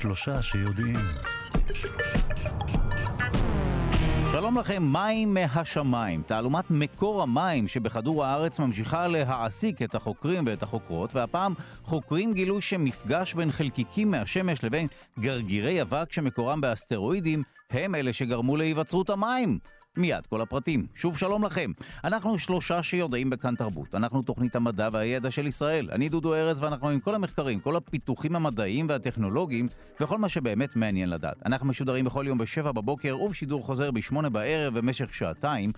שלושה שיודעים. שלום לכם, מים מהשמיים. תעלומת מקור המים שבכדור הארץ ממשיכה להעסיק את החוקרים ואת החוקרות, והפעם חוקרים גילו שמפגש בין חלקיקים מהשמש לבין גרגירי אבק שמקורם באסטרואידים הם אלה שגרמו להיווצרות המים. מיד כל הפרטים. שוב שלום לכם. אנחנו שלושה שיודעים בכאן תרבות. אנחנו תוכנית המדע והידע של ישראל. אני דודו ארז ואנחנו עם כל המחקרים, כל הפיתוחים המדעיים והטכנולוגיים וכל מה שבאמת מעניין לדעת. אנחנו משודרים בכל יום בשבע בבוקר ובשידור חוזר בשמונה בערב במשך שעתיים.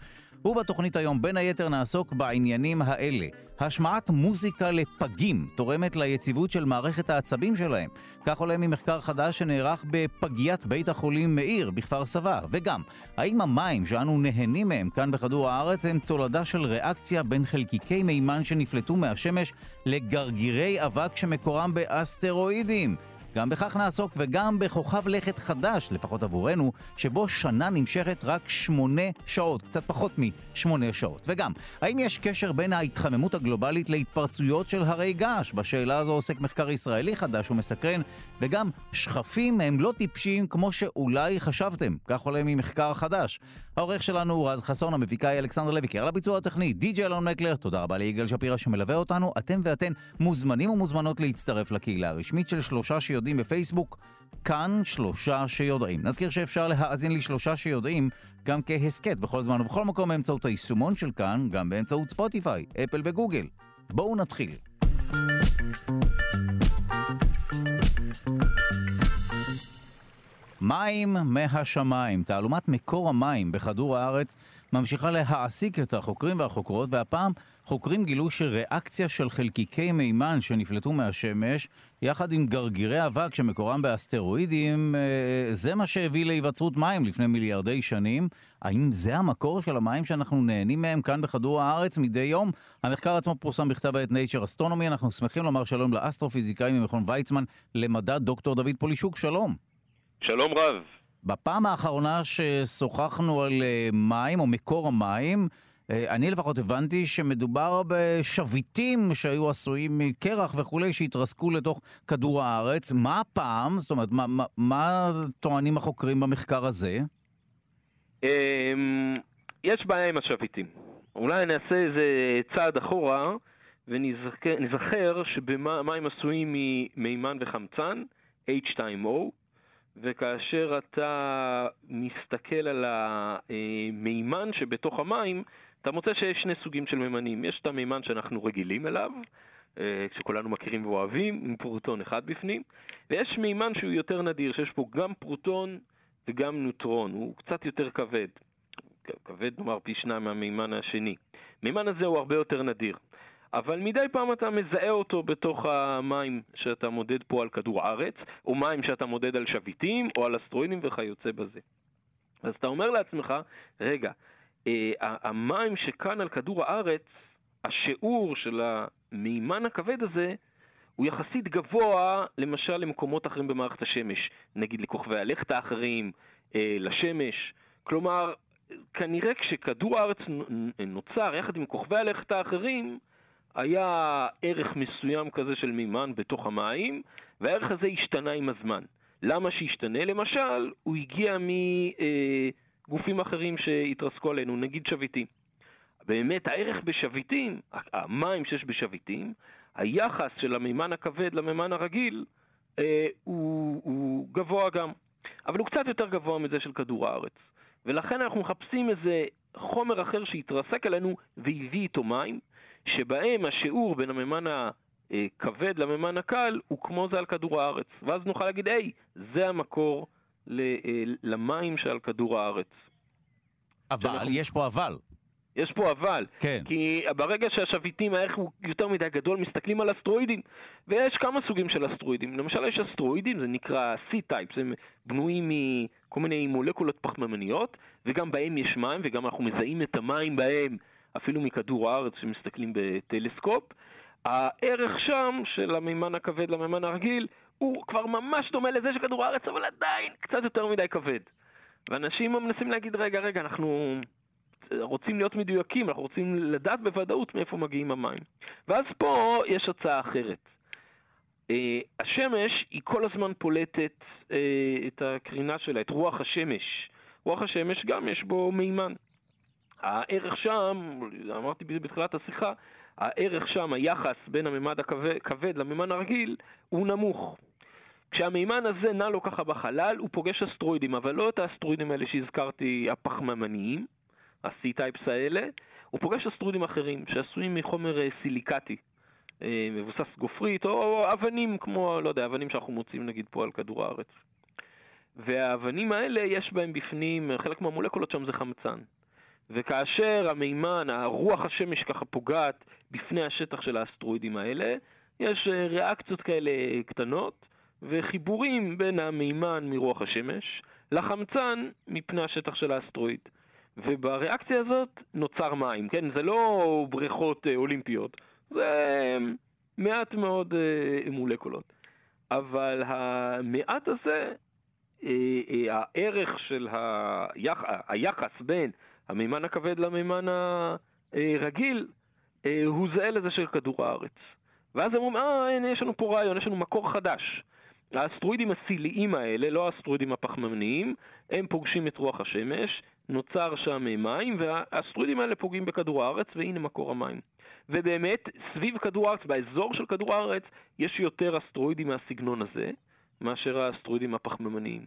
ובתוכנית היום בין היתר נעסוק בעניינים האלה. השמעת מוזיקה לפגים תורמת ליציבות של מערכת העצבים שלהם. כך עולה ממחקר חדש שנערך בפגיית בית החולים מאיר בכפר סבא. וגם, האם המים שאנו נהנים מהם כאן בכדור הארץ הם תולדה של ריאקציה בין חלקיקי מימן שנפלטו מהשמש לגרגירי אבק שמקורם באסטרואידים? גם בכך נעסוק וגם בכוכב לכת חדש, לפחות עבורנו, שבו שנה נמשכת רק שמונה שעות, קצת פחות משמונה שעות. וגם, האם יש קשר בין ההתחממות הגלובלית להתפרצויות של הרי געש? בשאלה הזו עוסק מחקר ישראלי חדש ומסקרן, וגם, שכפים הם לא טיפשים כמו שאולי חשבתם, כך עולה ממחקר חדש. העורך שלנו הוא רז חסון, המפיקה היא אלכסנדר לויקר, על הביצוע הטכני, די.ג'י אלון מקלר, תודה רבה ליגאל שפירא שמלווה אותנו, אתם ואתן מוזמנים ומוזמנות להצטרף לקהילה הרשמית של שלושה שיודעים בפייסבוק, כאן שלושה שיודעים. נזכיר שאפשר להאזין לשלושה שיודעים גם כהסכת בכל זמן ובכל מקום באמצעות היישומון של כאן, גם באמצעות ספוטיפיי, אפל וגוגל. בואו נתחיל. מים מהשמיים, תעלומת מקור המים בכדור הארץ ממשיכה להעסיק את החוקרים והחוקרות, והפעם חוקרים גילו שריאקציה של חלקיקי מימן שנפלטו מהשמש, יחד עם גרגירי אבק שמקורם באסטרואידים, אה, זה מה שהביא להיווצרות מים לפני מיליארדי שנים. האם זה המקור של המים שאנחנו נהנים מהם כאן בכדור הארץ מדי יום? המחקר עצמו פורסם בכתב העת Nature Astronomy, אנחנו שמחים לומר שלום לאסטרופיזיקאי ממכון ויצמן למדע דוקטור דוד פולישוק, שלום. שלום רב. בפעם האחרונה ששוחחנו על אה, מים, או מקור המים, אה, אני לפחות הבנתי שמדובר בשביטים שהיו עשויים מקרח וכולי, שהתרסקו לתוך כדור הארץ. מה הפעם? זאת אומרת, מה, מה, מה טוענים החוקרים במחקר הזה? אמ, יש בעיה עם השביטים. אולי נעשה איזה צעד אחורה ונזכר שבמים עשויים ממימן וחמצן, H2O, וכאשר אתה מסתכל על המימן שבתוך המים, אתה מוצא שיש שני סוגים של מימנים. יש את המימן שאנחנו רגילים אליו, אה, שכולנו מכירים ואוהבים, עם פרוטון אחד בפנים, ויש מימן שהוא יותר נדיר, שיש פה גם פרוטון וגם נוטרון, הוא קצת יותר כבד. כבד נאמר פי שניים מהמימן השני. המימן הזה הוא הרבה יותר נדיר. אבל מדי פעם אתה מזהה אותו בתוך המים שאתה מודד פה על כדור הארץ, או מים שאתה מודד על שביטים, או על אסטרואידים וכיוצא בזה. אז אתה אומר לעצמך, רגע, המים שכאן על כדור הארץ, השיעור של המימן הכבד הזה, הוא יחסית גבוה, למשל, למקומות אחרים במערכת השמש, נגיד לכוכבי הלכת האחרים, אה, לשמש. כלומר, כנראה כשכדור הארץ נוצר יחד עם כוכבי הלכת האחרים, היה ערך מסוים כזה של מימן בתוך המים, והערך הזה השתנה עם הזמן. למה שישתנה? למשל, הוא הגיע מגופים אחרים שהתרסקו עלינו, נגיד שביטים. באמת, הערך בשביטים, המים שיש בשביטים, היחס של המימן הכבד למימן הרגיל, אה, הוא, הוא גבוה גם. אבל הוא קצת יותר גבוה מזה של כדור הארץ. ולכן אנחנו מחפשים איזה חומר אחר שהתרסק עלינו והביא איתו מים, שבהם השיעור בין המימן הכבד למימן הקל הוא כמו זה על כדור הארץ. ואז נוכל להגיד, היי, זה המקור למים שעל כדור הארץ. אבל, יש פה אבל. יש פה אבל. כן. כי ברגע שהשביטים, הערך הוא יותר מדי גדול, מסתכלים על אסטרואידים. ויש כמה סוגים של אסטרואידים. למשל, יש אסטרואידים, זה נקרא C-Types, הם בנויים מכל מיני מולקולות פחמימניות, וגם בהם יש מים, וגם אנחנו מזהים את המים בהם אפילו מכדור הארץ שמסתכלים בטלסקופ. הערך שם של המימן הכבד למימן הרגיל הוא כבר ממש דומה לזה של כדור הארץ, אבל עדיין קצת יותר מדי כבד. ואנשים מנסים להגיד, רגע, רגע, אנחנו רוצים להיות מדויקים, אנחנו רוצים לדעת בוודאות מאיפה מגיעים המים. ואז פה יש הצעה אחרת. אה, השמש היא כל הזמן פולטת אה, את הקרינה שלה, את רוח השמש. רוח השמש גם יש בו מימן. הערך שם, אמרתי בתחילת השיחה, הערך שם, היחס בין הממד הכבד לממד הרגיל, הוא נמוך. כשהמימן הזה נע לו ככה בחלל, הוא פוגש אסטרואידים, אבל לא את האסטרואידים האלה שהזכרתי, הפחממניים, ה-C-Types האלה, הוא פוגש אסטרואידים אחרים, שעשויים מחומר אה, סיליקטי, אה, מבוסס גופרית, או אבנים כמו, לא יודע, אבנים שאנחנו מוצאים נגיד פה על כדור הארץ. והאבנים האלה יש בהם בפנים, חלק מהמולקולות שם זה חמצן. וכאשר המימן, הרוח השמש ככה פוגעת בפני השטח של האסטרואידים האלה, יש אה, ריאקציות כאלה קטנות וחיבורים בין המימן מרוח השמש לחמצן מפני השטח של האסטרואיד. ובריאקציה הזאת נוצר מים, כן? זה לא בריכות אה, אולימפיות, זה אה, מעט מאוד מולקולות. אבל המעט הזה, הערך של היחס בין המימן הכבד למימן הרגיל אה, הוא זהה לזה של כדור הארץ. ואז הם אומרים, אה, הנה, יש לנו פה רעיון, יש לנו מקור חדש. האסטרואידים הסיליים האלה, לא האסטרואידים הפחממניים, הם פוגשים את רוח השמש, נוצר שם מים, והאסטרואידים האלה פוגעים בכדור הארץ, והנה מקור המים. ובאמת, סביב כדור הארץ, באזור של כדור הארץ, יש יותר אסטרואידים מהסגנון הזה, מאשר האסטרואידים הפחממניים.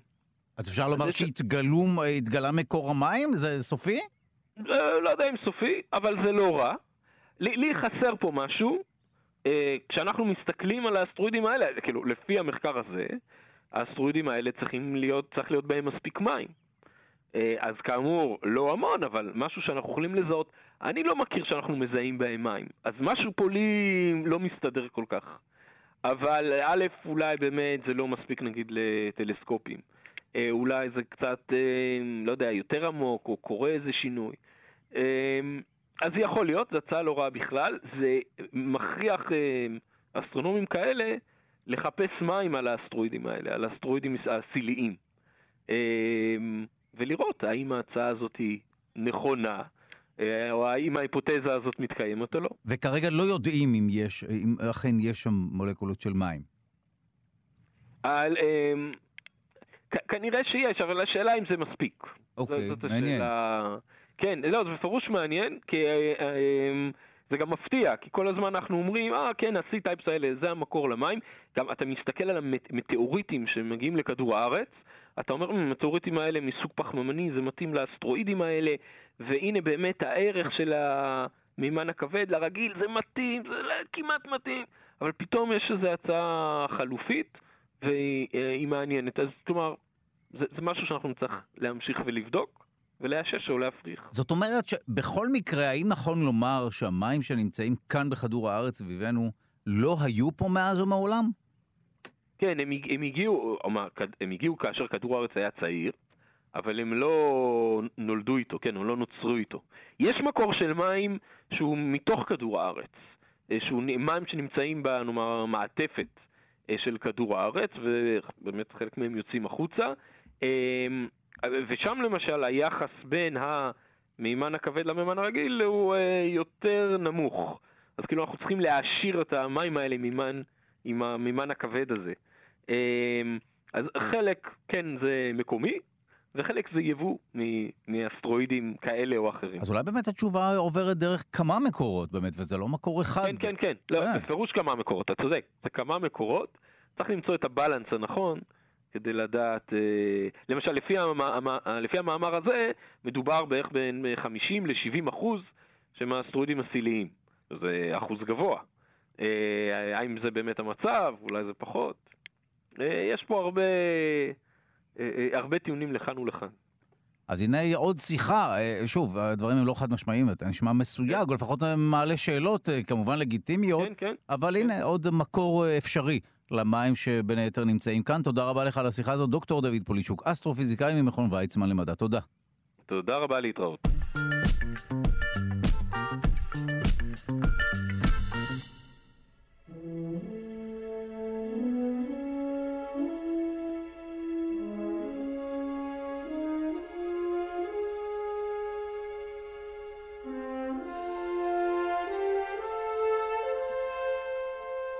אז אפשר לומר שהתגלה מקור המים? זה סופי? אה, לא יודע אם סופי, אבל זה לא רע. לי, לי חסר פה משהו. אה, כשאנחנו מסתכלים על האסטרואידים האלה, כאילו, לפי המחקר הזה, האסטרואידים האלה צריכים להיות, צריך להיות בהם מספיק מים. אה, אז כאמור, לא המון, אבל משהו שאנחנו יכולים לזהות, אני לא מכיר שאנחנו מזהים בהם מים. אז משהו פה לי לא מסתדר כל כך. אבל א', אולי באמת זה לא מספיק נגיד לטלסקופים. אה, אולי זה קצת, לא יודע, יותר עמוק, או קורה איזה שינוי. אה, אז זה יכול להיות, זו הצעה לא רעה בכלל, זה מכריח אסטרונומים כאלה לחפש מים על האסטרואידים האלה, על האסטרואידים הסיליים. ולראות האם ההצעה הזאת היא נכונה, או האם ההיפותזה הזאת מתקיימת או לא. וכרגע לא יודעים אם יש, אם אכן יש שם מולקולות של מים. על, כנראה שיש, אבל השאלה אם זה מספיק. אוקיי, זאת מעניין. השאלה... כן, לא, זה בפירוש מעניין, כי אה, אה, זה גם מפתיע, כי כל הזמן אנחנו אומרים, אה, כן, ה-C-Types האלה, זה המקור למים. גם אתה מסתכל על המטאוריטים שמגיעים לכדור הארץ, אתה אומר, המטאוריטים האלה מסוג פחממני, זה מתאים לאסטרואידים האלה, והנה באמת הערך של המימן הכבד לרגיל, זה מתאים, זה כמעט מתאים, אבל פתאום יש איזו הצעה חלופית, והיא מעניינת. אז כלומר, זה, זה משהו שאנחנו נצטרך להמשיך ולבדוק. ולאשש או להפריך. זאת אומרת שבכל מקרה, האם נכון לומר שהמים שנמצאים כאן בכדור הארץ סביבנו לא היו פה מאז ומעולם? כן, הם, הם, הגיעו, הם הגיעו כאשר כדור הארץ היה צעיר, אבל הם לא נולדו איתו, כן, הם לא נוצרו איתו. יש מקור של מים שהוא מתוך כדור הארץ, אה, שהוא מים שנמצאים בנאמר, מעטפת אה, של כדור הארץ, ובאמת חלק מהם יוצאים החוצה. ושם למשל היחס בין המימן הכבד למימן הרגיל הוא אה, יותר נמוך. אז כאילו אנחנו צריכים להעשיר את המים האלה מימן, עם המימן הכבד הזה. אמ, אז חלק, כן, זה מקומי, וחלק זה יבוא מאסטרואידים כאלה או אחרים. אז אולי באמת התשובה עוברת דרך כמה מקורות באמת, וזה לא מקור אחד. כן, כן, כן. לא, אה. בפירוש כמה מקורות, אתה צודק. זה כמה מקורות, צריך למצוא את הבלנס הנכון. כדי לדעת, אה, למשל לפי, המ, לפי המאמר הזה מדובר בערך בין 50 ל-70 אחוז שהם האסטרואידים הסיליים, זה אחוז גבוה. אה, האם זה באמת המצב, אולי זה פחות. יש פה הרבה, הרבה טיעונים לכאן ולכאן. אז הנה עוד שיחה, שוב, הדברים הם לא חד משמעיים, אתה נשמע מסויג, כן. או לפחות מעלה שאלות כמובן לגיטימיות, כן, כן, אבל כן. הנה עוד מקור אפשרי למים שבין היתר נמצאים כאן. תודה רבה לך על השיחה הזאת, דוקטור דוד פולישוק, אסטרופיזיקאי ממכון ויצמן למדע. תודה. תודה רבה להתראות.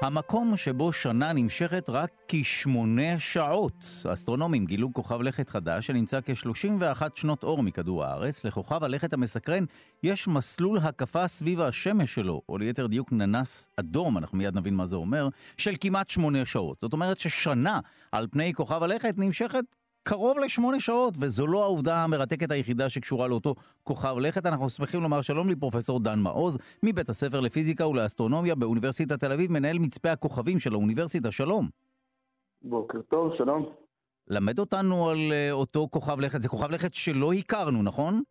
המקום שבו שנה נמשכת רק כשמונה שעות. אסטרונומים גילו כוכב לכת חדש שנמצא כ-31 שנות אור מכדור הארץ. לכוכב הלכת המסקרן יש מסלול הקפה סביב השמש שלו, או ליתר דיוק ננס אדום, אנחנו מיד נבין מה זה אומר, של כמעט שמונה שעות. זאת אומרת ששנה על פני כוכב הלכת נמשכת קרוב לשמונה שעות, וזו לא העובדה המרתקת היחידה שקשורה לאותו כוכב לכת. אנחנו שמחים לומר שלום לפרופסור דן מעוז, מבית הספר לפיזיקה ולאסטרונומיה באוניברסיטת תל אביב, מנהל מצפה הכוכבים של האוניברסיטה. שלום. בוקר טוב, שלום. למד אותנו על uh, אותו כוכב לכת. זה כוכב לכת שלא הכרנו, נכון?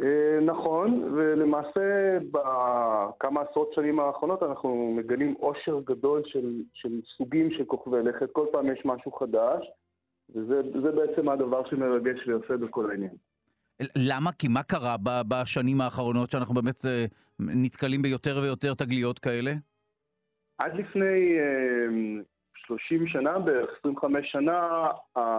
Uh, נכון, ולמעשה בכמה עשרות שנים האחרונות אנחנו מגלים עושר גדול של, של סוגים של כוכבי לכת. כל פעם יש משהו חדש. וזה בעצם הדבר שמרגש ויפה בכל העניין. למה? כי מה קרה בשנים האחרונות שאנחנו באמת אה, נתקלים ביותר ויותר תגליות כאלה? עד לפני 30 אה, שנה בערך, 25 שנה,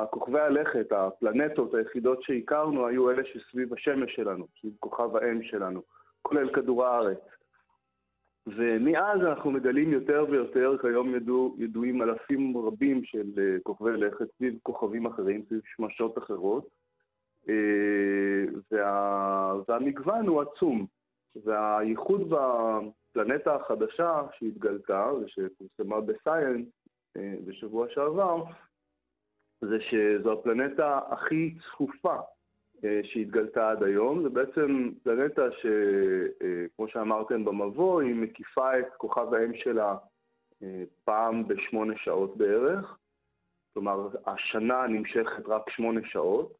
כוכבי הלכת, הפלנטות היחידות שהכרנו, היו אלה שסביב השמש שלנו, סביב כוכב האם שלנו, כולל כדור הארץ. ומאז אנחנו מגלים יותר ויותר, כיום ידוע, ידועים אלפים רבים של uh, כוכבי לכת סביב כוכבים אחרים, סביב שמשות אחרות, uh, וה, והמגוון הוא עצום. והייחוד בפלנטה החדשה שהתגלתה ושפורסמה בסייאנס uh, בשבוע שעבר, זה שזו הפלנטה הכי צפופה אה, שהתגלתה עד היום. זה בעצם פלנטה שכמו אה, שאמרתם במבוא, היא מקיפה את כוכב האם שלה אה, פעם בשמונה שעות בערך. כלומר, השנה נמשכת רק שמונה שעות,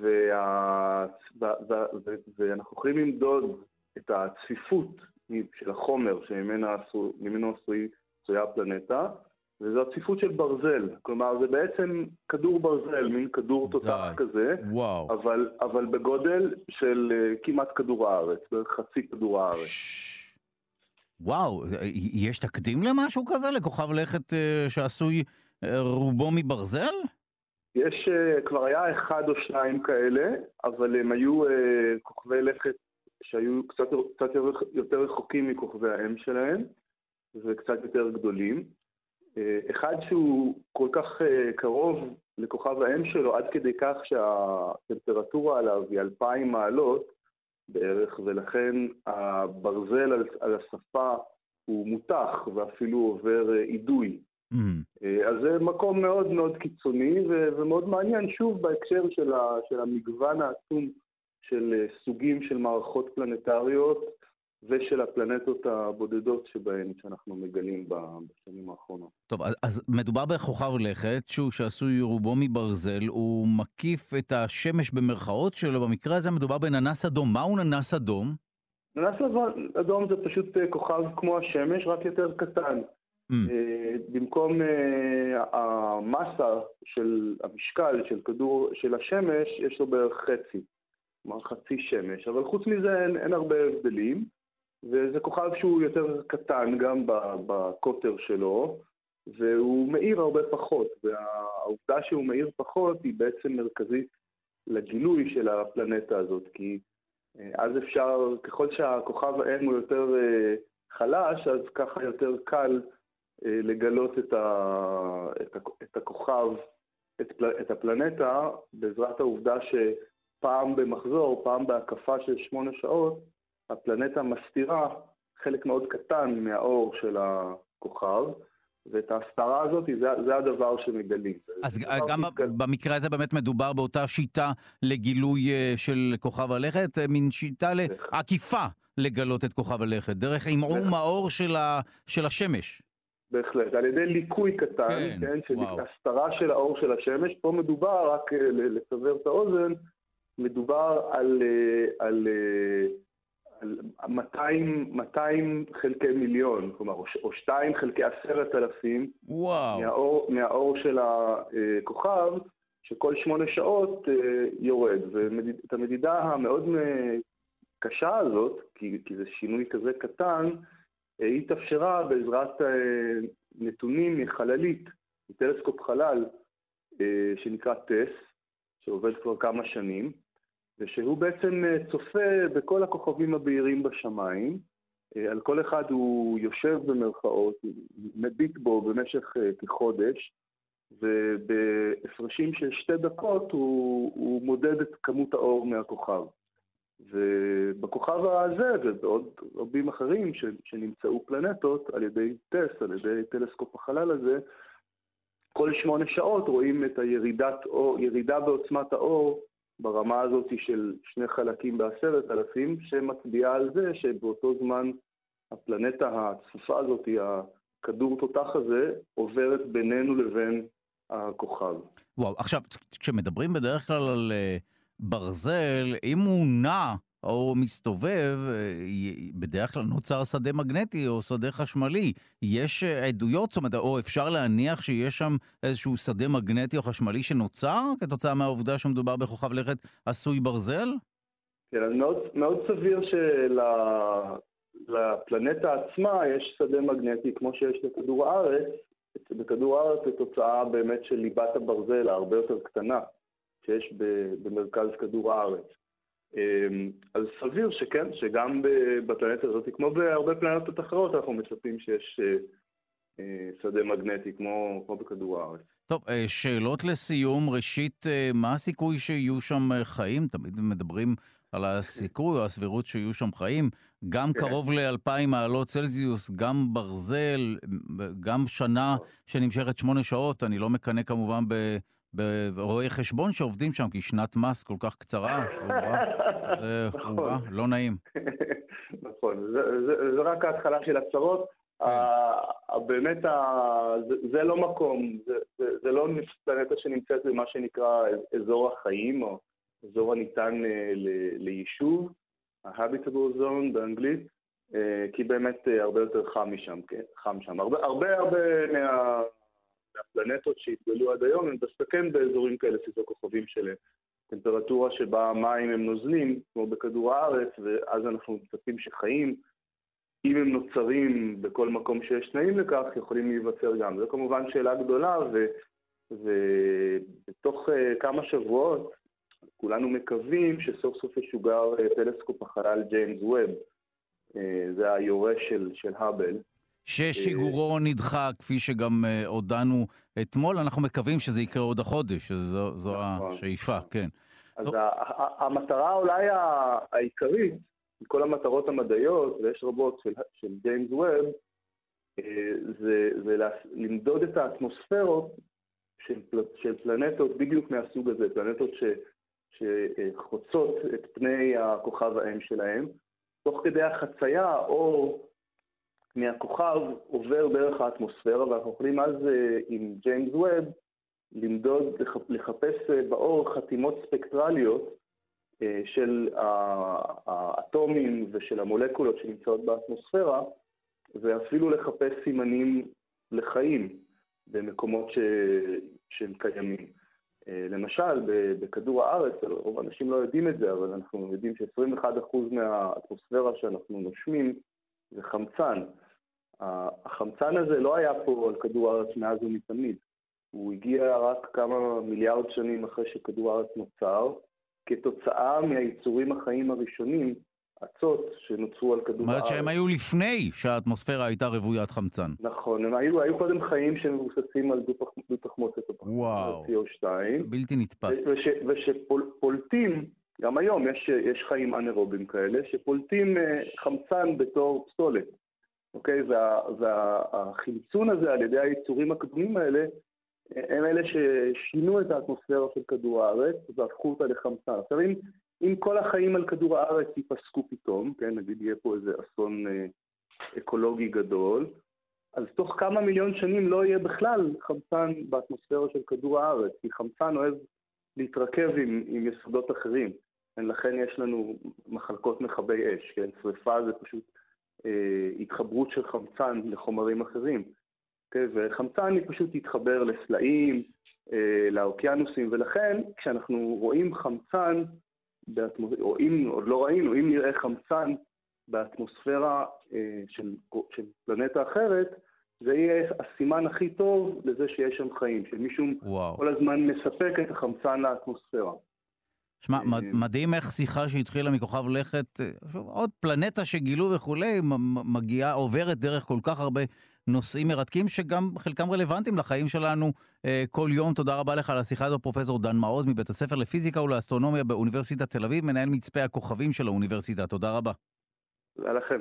וה... ואנחנו יכולים למדוד את הצפיפות של החומר שממנו עשויה הפלנטה, וזו הצפיפות של ברזל. כלומר, זה בעצם כדור ברזל, מין כדור תותח כזה, וואו. אבל, אבל בגודל של uh, כמעט כדור הארץ, בערך חצי כדור הארץ. ש... וואו, יש תקדים למשהו כזה? לכוכב לכת uh, שעשוי uh, רובו מברזל? יש, כבר היה אחד או שניים כאלה, אבל הם היו כוכבי לכת שהיו קצת, קצת יותר רחוקים מכוכבי האם שלהם, וקצת יותר גדולים. אה, אחד שהוא כל כך אה, קרוב לכוכב האם שלו, עד כדי כך שהטמפרטורה עליו היא אלפיים מעלות בערך, ולכן הברזל על, על השפה הוא מותח ואפילו עובר אה, אידוי. Mm. אז זה מקום מאוד מאוד קיצוני ומאוד מעניין, שוב בהקשר של, ה, של המגוון העצום של סוגים של מערכות פלנטריות ושל הפלנטות הבודדות שבהן שאנחנו מגלים בשנים האחרונות. טוב, אז מדובר בכוכב לכת, שהוא שעשוי רובו מברזל, הוא מקיף את השמש במרכאות שלו, במקרה הזה מדובר בננס אדום. מהו ננס אדום? ננס אדום זה פשוט אה, כוכב כמו השמש, רק יותר קטן. Mm. במקום אה, המסה של המשקל של כדור, של השמש, יש לו בערך חצי. כלומר חצי שמש, אבל חוץ מזה אין, אין הרבה הבדלים. וזה כוכב שהוא יותר קטן גם בקוטר שלו, והוא מאיר הרבה פחות, והעובדה שהוא מאיר פחות היא בעצם מרכזית לגילוי של הפלנטה הזאת, כי אה, אז אפשר, ככל שהכוכב האם הוא יותר אה, חלש, אז ככה יותר קל אה, לגלות את, ה, את, ה, את הכוכב, את, את הפלנטה, בעזרת העובדה שפעם במחזור, פעם בהקפה של שמונה שעות, הפלנטה מסתירה חלק מאוד קטן מהאור של הכוכב, ואת ההסתרה הזאת, זה, זה הדבר שמגלים. אז גם מתגל... במקרה הזה באמת מדובר באותה שיטה לגילוי אה, של כוכב הלכת, אה, מין שיטה לעקיפה לגלות את כוכב הלכת, דרך עמעום האור של, ה... של השמש. בהחלט, על ידי ליקוי קטן, כן, כן של הסתרה של האור של השמש. פה מדובר, רק אה, לסבר את האוזן, מדובר על, על 200, 200 חלקי מיליון, כלומר, או 2 חלקי עשרת אלפים, מהאור, מהאור של הכוכב, שכל שמונה שעות אה, יורד. ואת המדידה המאוד קשה הזאת, כי, כי זה שינוי כזה קטן, אה, היא התאפשרה בעזרת אה, נתונים מחללית, מטלסקופ חלל שנקרא טס, שעובד כבר כמה שנים. ושהוא בעצם אה, צופה בכל הכוכבים הבהירים בשמיים, על כל אחד הוא יושב במרכאות, מביט בו במשך כחודש, ובהפרשים של שתי דקות הוא, הוא מודד את כמות האור מהכוכב. ובכוכב הזה ובעוד רבים אחרים ש, שנמצאו פלנטות על ידי טס, על ידי טלסקופ החלל הזה, כל שמונה שעות רואים את הירידת אור, ירידה בעוצמת האור ברמה הזאת של שני חלקים בעשרת אלפים, שמצביעה על זה שבאותו זמן הפלנטה הצפופה הזאת, הכדור תותח הזה, עוברת בינינו לבין הכוכב. וואו, עכשיו, כשמדברים בדרך כלל על uh, ברזל, אם הוא נע או מסתובב, אה, בדרך כלל נוצר שדה מגנטי או שדה חשמלי. יש אה, עדויות, זאת אומרת, או אפשר להניח שיש שם איזשהו שדה מגנטי או חשמלי שנוצר כתוצאה מהעובדה שמדובר בכוכב לכת עשוי ברזל? כן, אז מאוד, מאוד סביר שלפלנטה עצמה יש שדה מגנטי כמו שיש לכדור הארץ, בכדור הארץ זה תוצאה באמת של ליבת הברזל ההרבה יותר קטנה שיש במרכז כדור הארץ. אמ, אז סביר שכן, שגם בפלנטה הזאת, כמו בהרבה פלנטות אחרות, אנחנו מצפים שיש אה, אה, שדה מגנטי כמו, כמו בכדור הארץ. טוב, אה, שאלות לסיום. ראשית, מה הסיכוי שיהיו שם חיים? תמיד מדברים על הסיכוי או הסבירות שיהיו שם חיים. גם כן. קרוב ל-2,000 מעלות צלזיוס, גם ברזל, גם שנה נכון. שנמשכת שמונה שעות, אני לא מקנא כמובן ברואי חשבון שעובדים שם, כי שנת מס כל כך קצרה, זה נכון. לא נעים. נכון, זה רק ההתחלה של הצרות. כן. באמת, זה לא מקום, זה לא פלנטה שנמצאת במה שנקרא אזור החיים, או אזור הניתן אה, ליישוב, ה-habitable zone באנגלית, אה, כי באמת אה, הרבה יותר חם משם, כן, חם שם. הרבה, הרבה מה, מהפלנטות שהתגלו עד היום הם דווקא כן באזורים כאלה, שזה כוכבים של טמפרטורה שבה המים הם נוזלים, כמו בכדור הארץ, ואז אנחנו מצפים שחיים, אם הם נוצרים בכל מקום שיש תנאים לכך, יכולים להיווצר גם. זו כמובן שאלה גדולה, ו... ובתוך כמה שבועות כולנו מקווים שסוף סוף ישוגר אה, טלסקופ החלל ג'יימס ווב. אה, זה היורש של, של האבל. ששיגורו נדחה, כפי שגם אה, הודענו אתמול, אנחנו מקווים שזה יקרה עוד החודש, זו, זו נכון. השאיפה, כן. אז טוב. המטרה אולי העיקרית, מכל המטרות המדעיות, ויש רבות של, של ג'יימס ווב, זה, זה למדוד את האטמוספירות של, של פלנטות בדיוק מהסוג הזה, פלנטות ש, שחוצות את פני הכוכב האם שלהם. תוך כדי החצייה, האור מהכוכב עובר דרך האטמוספירה, ואנחנו יכולים אז אה, עם ג'יימס ווב למדוד, לחפש אה, באור חתימות ספקטרליות אה, של האטומים ושל המולקולות שנמצאות באטמוספירה, ואפילו לחפש סימנים לחיים במקומות ש... שהם קיימים. למשל, בכדור הארץ, רוב האנשים לא יודעים את זה, אבל אנחנו יודעים ש-21% מהאטמוספירה שאנחנו נושמים זה חמצן. החמצן הזה לא היה פה על כדור הארץ מאז ומתמיד. הוא הגיע רק כמה מיליארד שנים אחרי שכדור הארץ נוצר, כתוצאה מהיצורים החיים הראשונים אצות שנוצרו על כדור הארץ. זאת אומרת שהם היו לפני שהאטמוספירה הייתה רוויית חמצן. נכון, הם היו, היו קודם חיים שמבוססים על דו-תחמוצת וואו, CO2. בלתי נתפס. וש, ושפולטים, גם היום יש, יש חיים אנאירובים כאלה, שפולטים אה, חמצן בתור פסולת. אוקיי? וה, והחמצון הזה על ידי היצורים הקדומים האלה, הם אלה ששינו את האטמוספירה של כדור הארץ והפכו אותה לחמצן. עכשיו אם אם כל החיים על כדור הארץ ייפסקו פתאום, כן, נגיד יהיה פה איזה אסון אה, אקולוגי גדול, אז תוך כמה מיליון שנים לא יהיה בכלל חמצן באטמוספירה של כדור הארץ, כי חמצן אוהב להתרכב עם, עם יסודות אחרים. לכן יש לנו מחלקות מכבי אש, כן? שריפה זה פשוט התחברות של חמצן לחומרים אחרים. כן? וחמצן היא פשוט תתחבר לסלעים, אה, לאוקיינוסים, ולכן כשאנחנו רואים חמצן באטמוס... או אם עוד לא ראינו, אם נראה חמצן באטמוספירה אה, של, של פלנטה אחרת, זה יהיה הסימן הכי טוב לזה שיש שם חיים, שמישהו וואו. כל הזמן מספק את החמצן לאטמוספירה. שמע, מדהים איך שיחה שהתחילה מכוכב לכת, עוד פלנטה שגילו וכולי, מגיעה, עוברת דרך כל כך הרבה נושאים מרתקים, שגם חלקם רלוונטיים לחיים שלנו אה, כל יום. תודה רבה לך על השיחה הזו, פרופסור דן מעוז, מבית הספר לפיזיקה ולאסטרונומיה באוניברסיטת תל אביב, מנהל מצפה הכוכבים של האוניברסיטה. תודה רבה. תודה לכם.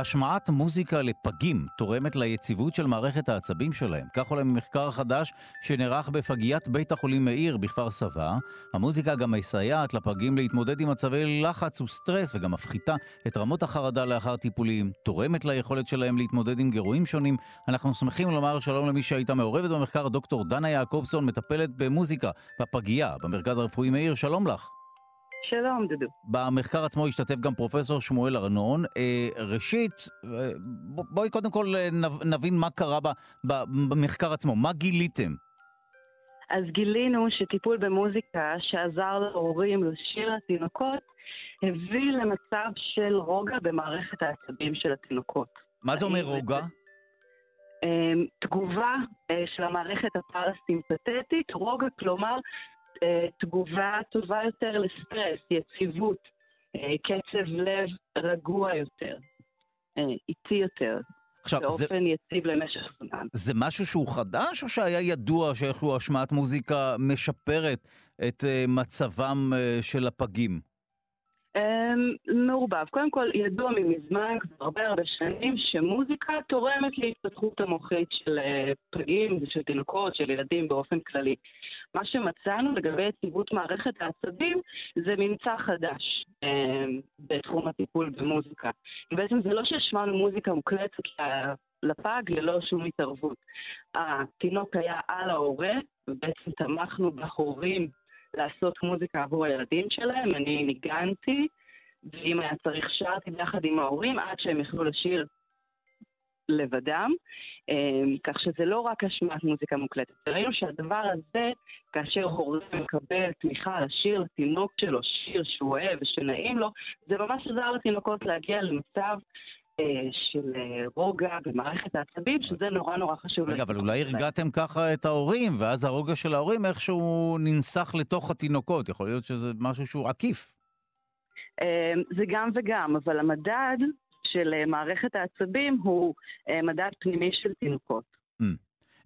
השמעת מוזיקה לפגים תורמת ליציבות של מערכת העצבים שלהם. כך עולה ממחקר חדש שנערך בפגיית בית החולים מאיר בכפר סבא. המוזיקה גם מסייעת לפגים להתמודד עם מצבי לחץ וסטרס וגם מפחיתה את רמות החרדה לאחר טיפולים, תורמת ליכולת שלהם להתמודד עם גירויים שונים. אנחנו שמחים לומר שלום למי שהייתה מעורבת במחקר, דוקטור דנה יעקובסון, מטפלת במוזיקה בפגייה במרכז הרפואי מאיר. שלום לך. שלום, דודו. במחקר עצמו השתתף גם פרופסור שמואל ארנון. אה, ראשית, אה, בואי קודם כל אה, נבין מה קרה במחקר עצמו. מה גיליתם? אז גילינו שטיפול במוזיקה שעזר להורים לשיר לתינוקות, הביא למצב של רוגע במערכת העצבים של התינוקות. מה זה אומר רוגע? תגובה של המערכת הפרסימפטית, רוגע כלומר תגובה טובה יותר לסטרס, יציבות, אה, קצב לב רגוע יותר, אה, איטי יותר. עכשיו, באופן זה... יציב למשך זמן. זה משהו שהוא חדש, או שהיה ידוע שאיכשהו השמעת מוזיקה משפרת את מצבם של הפגים? אמ, מעורבב. קודם כל, ידוע ממזמן, כבר הרבה הרבה שנים, שמוזיקה תורמת להתפתחות המוחית של אה, פגים ושל תינוקות, של ילדים באופן כללי. מה שמצאנו לגבי יציבות מערכת העצבים זה ממצא חדש אמ, בתחום הטיפול במוזיקה. בעצם זה לא שהשמענו מוזיקה מוקלטת לפג ללא שום התערבות. התינוק היה על ההורה, ובעצם תמכנו בהורים לעשות מוזיקה עבור הילדים שלהם, אני ניגנתי, ואם היה צריך שרתי ביחד עם ההורים עד שהם יכלו לשיר לבדם, אמ, כך שזה לא רק השמעת מוזיקה מוקלטת. ראינו שהדבר הזה, כאשר הורה מקבל תמיכה לשיר לתינוק שלו שיר שהוא אוהב ושנעים לו, זה ממש עזר לתינוקות להגיע למצב של אה, רוגע במערכת העצבים, שזה נורא נורא חשוב. רגע, אבל אולי הרגעתם ככה את ההורים, ואז הרוגע של ההורים איכשהו ננסח לתוך התינוקות. יכול להיות שזה משהו שהוא עקיף. אה, זה גם וגם, אבל המדד של מערכת העצבים הוא מדד פנימי של תינוקות.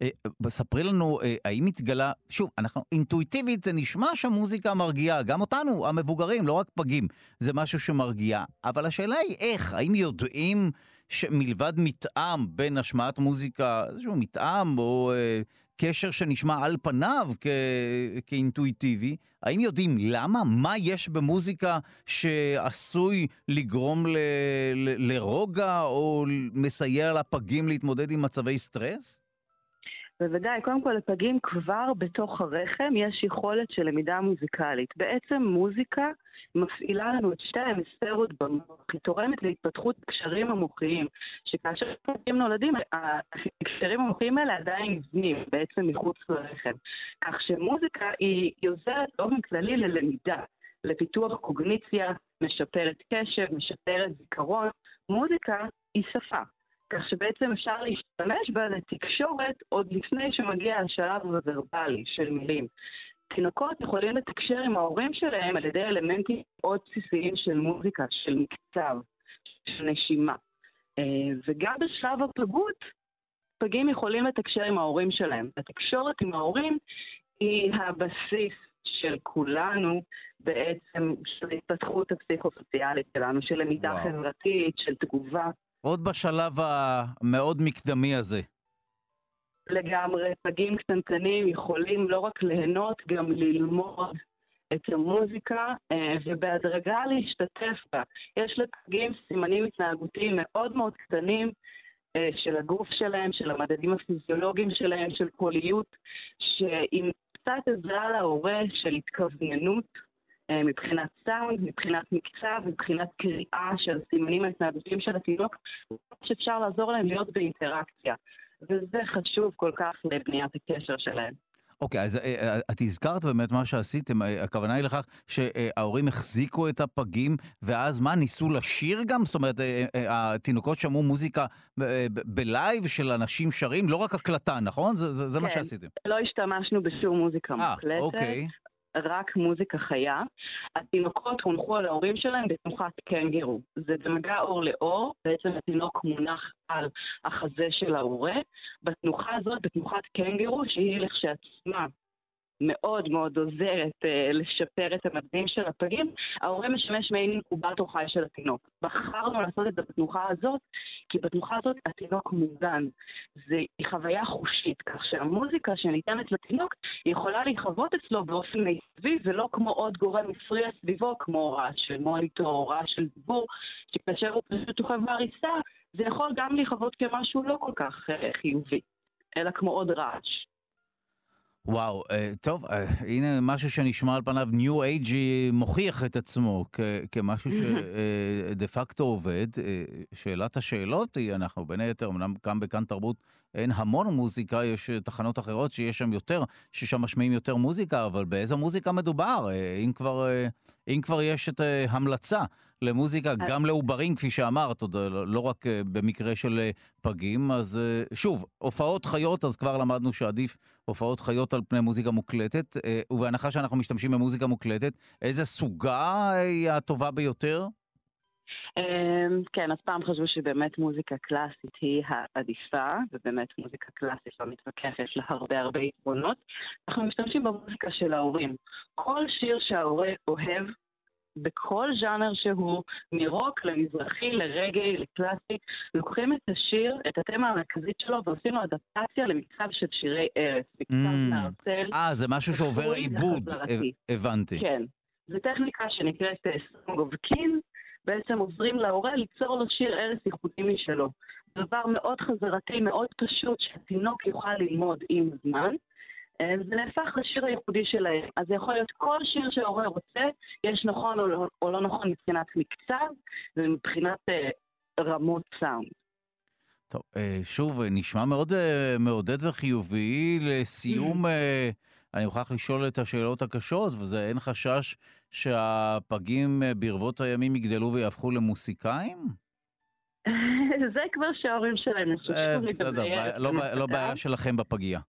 Mm. אה, ספרי לנו, אה, האם התגלה, שוב, אנחנו, אינטואיטיבית זה נשמע שהמוזיקה מרגיעה, גם אותנו, המבוגרים, לא רק פגים, זה משהו שמרגיע, אבל השאלה היא איך, האם יודעים שמלבד מתאם בין השמעת מוזיקה, איזשהו מתאם או אה, קשר שנשמע על פניו כ, כאינטואיטיבי, האם יודעים למה? מה יש במוזיקה שעשוי לגרום ל, ל, לרוגע או מסייע לפגים להתמודד עם מצבי סטרס? בוודאי, קודם כל לפגים כבר בתוך הרחם יש יכולת של למידה מוזיקלית. בעצם מוזיקה מפעילה לנו את שתי ההמספרות במוח, היא תורמת להתפתחות הקשרים המוחיים, שכאשר פגים נולדים, הקשרים המוחיים האלה עדיין נבנים בעצם מחוץ לרחם. כך שמוזיקה היא עוזרת באופן כללי ללמידה, לפיתוח קוגניציה, משפרת קשב, משפרת זיכרון. מוזיקה היא שפה. כך שבעצם אפשר להשתמש בה לתקשורת עוד לפני שמגיע השלב הוורבלי של מילים. תינוקות יכולים לתקשר עם ההורים שלהם על ידי אלמנטים מאוד בסיסיים של מוזיקה, של מקצב, של נשימה. אה, וגם בשלב הפגות, פגים יכולים לתקשר עם ההורים שלהם. התקשורת עם ההורים היא הבסיס של כולנו בעצם, של התפתחות הפסיכוסוציאלית שלנו, של למידה וואו. חברתית, של תגובה. עוד בשלב המאוד מקדמי הזה. לגמרי, פגים קטנטנים יכולים לא רק ליהנות, גם ללמוד את המוזיקה אה, ובהדרגה להשתתף בה. יש לפגים סימנים התנהגותיים מאוד מאוד קטנים אה, של הגוף שלהם, של המדדים הפיזיולוגיים שלהם, של קוליות, שעם קצת עזרה להורה של התכווננות, מבחינת סאונד, מבחינת מקצב, מבחינת קריאה של סימנים ההתנהגותיים של התינוק, שאפשר לעזור להם להיות באינטראקציה. וזה חשוב כל כך לבניית הקשר שלהם. אוקיי, okay, אז אה, אה, את הזכרת באמת מה שעשיתם, אה, הכוונה היא לכך שההורים החזיקו את הפגים, ואז מה, ניסו לשיר גם? זאת אומרת, התינוקות שמעו מוזיקה בלייב של אנשים שרים, לא רק הקלטה, נכון? זה, זה, זה כן, מה שעשיתם. לא השתמשנו בשום מוזיקה מוקלטת. אוקיי. רק מוזיקה חיה. התינוקות הונחו על ההורים שלהם בתנוחת קנגרו. זה במגע אור לאור, בעצם התינוק מונח על החזה של ההורה. בתנוחה הזאת, בתנוחת קנגרו, שהיא לכשעצמה מאוד מאוד עוזרת uh, לשפר את המדדים של הפגים, ההורה משמש מעין אינקובטור חי של התינוק. בחרנו לעשות את זה בתנוחה הזאת, כי בתנוחה הזאת התינוק מוגן. זו חוויה חושית, כך שהמוזיקה שניתנת לתינוק יכולה להיחוות אצלו באופן מיטבי, ולא כמו עוד גורם מפריע סביבו, כמו רעש של מוניטור, רעש של דיבור, שכאשר הוא פשוט שוכב בעריסה, זה יכול גם להיחוות כמשהו לא כל כך uh, חיובי, אלא כמו עוד רעש. וואו, uh, טוב, uh, הנה משהו שנשמע על פניו New Age מוכיח את עצמו כ- כמשהו שדה פקטו עובד. שאלת השאלות היא, אנחנו בין היתר, אמנם גם בכאן תרבות אין המון מוזיקה, יש תחנות אחרות שיש שם יותר, ששם משמיעים יותר מוזיקה, אבל באיזו מוזיקה מדובר? Uh, אם, כבר, uh, אם כבר יש את המלצה למוזיקה, אה. גם לעוברים, כפי שאמרת, עוד לא, לא רק אה, במקרה של אה, פגים. אז שוב, הופעות חיות, אז כבר למדנו שעדיף הופעות חיות על פני מוזיקה מוקלטת, ובהנחה שאנחנו משתמשים במוזיקה מוקלטת, איזה סוגה היא הטובה ביותר? אמ, כן, אז פעם חשבו שבאמת מוזיקה קלאסית היא העדיפה, ובאמת מוזיקה קלאסית לא מתווכחת, יש לה הרבה הרבה יתרונות. אנחנו משתמשים במוזיקה של ההורים. כל שיר שההורה אוהב, בכל ז'אנר שהוא, מרוק למזרחי, לרגעי, לקלאסי, לוקחים את השיר, את התמה המרכזית שלו, ועושים לו אדפטציה למקצב של שירי ארץ, מקצב mm. מהרצל. אה, זה משהו שעובר עיבוד, הבנתי. כן. זו טכניקה שנקראת סונג אוף קין, בעצם עוזרים להורה ליצור לו שיר ארץ ייחודי משלו. דבר מאוד חזרתי, מאוד פשוט, שהתינוק יוכל ללמוד עם זמן. אה, זה נהפך לשיר הייחודי שלהם. אז זה יכול להיות כל שיר שההורה רוצה, יש נכון או לא, או לא נכון מבחינת מקצב ומבחינת אה, רמות סאונד. טוב, אה, שוב, נשמע מאוד מעודד וחיובי. לסיום, אני מוכרח לשאול את השאלות הקשות, וזה אין חשש שהפגים ברבות הימים יגדלו ויהפכו למוסיקאים? זה כבר שההורים שלהם ישושו בסדר, לא, לא בעיה שלכם בפגייה.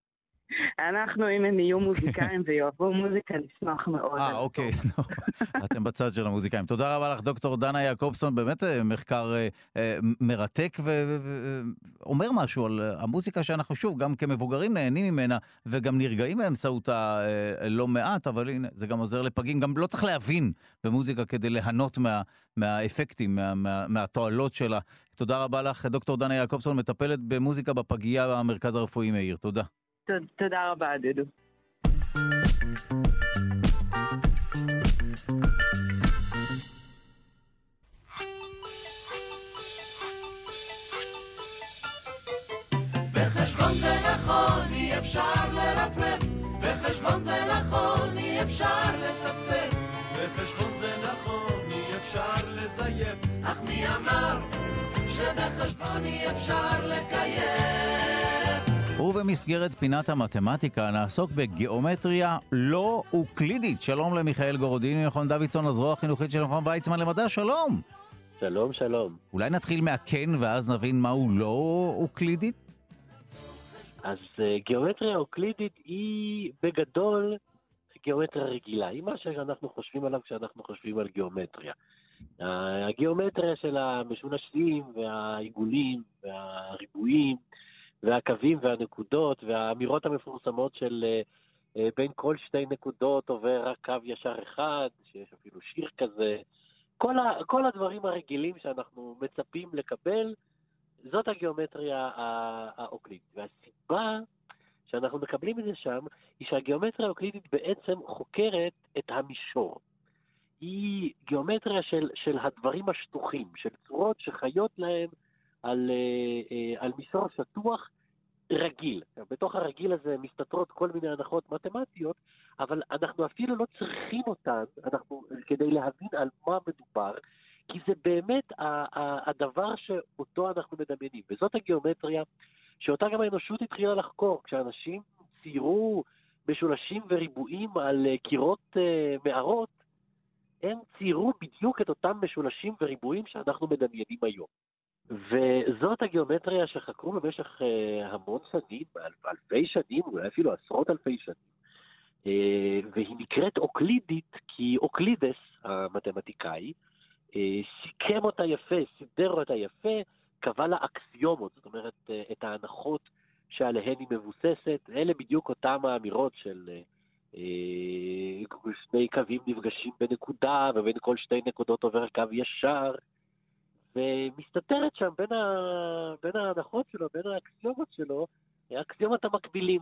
אנחנו, אם הם יהיו מוזיקאים ויאהבו מוזיקה, נשמח מאוד. אה, אוקיי, אתם בצד של המוזיקאים. תודה רבה לך, דוקטור דנה יעקובסון, באמת אה, מחקר אה, אה, מרתק ואומר משהו על המוזיקה שאנחנו, שוב, גם כמבוגרים נהנים ממנה וגם נרגעים באמצעותה לא מעט, אבל הנה, זה גם עוזר לפגים. גם לא צריך להבין במוזיקה כדי ליהנות מה, מהאפקטים, מה, מה, מהתועלות שלה. תודה רבה לך, דוקטור דנה יעקובסון, מטפלת במוזיקה בפגייה במרכז הרפואי מאיר. תודה. תודה רבה, דודו. בחשבון זה נכון, אי אפשר לרפרף, בחשבון זה נכון, אי אפשר לצפצף, בחשבון זה נכון, אי אפשר לזייף, אך מי אמר שבחשבון אי אפשר לקיים? ובמסגרת פינת המתמטיקה נעסוק בגיאומטריה לא אוקלידית. שלום למיכאל גורודין ממכון דוידסון, הזרוע החינוכית של מכון ויצמן למדע, שלום. שלום, שלום. אולי נתחיל מהכן ואז נבין מהו לא אוקלידית? אז uh, גיאומטריה אוקלידית היא בגדול גיאומטריה רגילה, היא מה שאנחנו חושבים עליו כשאנחנו חושבים על גיאומטריה. הגיאומטריה של המשולשים והעיגולים והריבועים והקווים והנקודות והאמירות המפורסמות של אה, אה, בין כל שתי נקודות עובר רק קו ישר אחד, שיש אפילו שיר כזה. כל, ה, כל הדברים הרגילים שאנחנו מצפים לקבל, זאת הגיאומטריה האוקלידית. והסיבה שאנחנו מקבלים את זה שם, היא שהגיאומטריה האוקלידית בעצם חוקרת את המישור. היא גיאומטריה של, של הדברים השטוחים, של צורות שחיות להם על, אה, אה, על מישור שטוח רגיל. בתוך הרגיל הזה מסתתרות כל מיני הנחות מתמטיות, אבל אנחנו אפילו לא צריכים אותן אנחנו, כדי להבין על מה מדובר, כי זה באמת הדבר שאותו אנחנו מדמיינים. וזאת הגיאומטריה שאותה גם האנושות התחילה לחקור. כשאנשים ציירו משולשים וריבועים על אה, קירות מערות, הם ציירו בדיוק את אותם משולשים וריבועים שאנחנו מדמיינים היום. וזאת הגיאומטריה שחקרו במשך המון שנים, אלפי שנים, אולי אפילו עשרות אלפי שנים. והיא נקראת אוקלידית כי אוקלידס, המתמטיקאי, סיכם אותה יפה, סידר אותה יפה, קבע לה אקסיומות, זאת אומרת, אה, את ההנחות שעליהן היא מבוססת. אלה בדיוק אותן האמירות של אה, אה, שני קווים נפגשים בנקודה, ובין כל שתי נקודות עובר קו ישר, ומסתתרת שם בין, ה... בין ההנחות שלו, בין האקסיומות שלו, אקסיומת המקבילים.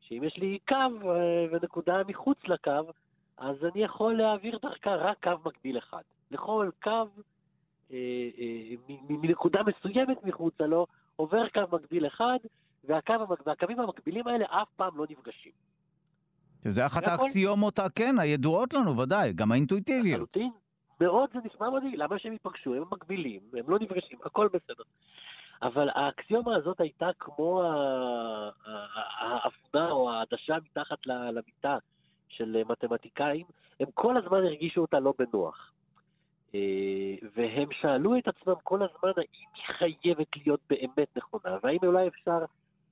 שאם יש לי קו ונקודה מחוץ לקו, אז אני יכול להעביר דרכה רק קו מקביל אחד. לכל קו אה, אה, מנקודה מסוימת מחוצה לו, עובר קו מקביל אחד, והקו, והקווים המקבילים האלה אף פעם לא נפגשים. שזה אחת האקסיומות, כן, הידועות לנו, ודאי, גם האינטואיטיביות. לחלוטין. מאוד זה נשמע מדהים, למה שהם ייפגשו? הם מקבילים, הם לא נפגשים, הכל בסדר. אבל האקסיומה הזאת הייתה כמו האפנה או העדשה מתחת למיטה של מתמטיקאים, הם כל הזמן הרגישו אותה לא בנוח. אה, והם שאלו את עצמם כל הזמן האם היא חייבת להיות באמת נכונה, והאם אולי אפשר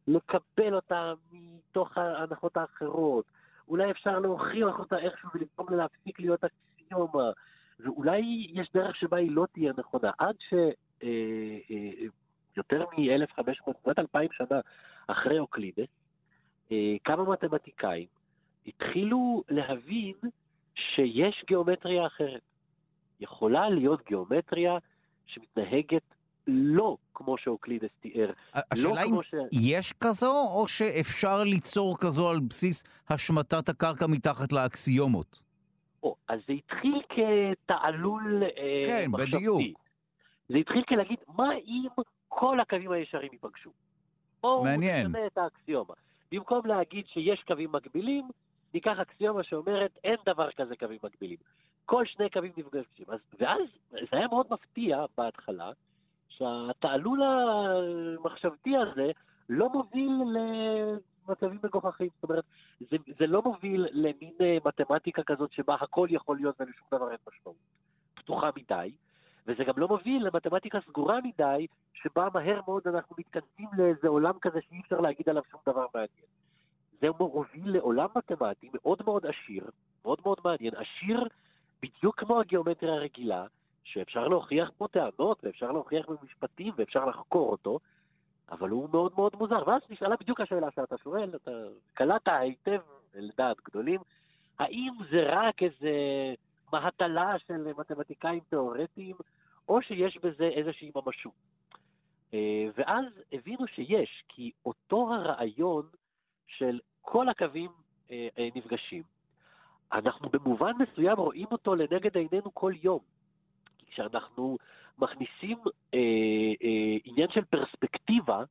לקבל אותה מתוך ההנחות האחרות, אולי אפשר להוכיח אותה איכשהו ולגרום לה להפסיק להיות אקסיומה, ואולי יש דרך שבה היא לא תהיה נכונה, עד שיותר אה, אה, מ-1500, כמעט 2,000 שנה אחרי אוקלידס, כמה מתמטיקאים התחילו להבין שיש גיאומטריה אחרת. יכולה להיות גיאומטריה שמתנהגת לא כמו שאוקלידס תיאר. לא השאלה לא אם ש... יש כזו, או שאפשר ליצור כזו על בסיס השמטת הקרקע מתחת לאקסיומות? או, אז זה התחיל כתעלול אה, כן, מחשבתי. בדיוק. זה התחיל כלהגיד, מה אם כל הקווים הישרים ייפגשו? מעניין. בואו נשנה את האקסיומה. במקום להגיד שיש קווים מקבילים, ניקח אקסיומה שאומרת אין דבר כזה קווים מקבילים. כל שני קווים נפגשים. אז, ואז זה היה מאוד מפתיע בהתחלה, שהתעלול המחשבתי הזה לא מוביל למצבים מגוחכים. זאת אומרת, זה, זה לא מוביל למין אה, מתמטיקה כזאת שבה הכל יכול להיות ולשום דבר אין משמעות. פתוחה מדי, וזה גם לא מוביל למתמטיקה סגורה מדי, שבה מהר מאוד אנחנו מתכנסים לאיזה עולם כזה שאי אפשר להגיד עליו שום דבר מעניין. זה מוביל לעולם מתמטי מאוד מאוד עשיר, מאוד מאוד מעניין, עשיר בדיוק כמו הגיאומטריה הרגילה, שאפשר להוכיח פה טענות, ואפשר להוכיח במשפטים, ואפשר לחקור אותו, אבל הוא מאוד מאוד מוזר. ואז נשאלה בדיוק השאלה שאתה שואל, אתה קלטת היטב, לדעת גדולים, האם זה רק איזה מהטלה של מתמטיקאים תיאורטיים, או שיש בזה איזושהי ממשות. אה, ואז הבינו שיש, כי אותו הרעיון של כל הקווים אה, אה, נפגשים, אנחנו במובן מסוים רואים אותו לנגד עינינו כל יום. כשאנחנו מכניסים אה, אה, עניין של פרספקטיבה,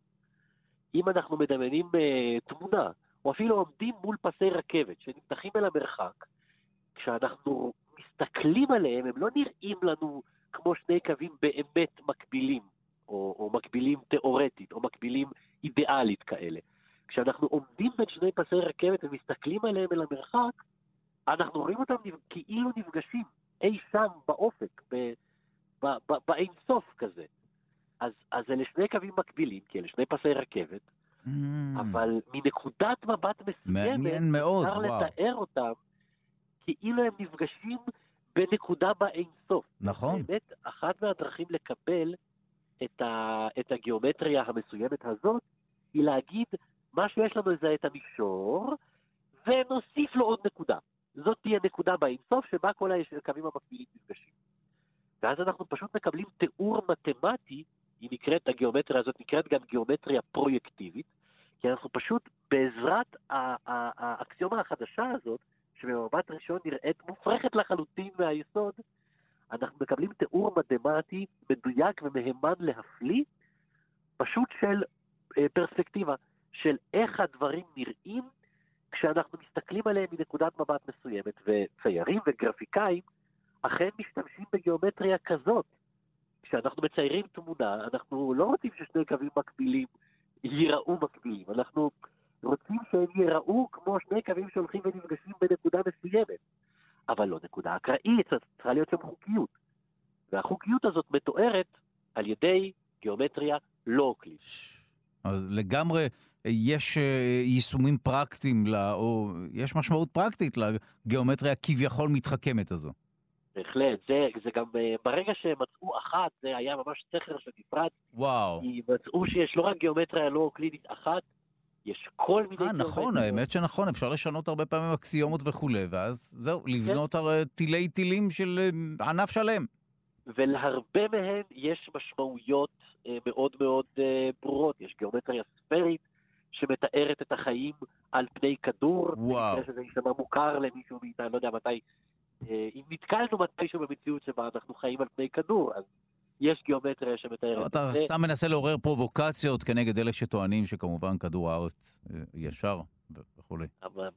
אם אנחנו מדמיינים אה, תמונה, או אפילו עומדים מול פסי רכבת שנמתחים אל המרחק, כשאנחנו מסתכלים עליהם, הם לא נראים לנו כמו שני קווים באמת מקבילים, או, או מקבילים תיאורטית, או מקבילים אידיאלית כאלה. כשאנחנו עומדים בין שני פסי רכבת ומסתכלים עליהם אל המרחק, אנחנו רואים אותם כאילו נפגשים אי שם באופק, באינסוף כזה. אז, אז אלה שני קווים מקבילים, כי אלה שני פסי רכבת, mm. אבל מנקודת מבט מסוימת, מאוד, אפשר. לתאר אותם כאילו הם נפגשים בנקודה באינסוף. נכון. באמת, אחת מהדרכים לקבל את, ה, את הגיאומטריה המסוימת הזאת, היא להגיד, מה שיש לנו זה את המישור, ונוסיף לו עוד נקודה. זאת תהיה נקודה באינסוף שבה כל הקווים המקבילים נפגשים. ואז אנחנו פשוט מקבלים תיאור מתמטי, היא נקראת, הגיאומטריה הזאת נקראת גם גיאומטריה פרויקטיבית, כי אנחנו פשוט בעזרת האקסיומה החדשה הזאת, שבמבט ראשון נראית מופרכת לחלוטין מהיסוד, אנחנו מקבלים תיאור מתמטי מדויק ומהימן להפליא, פשוט של אה, פרספקטיבה, של איך הדברים נראים כשאנחנו מסתכלים עליהם מנקודת מבט מסוימת, וציירים וגרפיקאים אכן משתמשים בגיאומטריה כזאת. כשאנחנו מציירים תמונה, אנחנו לא רוצים ששני קווים מקבילים ייראו מקבילים, אנחנו רוצים שהם ייראו כמו שני קווים שהולכים ונפגשים בנקודה מסוימת. אבל לא נקודה אקראית, צריכה להיות שם חוקיות. והחוקיות הזאת מתוארת על ידי גיאומטריה לא אוקלידית. אז לגמרי יש אה, יישומים פרקטיים, או יש משמעות פרקטית לגיאומטריה הכביכול מתחכמת הזו. בהחלט, זה, זה גם אה, ברגע שהם מצאו אחת, זה היה ממש סכר של נפרד. וואו. כי מצאו שיש לא רק גיאומטריה לא אוקלידית אחת, יש כל מיני... אה, נכון, האמת שנכון, אפשר לשנות הרבה פעמים אקסיומות וכולי, ואז זהו, לבנות כן. הרי תילי תילים של אה, ענף שלם. ולהרבה מהם יש משמעויות מאוד מאוד ברורות. יש גיאומטריה ספרית שמתארת את החיים על פני כדור. וואו. שזה יישמע מוכר למישהו מאיתנו, לא יודע מתי, אם נתקלנו מתישהו במציאות שבה אנחנו חיים על פני כדור, אז יש גיאומטריה שמתארת את זה. אתה סתם מנסה לעורר פרובוקציות כנגד אלה שטוענים שכמובן כדור הארץ אה, ישר. וכולי.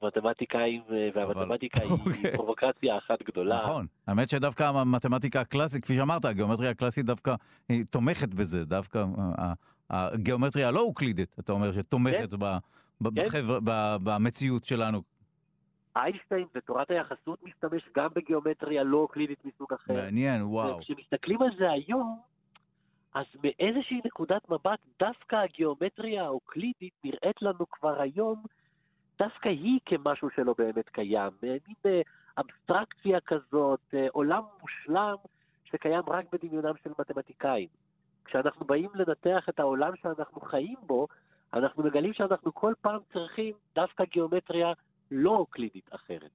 המתמטיקאים והמתמטיקה היא אוקיי. פרובוקציה אחת גדולה. נכון. האמת שדווקא המתמטיקה הקלאסית, כפי שאמרת, הגיאומטריה הקלאסית דווקא תומכת בזה, דווקא הגיאומטריה הלא אוקלידית, אתה אומר, שתומכת כן. כן. במציאות שלנו. איינשטיין ותורת היחסות משתמש גם בגיאומטריה לא אוקלידית מסוג אחר. מעניין, וואו. וכשמסתכלים על זה היום, אז מאיזושהי נקודת מבט, דווקא הגיאומטריה האוקלידית נראית לנו כבר היום, דווקא היא כמשהו שלא באמת קיים. מין אה, אבסטרקציה כזאת, אה, עולם מושלם שקיים רק בדמיונם של מתמטיקאים. כשאנחנו באים לנתח את העולם שאנחנו חיים בו, אנחנו מגלים שאנחנו כל פעם צריכים דווקא גיאומטריה לא אוקלידית אחרת.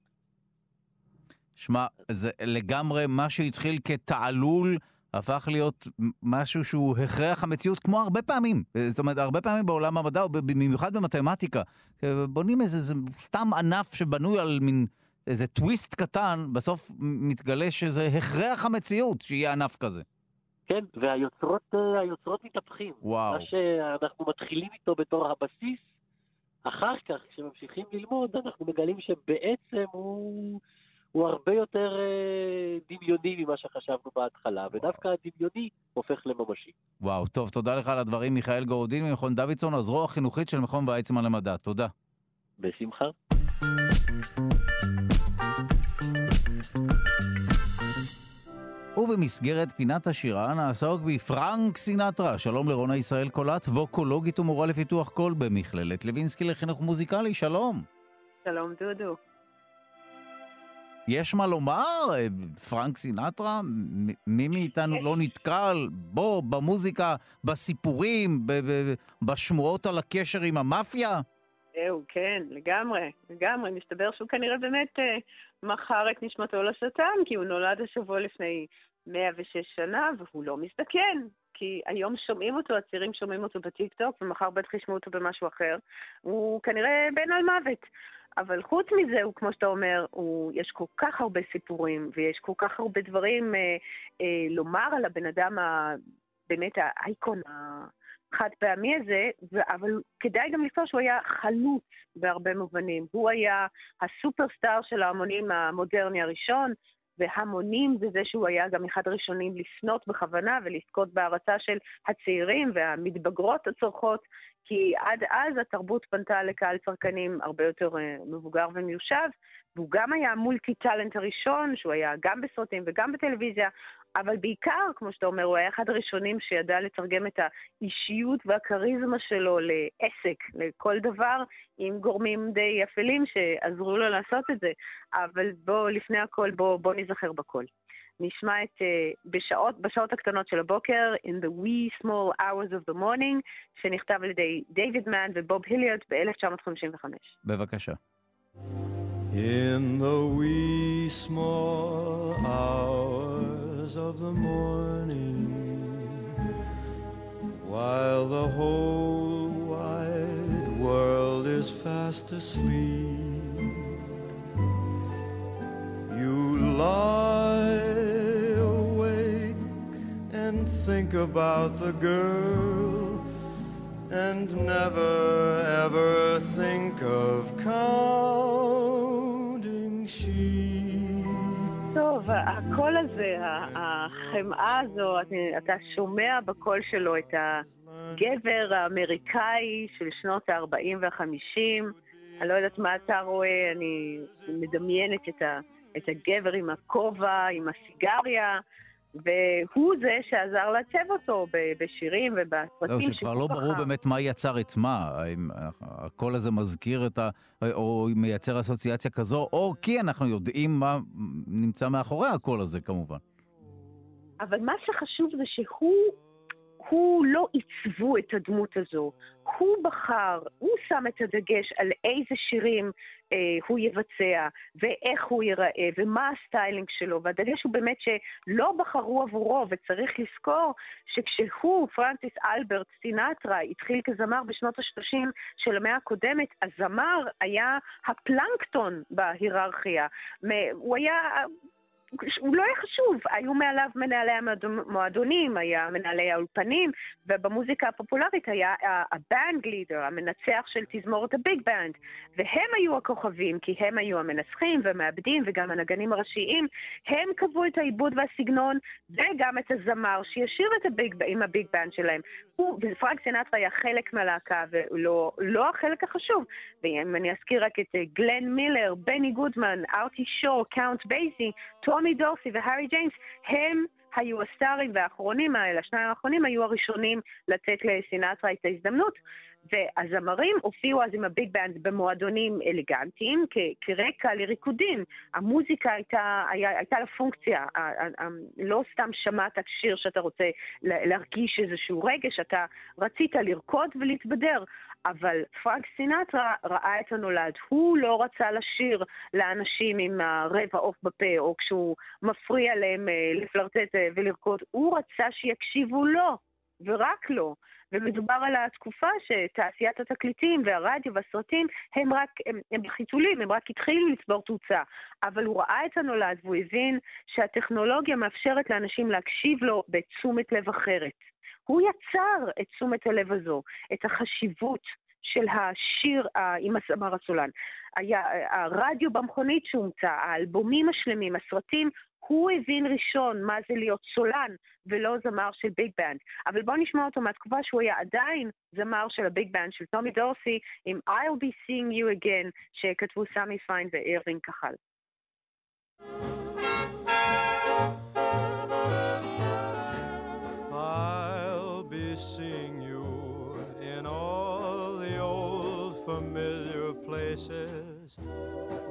שמע, זה לגמרי מה שהתחיל כתעלול, הפך להיות משהו שהוא הכרח המציאות, כמו הרבה פעמים. זאת אומרת, הרבה פעמים בעולם המדע, במיוחד במתמטיקה, בונים איזה זה סתם ענף שבנוי על מין איזה טוויסט קטן, בסוף מתגלה שזה הכרח המציאות שיהיה ענף כזה. כן, והיוצרות אה, מתהפכים. וואו. מה שאנחנו מתחילים איתו בתור הבסיס, אחר כך, כשממשיכים ללמוד, אנחנו מגלים שבעצם הוא, הוא הרבה יותר אה, דמיוני ממה שחשבנו בהתחלה, ודווקא הדמיוני הופך לממשי. וואו, טוב, תודה לך על הדברים, מיכאל גורדין ממכון דוידסון, הזרוע החינוכית של מכון ויצמן למדע. תודה. בשמחה. ובמסגרת פינת השירה נעסוק בפרנק סינטרה. שלום לרונה ישראל קולט, ווקולוגית ומורה לפיתוח קול במכללת לוינסקי לחינוך מוזיקלי, שלום. שלום דודו. יש מה לומר? פרנק סינטרה? מי מאיתנו לא נתקל בו, במוזיקה, בסיפורים, בשמועות על הקשר עם המאפיה? זהו, כן, לגמרי, לגמרי. מסתבר שהוא כנראה באמת אה, מכר את נשמתו לשטן, כי הוא נולד השבוע לפני 106 שנה, והוא לא מזדקן. כי היום שומעים אותו, הצעירים שומעים אותו בטיקטוק, ומחר בטח ישמעו אותו במשהו אחר. הוא כנראה בן על מוות. אבל חוץ מזה, הוא, כמו שאתה אומר, הוא, יש כל כך הרבה סיפורים, ויש כל כך הרבה דברים אה, אה, לומר על הבן אדם, ה, באמת האייקון, החד פעמי הזה, אבל כדאי גם לזכור שהוא היה חלוץ בהרבה מובנים. הוא היה הסופרסטאר של ההמונים המודרני הראשון, והמונים זה זה שהוא היה גם אחד הראשונים לפנות בכוונה ולזכות בהערצה של הצעירים והמתבגרות הצורכות, כי עד אז התרבות פנתה לקהל צרכנים הרבה יותר uh, מבוגר ומיושב, והוא גם היה המולטי טאלנט הראשון, שהוא היה גם בסרטים וגם בטלוויזיה, אבל בעיקר, כמו שאתה אומר, הוא היה אחד הראשונים שידע לתרגם את האישיות והכריזמה שלו לעסק, לכל דבר, עם גורמים די אפלים שעזרו לו לעשות את זה. אבל בואו, לפני הכל, בואו בוא נזכר בכל. נשמע את, uh, בשעות, בשעות הקטנות של הבוקר, In the wee small hours of the morning, שנכתב על ידי דייוויד מן ובוב היליארד ב-1955. בבקשה. In the wee small hours of the morning while the whole wide world is fast asleep. You lie awake and think about the girl and never ever think of counting sheep. טוב, הקול הזה, החמאה הזו, אתה שומע בקול שלו את הגבר האמריקאי של שנות ה-40 וה-50. אני לא יודעת מה אתה רואה, אני מדמיינת את, ה, את הגבר עם הכובע, עם הסיגריה, והוא זה שעזר לעצב אותו בשירים ובסרטים לא, שכבר לא ברור באמת מה יצר את מה, האם הקול הזה מזכיר את ה... או מייצר אסוציאציה כזו, או כי אנחנו יודעים מה נמצא מאחורי הקול הזה כמובן. אבל מה שחשוב זה שהוא הוא לא עיצבו את הדמות הזו, הוא בחר, הוא שם את הדגש על איזה שירים אה, הוא יבצע, ואיך הוא ייראה, ומה ה-styling שלו, והדגש הוא באמת שלא בחרו עבורו, וצריך לזכור שכשהוא, פרנסיס אלברט סינטרה, התחיל כזמר בשנות ה-30 של המאה הקודמת, הזמר היה הפלנקטון בהיררכיה. הוא היה... הוא לא היה חשוב, היו מעליו מנהלי המועדונים, היה מנהלי האולפנים, ובמוזיקה הפופולרית היה ה-band leader, המנצח של תזמורת ה-big band, והם היו הכוכבים, כי הם היו המנסחים והמעבדים וגם הנגנים הראשיים, הם קבעו את העיבוד והסגנון, וגם את הזמר שישיר את ה-big, עם ה-big band שלהם. הוא, ופרנק סינטרה היה חלק מהלהקה, ולא לא החלק החשוב. ואם אני אזכיר רק את אה, גלן מילר, בני גודמן, ארטי שור, קאונט בייסי, טומי דורסי והארי ג'יימס, הם היו הסטארים והאחרונים האלה, השניים האחרונים היו הראשונים לתת לסינטרה את ההזדמנות. והזמרים הופיעו אז עם ה-big band במועדונים אלגנטיים כ- כרקע לריקודים. המוזיקה הייתה, היה, הייתה לה פונקציה, לא סתם שמעת שיר שאתה רוצה להרגיש איזשהו רגש, אתה רצית לרקוד ולהתבדר. אבל פרנק סינטרה ראה את הנולד. הוא לא רצה לשיר לאנשים עם הרבע עוף בפה, או כשהוא מפריע להם אה, לפלרטט אה, ולרקוד. הוא רצה שיקשיבו לו, ורק לו. ומדובר על התקופה שתעשיית התקליטים והרדיו והסרטים הם רק, הם, הם חיתולים, הם רק התחילו לצבור תאוצה. אבל הוא ראה את הנולד והוא הבין שהטכנולוגיה מאפשרת לאנשים להקשיב לו בתשומת לב אחרת. הוא יצר את תשומת הלב הזו, את החשיבות של השיר עם הזמר הסולן. היה הרדיו במכונית שהומצא, האלבומים השלמים, הסרטים, הוא הבין ראשון מה זה להיות סולן ולא זמר של big band. אבל בואו נשמע אותו מהתקופה שהוא היה עדיין זמר של ה-big band של טומי דורסי עם I'll be seeing you again שכתבו סמי פיין ואירווין כחל. Places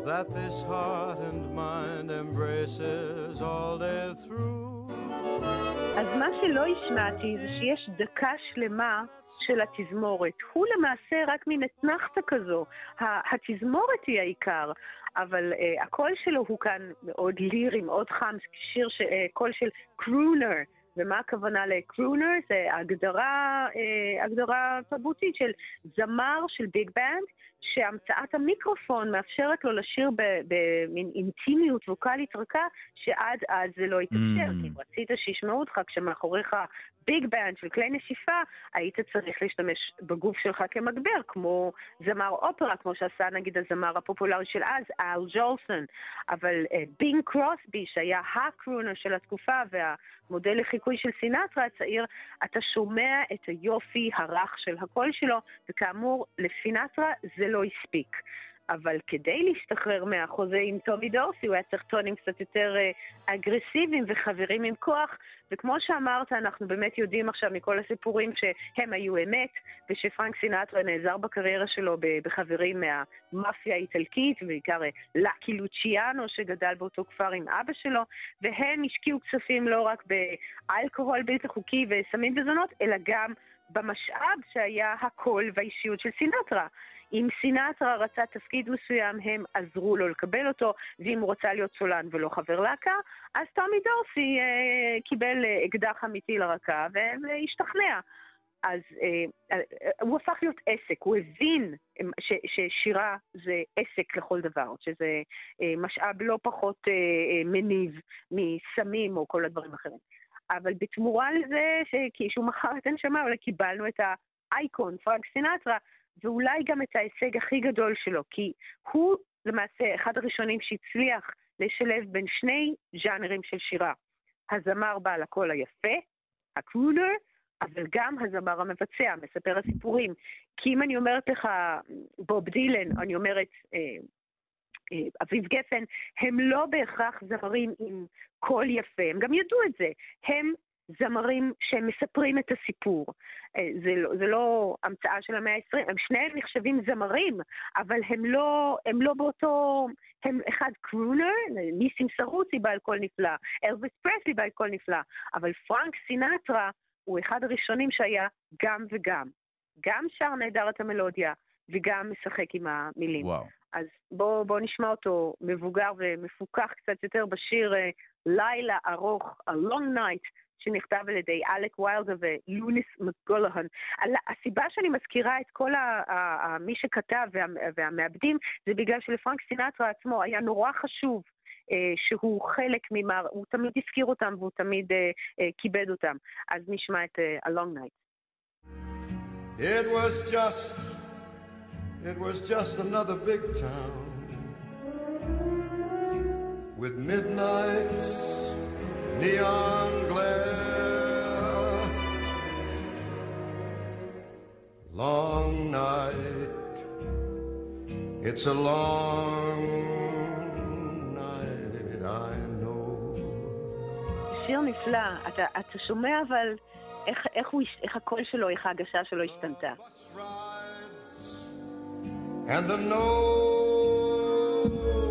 that this heart and mind embraces all day through. אז מה שלא השמעתי זה שיש דקה שלמה של התזמורת. הוא למעשה רק מין אתנחתא כזו. התזמורת היא העיקר, אבל אה, הקול שלו הוא כאן מאוד לירי, מאוד חם, שיר, ש, אה, קול של crooner. ומה הכוונה ל crooner? זה הגדרה, אה, הגדרה תרבותית של זמר של ביג בנד שהמצאת המיקרופון מאפשרת לו לשיר במין אינטימיות ווקאלית רכה, שעד אז זה לא התאפשר. ממ. כי אם רצית שישמעו אותך כשמאחוריך ביג בנד של כלי נשיפה, היית צריך להשתמש בגוף שלך כמגבר, כמו זמר אופרה, כמו שעשה נגיד הזמר הפופולרי של אז, אל ג'ולסון. אבל אה, בינג קרוסבי, שהיה ה crooner של התקופה והמודל לחיקוי של סינטרה הצעיר, אתה שומע את היופי הרך של הקול שלו, וכאמור, לסינטרה זה לא הספיק. אבל כדי להשתחרר מהחוזה עם טומי דורסי, הוא היה צריך טונים קצת יותר אה, אגרסיביים וחברים עם כוח, וכמו שאמרת, אנחנו באמת יודעים עכשיו מכל הסיפורים שהם היו אמת, ושפרנק סינטרה נעזר בקריירה שלו בחברים מהמאפיה האיטלקית, ובעיקר אה, לקי לוציאנו, שגדל באותו כפר עם אבא שלו, והם השקיעו כספים לא רק באלכוהול בלתי חוקי וסמים וזונות, אלא גם במשאב שהיה הקול והאישיות של סינטרה. אם סינטרה רצה תפקיד מסוים, הם עזרו לו לקבל אותו, ואם הוא רצה להיות סולן ולא חבר להקה, אז טומי דורסי אה, קיבל אה, אקדח אמיתי לרקה והשתכנע. אז אה, אה, הוא הפך להיות עסק, הוא הבין אה, ש, ששירה זה עסק לכל דבר, שזה אה, משאב לא פחות אה, אה, מניב מסמים או כל הדברים האחרים. אבל בתמורה לזה, שהוא מכר את הנשמה, אולי קיבלנו את האייקון, פרנק סינטרה, ואולי גם את ההישג הכי גדול שלו, כי הוא למעשה אחד הראשונים שהצליח לשלב בין שני ז'אנרים של שירה. הזמר בעל הקול היפה, הקרונר, אבל גם הזמר המבצע, מספר הסיפורים. כי אם אני אומרת לך בוב דילן, אני אומרת אה, אה, אביב גפן, הם לא בהכרח זמרים עם קול יפה, הם גם ידעו את זה. הם זמרים שמספרים את הסיפור. אה, זה לא, זה לא המצאה של המאה ה-20, הם שניהם נחשבים זמרים, אבל הם לא, הם לא באותו... הם אחד crooner, ניסים סרוסי בעל קול נפלא, אלוויס פרסלי בעל קול נפלא, אבל פרנק סינטרה הוא אחד הראשונים שהיה גם וגם. גם שר נהדר את המלודיה, וגם משחק עם המילים. וואו. אז בואו בוא נשמע אותו מבוגר ומפוכח קצת יותר בשיר אה, לילה ארוך, A Long Night, שנכתב על ידי אלק ויילדר ולוניס מקגולהן. הסיבה שאני מזכירה את כל ה, ה, ה, מי שכתב וה, והמעבדים, זה בגלל שלפרנק סינטרה עצמו היה נורא חשוב. אה, שהוא חלק ממה, הוא תמיד הזכיר אותם והוא תמיד אה, אה, כיבד אותם. אז נשמע את A Long Night. It was just, it was just another big town with midnights, neon long night. It's a long night, I know. שיר נפלא, אתה, אתה שומע אבל איך, איך, הוא, איך הקול שלו, איך ההגשה שלו השתנתה. And the nose אתה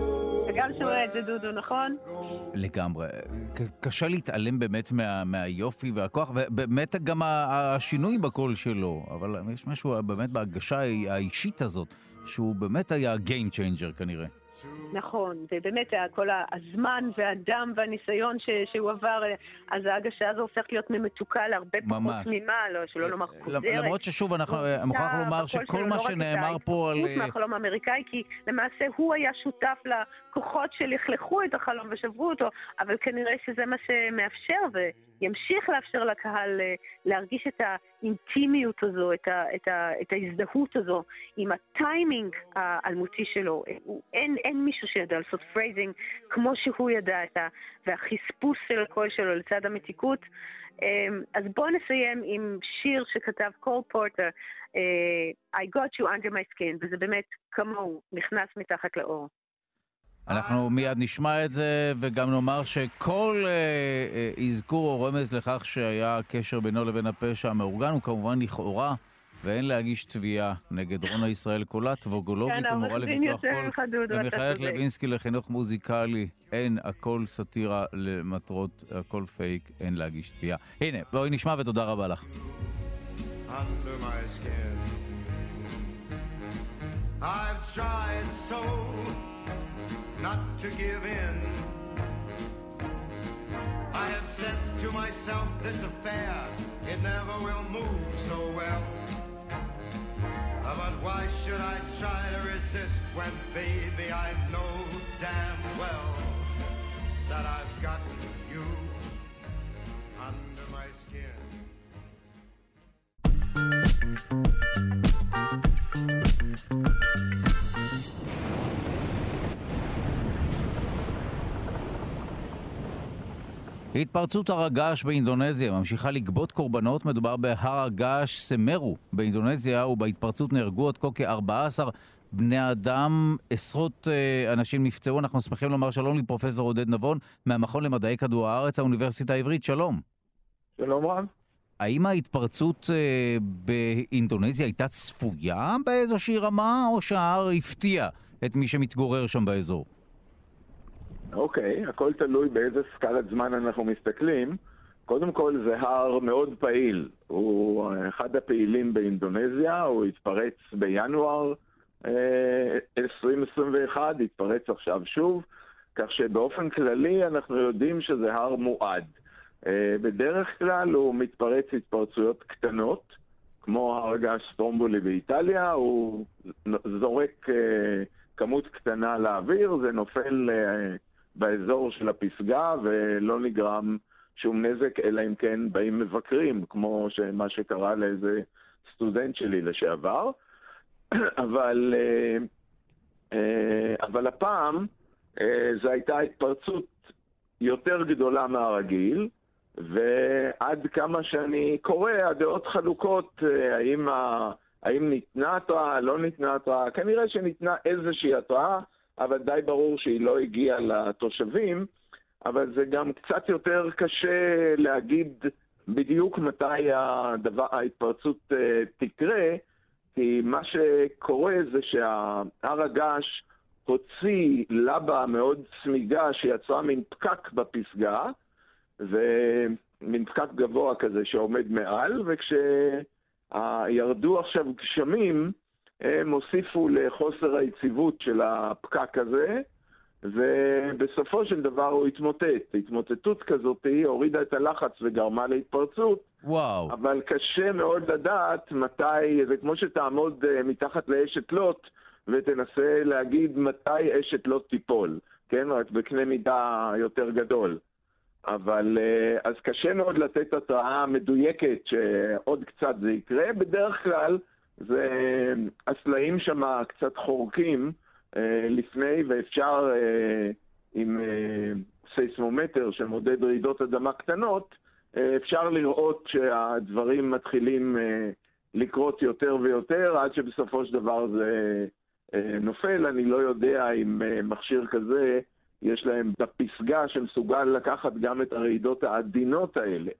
גם שומע את זה, דודו, נכון? לגמרי. קשה להתעלם באמת מה, מהיופי והכוח, ובאמת גם השינוי בקול שלו, אבל יש משהו באמת בהגשה האישית הזאת, שהוא באמת היה Game Changer כנראה. נכון, ובאמת כל הזמן והדם והניסיון ש, שהוא עבר, אז ההגשה הזו הופכת להיות ממתוקה להרבה פחות ממש. תמימה, לא, שלא לומר חוזרת. למרות ששוב, אנחנו מוכרח לומר שכל מה לא שנאמר פה על... ההתפתחות מהחלום האמריקאי, כי למעשה הוא היה שותף לכוחות שלכלכו את החלום ושברו אותו, אבל כנראה שזה מה שמאפשר וימשיך לאפשר לקהל אה, להרגיש את האינטימיות הזו, את, ה, את, ה, את ההזדהות הזו עם הטיימינג האלמותי שלו. אין, אין מישהו שידע לעשות phrasing כמו שהוא ידע את ה... והחספוס של הקול שלו לצד המתיקות. אמ, אז בואו נסיים עם שיר שכתב קול פורטר, אה, I got you under my skin, וזה באמת כמוהו, נכנס מתחת לעור. אנחנו מיד נשמע את זה, וגם נאמר שכל אה, אה, אזכור או רמז לכך שהיה קשר בינו לבין הפשע המאורגן הוא כמובן לכאורה, ואין להגיש תביעה נגד רונה ישראל קולת, ווקולוגית כן, ומורה לפיתוח קול, צודק. לוינסקי לחינוך מוזיקלי. אין, הכל סאטירה למטרות, הכל פייק, אין להגיש תביעה. הנה, בואי נשמע ותודה רבה לך. under my skin. I've tried so not to give in. I have said to myself, this affair, it never will move so well. But why should I try to resist when, baby, I know damn well that I've got you under my skin? התפרצות הר הגעש באינדונזיה ממשיכה לגבות קורבנות. מדובר בהר הגעש סמרו באינדונזיה, ובהתפרצות נהרגו עד כה כ-14 בני אדם, עשרות אה, אנשים נפצעו. אנחנו שמחים לומר שלום לפרופסור עודד נבון מהמכון למדעי כדור הארץ, האוניברסיטה העברית. שלום. שלום רב. האם ההתפרצות אה, באינדונזיה הייתה צפויה באיזושהי רמה, או שההר הפתיע את מי שמתגורר שם באזור? אוקיי, הכל תלוי באיזה סקלת זמן אנחנו מסתכלים. קודם כל זה הר מאוד פעיל, הוא אחד הפעילים באינדונזיה, הוא התפרץ בינואר אה, 2021, התפרץ עכשיו שוב, כך שבאופן כללי אנחנו יודעים שזה הר מועד. אה, בדרך כלל הוא מתפרץ התפרצויות קטנות, כמו הר געש סטרומבולי באיטליה, הוא זורק אה, כמות קטנה לאוויר, זה נופל אה, באזור של הפסגה ולא נגרם שום נזק, אלא אם כן באים מבקרים, כמו מה שקרה לאיזה סטודנט שלי לשעבר. אבל, אה, אה, אבל הפעם אה, זו הייתה התפרצות יותר גדולה מהרגיל, ועד כמה שאני קורא, הדעות חלוקות, האם, ה... האם ניתנה התראה, לא ניתנה התראה, כנראה שניתנה איזושהי התראה, אבל די ברור שהיא לא הגיעה לתושבים, אבל זה גם קצת יותר קשה להגיד בדיוק מתי הדבר, ההתפרצות אה, תקרה, כי מה שקורה זה שהר הגעש הוציא לבה מאוד צמיגה שיצרה מין פקק בפסגה, ומין פקק גבוה כזה שעומד מעל, וכשירדו עכשיו גשמים, הם הוסיפו לחוסר היציבות של הפקק הזה, ובסופו של דבר הוא התמוטט. התמוטטות כזאת הורידה את הלחץ וגרמה להתפרצות. וואו. אבל קשה מאוד לדעת מתי, זה כמו שתעמוד אה, מתחת לאשת לוט ותנסה להגיד מתי אשת לוט תיפול, כן? רק בקנה מידה יותר גדול. אבל אה, אז קשה מאוד לתת התראה מדויקת שעוד קצת זה יקרה. בדרך כלל זה, הסלעים שם קצת חורקים אה, לפני, ואפשר אה, עם סייסמומטר שמודד רעידות אדמה קטנות, אפשר לראות שהדברים מתחילים לקרות יותר ויותר, עד שבסופו של דבר זה נופל. אני לא יודע אם מכשיר כזה יש להם את הפסגה שמסוגל לקחת גם את הרעידות העדינות האלה.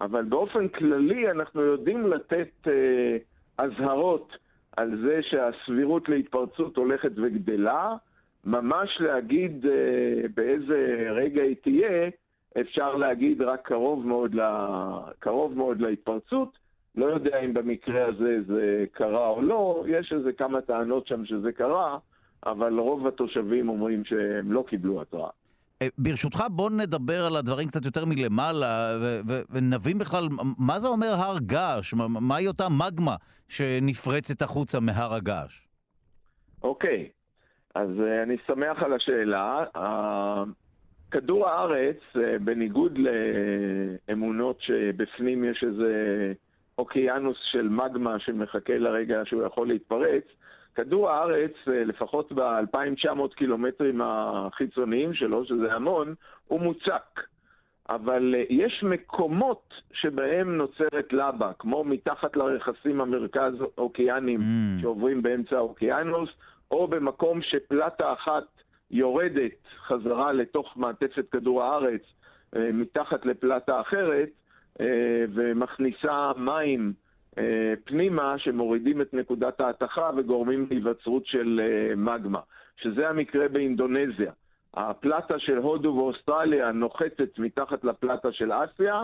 אבל באופן כללי אנחנו יודעים לתת אה, אזהרות על זה שהסבירות להתפרצות הולכת וגדלה. ממש להגיד אה, באיזה רגע היא תהיה, אפשר להגיד רק קרוב מאוד, לה, קרוב מאוד להתפרצות. לא יודע אם במקרה הזה זה קרה או לא, יש איזה כמה טענות שם שזה קרה, אבל רוב התושבים אומרים שהם לא קיבלו התראה. אה, ברשותך, בוא נדבר על הדברים קצת יותר מלמעלה, ונבין בכלל מה זה אומר הר געש, מהי אותה מגמה שנפרצת החוצה מהר הגעש. אוקיי, אז uh, אני שמח על השאלה. Uh, כדור הארץ, uh, בניגוד לאמונות שבפנים יש איזה אוקיינוס של מגמה שמחכה לרגע שהוא יכול להתפרץ, כדור הארץ, אה, לפחות ב-2,900 קילומטרים החיצוניים שלו, שזה המון, הוא מוצק. אבל אה, יש מקומות שבהם נוצרת לבה, כמו מתחת לרכסים המרכז אוקיאנים mm. שעוברים באמצע האוקיינוס, או במקום שפלטה אחת יורדת חזרה לתוך מעטפת כדור הארץ אה, מתחת לפלטה אחרת, ומכניסה מים פנימה שמורידים את נקודת ההתכה וגורמים להיווצרות של אה, מגמה, שזה המקרה באינדונזיה. הפלטה של הודו ואוסטרליה נוחתת מתחת לפלטה של אסיה,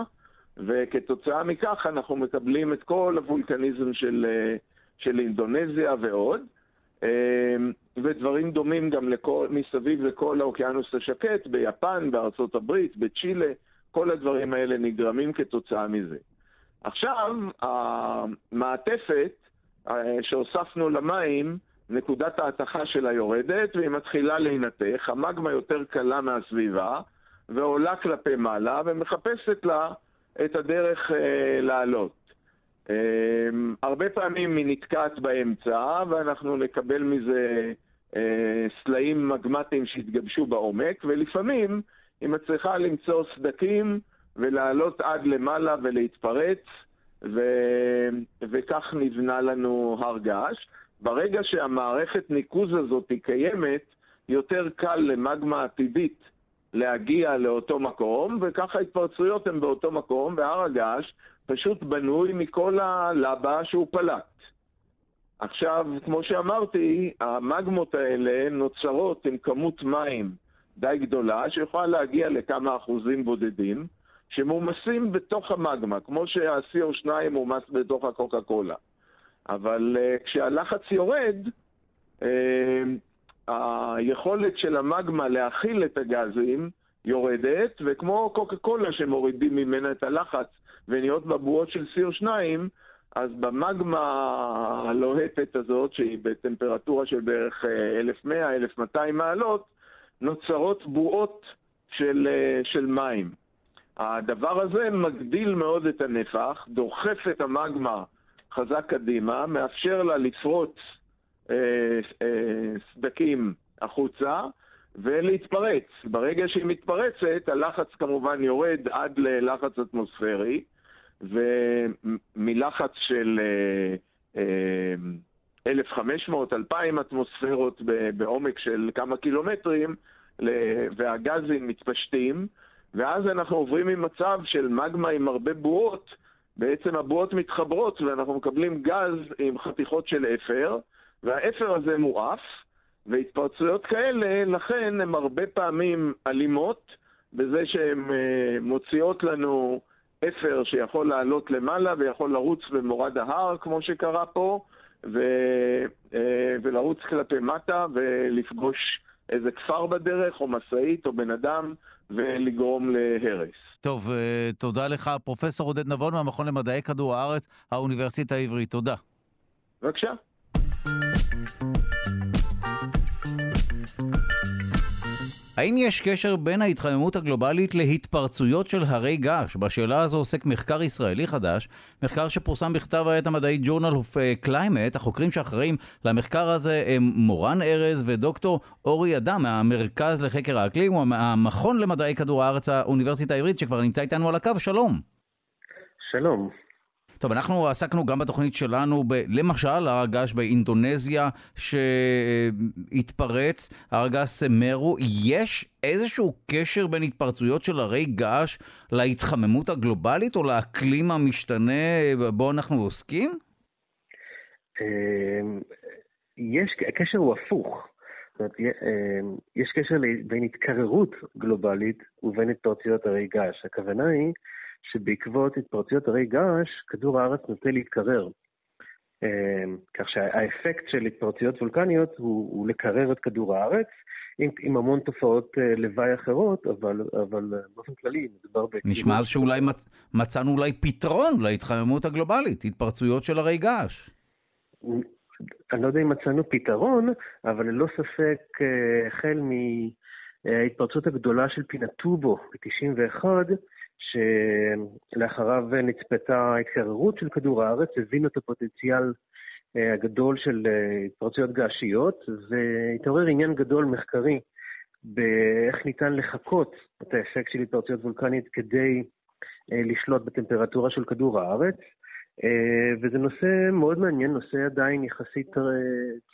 וכתוצאה מכך אנחנו מקבלים את כל הוולקניזם של, אה, של אינדונזיה ועוד. ודברים דומים גם לכל, מסביב לכל האוקיינוס השקט, ביפן, בארצות הברית, בצ'ילה, כל הדברים האלה נגרמים כתוצאה מזה. עכשיו, המעטפת אה, שהוספנו למים, נקודת ההתכה שלה יורדת והיא מתחילה להינתך, המגמה יותר קלה מהסביבה ועולה כלפי מעלה ומחפשת לה את הדרך אה, לעלות. אה, הרבה פעמים היא נתקעת באמצע ואנחנו נקבל מזה אה, סלעים מגמטיים שהתגבשו בעומק ולפעמים היא מצליחה למצוא סדקים ולעלות עד למעלה ולהתפרץ, ו... וכך נבנה לנו הר געש. ברגע שהמערכת ניקוז הזאת היא קיימת, יותר קל למגמה עתידית להגיע לאותו מקום, וככה ההתפרצויות הן באותו מקום, והר הגעש פשוט בנוי מכל הלבה שהוא פלט. עכשיו, כמו שאמרתי, המגמות האלה נוצרות עם כמות מים די גדולה, שיכולה להגיע לכמה אחוזים בודדים, שמומסים בתוך המגמה, כמו שה-CO2 מומס בתוך הקוקה קולה. אבל uh, כשהלחץ יורד, uh, היכולת של המגמה להכיל את הגזים יורדת, וכמו קוקה קולה שמורידים ממנה את הלחץ ונהיות בבועות של CO2, אז במגמה הלוהטת הזאת, שהיא בטמפרטורה של בערך 1,100-1,200 אה, מעלות, נוצרות בועות של, של מים. הדבר הזה מגדיל מאוד את הנפח, דוחף את המגמה חזק קדימה, מאפשר לה לפרוץ אה, אה, סדקים החוצה, ולהתפרץ. ברגע שהיא מתפרצת, הלחץ כמובן יורד עד ללחץ אטמוספרי, ומלחץ של 1,500-2,000 אטמוספירות בעומק של כמה קילומטרים, והגזים מתפשטים, ואז אנחנו עוברים ממצב של מגמה עם הרבה בועות, בעצם הבועות מתחברות ואנחנו מקבלים גז עם חתיכות של אפר, והאפר הזה מואף, והתפרצויות כאלה, לכן הן הרבה פעמים אלימות, בזה שהן אה, מוציאות לנו אפר שיכול לעלות למעלה ויכול לרוץ במורד ההר, כמו שקרה פה, ו, אה, ולרוץ כלפי מטה ולפגוש איזה כפר בדרך, או משאית, או בן אדם, ולגרום להרס. טוב, אה, תודה לך, פרופסור עודד נבון מהמכון למדעי כדור הארץ, האוניברסיטה העברית. תודה. בבקשה. האם יש קשר בין ההתחממות הגלובלית להתפרצויות של הרי געש? בשאלה הזו עוסק מחקר ישראלי חדש, מחקר שפורסם בכתב העת המדעי Journal of Climate. החוקרים שאחראים למחקר הזה הם מורן ארז ודוקטור אורי אדם מהמרכז לחקר האקלים, הוא המכון למדעי כדור הארץ האוניברסיטה העברית, שכבר נמצא איתנו על הקו. שלום. שלום. טוב, אנחנו עסקנו גם בתוכנית שלנו, ב, למשל, הר הגעש באינדונזיה שהתפרץ, הר הגעש סמרו. יש איזשהו קשר בין התפרצויות של הרי געש להתחממות הגלובלית או לאקלים המשתנה בו אנחנו עוסקים? אמ, יש, הקשר הוא הפוך. זאת אומרת, אמ, יש קשר בין התקררות גלובלית ובין התפרצויות הרי געש. הכוונה היא שבעקבות התפרצויות הרי געש, כדור הארץ נוטה להתקרר. אמ, כך שהאפקט של התפרצויות וולקניות הוא, הוא לקרר את כדור הארץ, עם, עם המון תופעות אה, לוואי אחרות, אבל, אבל אה, באופן כללי מדובר ב... נשמע אז שאולי מצ... מצאנו אולי פתרון להתחממות הגלובלית, התפרצויות של הרי געש. אני לא יודע אם מצאנו פתרון, אבל ללא ספק, אה, החל מההתפרצות הגדולה של פינטובו ב-91, שלאחריו נצפתה התקררות של כדור הארץ, הבינו את הפוטנציאל אה, הגדול של אה, התפרצויות געשיות, והתעורר עניין גדול מחקרי באיך ניתן לחקות את האפקט של התפרצויות וולקנית כדי אה, לשלוט בטמפרטורה של כדור הארץ. וזה נושא מאוד מעניין, נושא עדיין יחסית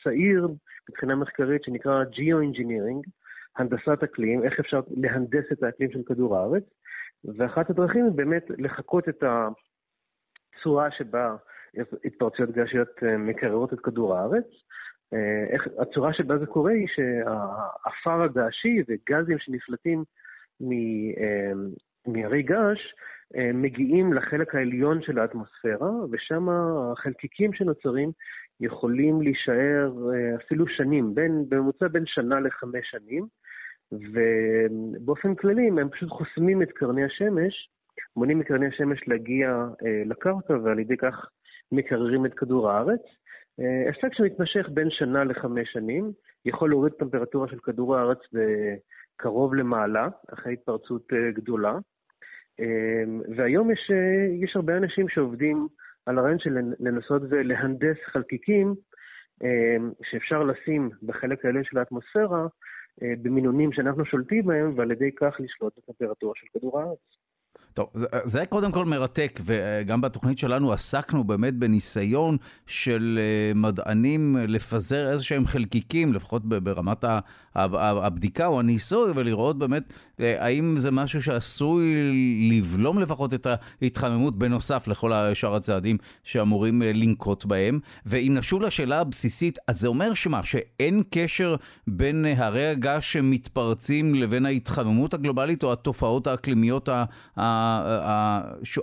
צעיר מבחינה מחקרית שנקרא Geo-Engineering, הנדסת אקלים, איך אפשר להנדס את האקלים של כדור הארץ. ואחת הדרכים היא באמת לחקות את הצורה שבה התפרצויות גשיות אה, מקררות את כדור הארץ. אה, איך, הצורה שבה זה קורה היא שהעפר הגעשי וגזים שנפלטים אה, מהרי געש מגיעים לחלק העליון של האטמוספירה, ושם החלקיקים שנוצרים יכולים להישאר אפילו שנים, בין, בממוצע בין שנה לחמש שנים. ובאופן כללי הם פשוט חוסמים את קרני השמש, מונעים מקרני השמש להגיע אה, לקרקע ועל ידי כך מקררים את כדור הארץ. אה, אפקט שמתמשך בין שנה לחמש שנים, יכול להוריד טמפרטורה של כדור הארץ קרוב למעלה, אחרי התפרצות אה, גדולה. אה, והיום יש, אה, יש הרבה אנשים שעובדים על הרעיון של לנסות ולהנדס חלקיקים אה, שאפשר לשים בחלק העליון של האטמוספירה, אה, במינונים שאנחנו שולטים בהם, ועל ידי כך לשלוט בטמפרטורה של כדור הארץ. טוב, זה, זה קודם כל מרתק, וגם בתוכנית שלנו עסקנו באמת בניסיון של אה, מדענים לפזר איזה שהם חלקיקים, לפחות ברמת הבדיקה או הניסוי, ולראות באמת אה, האם זה משהו שעשוי לבלום לפחות את ההתחממות בנוסף לכל שאר הצעדים שאמורים אה, לנקוט בהם. ואם נשוב לשאלה הבסיסית, אז זה אומר שמה, שאין קשר בין הרי הגעש שמתפרצים לבין ההתחממות הגלובלית או התופעות האקלימיות ה...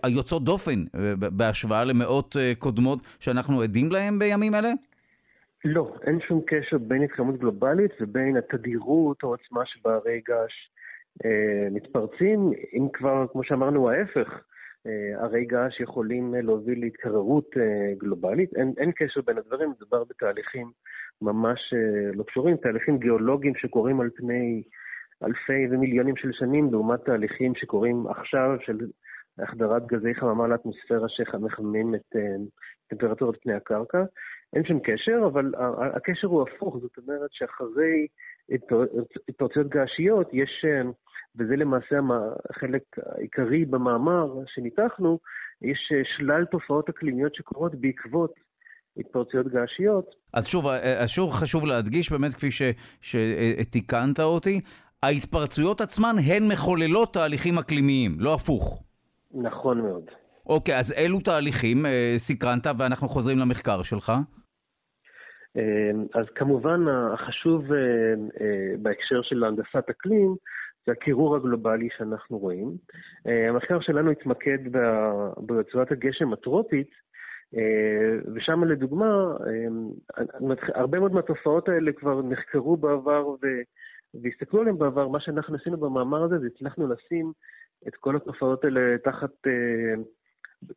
היוצאות דופן אה, בהשוואה למאות קודמות שאנחנו עדים להן בימים אלה? לא, אין שום קשר בין התחממות גלובלית ובין התדירות או העוצמה שבה הרי געש אה, מתפרצים, אם כבר, כמו שאמרנו, ההפך, אה, הרי געש יכולים להוביל להתקררות אה, גלובלית. אין, אין קשר בין הדברים, מדובר בתהליכים ממש לא קשורים, תהליכים גיאולוגיים שקורים על פני אלפי ומיליונים של שנים, לעומת תהליכים שקורים עכשיו של החדרת גזי חממה לאטמוספירה שמחממים את טמפרטורת פני הקרקע. אין שם קשר, אבל הקשר הוא הפוך, זאת אומרת שאחרי התפרצויות געשיות, יש, וזה למעשה החלק העיקרי במאמר שניתחנו, יש שלל תופעות אקלימיות שקורות בעקבות התפרצויות געשיות. אז שוב, שוב חשוב להדגיש, באמת כפי שתיקנת אותי, ההתפרצויות עצמן הן מחוללות תהליכים אקלימיים, לא הפוך. נכון מאוד. אוקיי, אז אילו תהליכים אה, סקרנת ואנחנו חוזרים למחקר שלך? אה, אז כמובן החשוב אה, אה, בהקשר של הנדסת אקלים זה הקירור הגלובלי שאנחנו רואים. אה, המחקר שלנו התמקד ברצועת הגשם הטרופית, אה, ושם לדוגמה, אה, הרבה מאוד מהתופעות האלה כבר נחקרו בעבר ו... והסתכלו עליהם בעבר, מה שאנחנו עשינו במאמר הזה זה הצלחנו לשים את כל התופעות האלה תחת uh,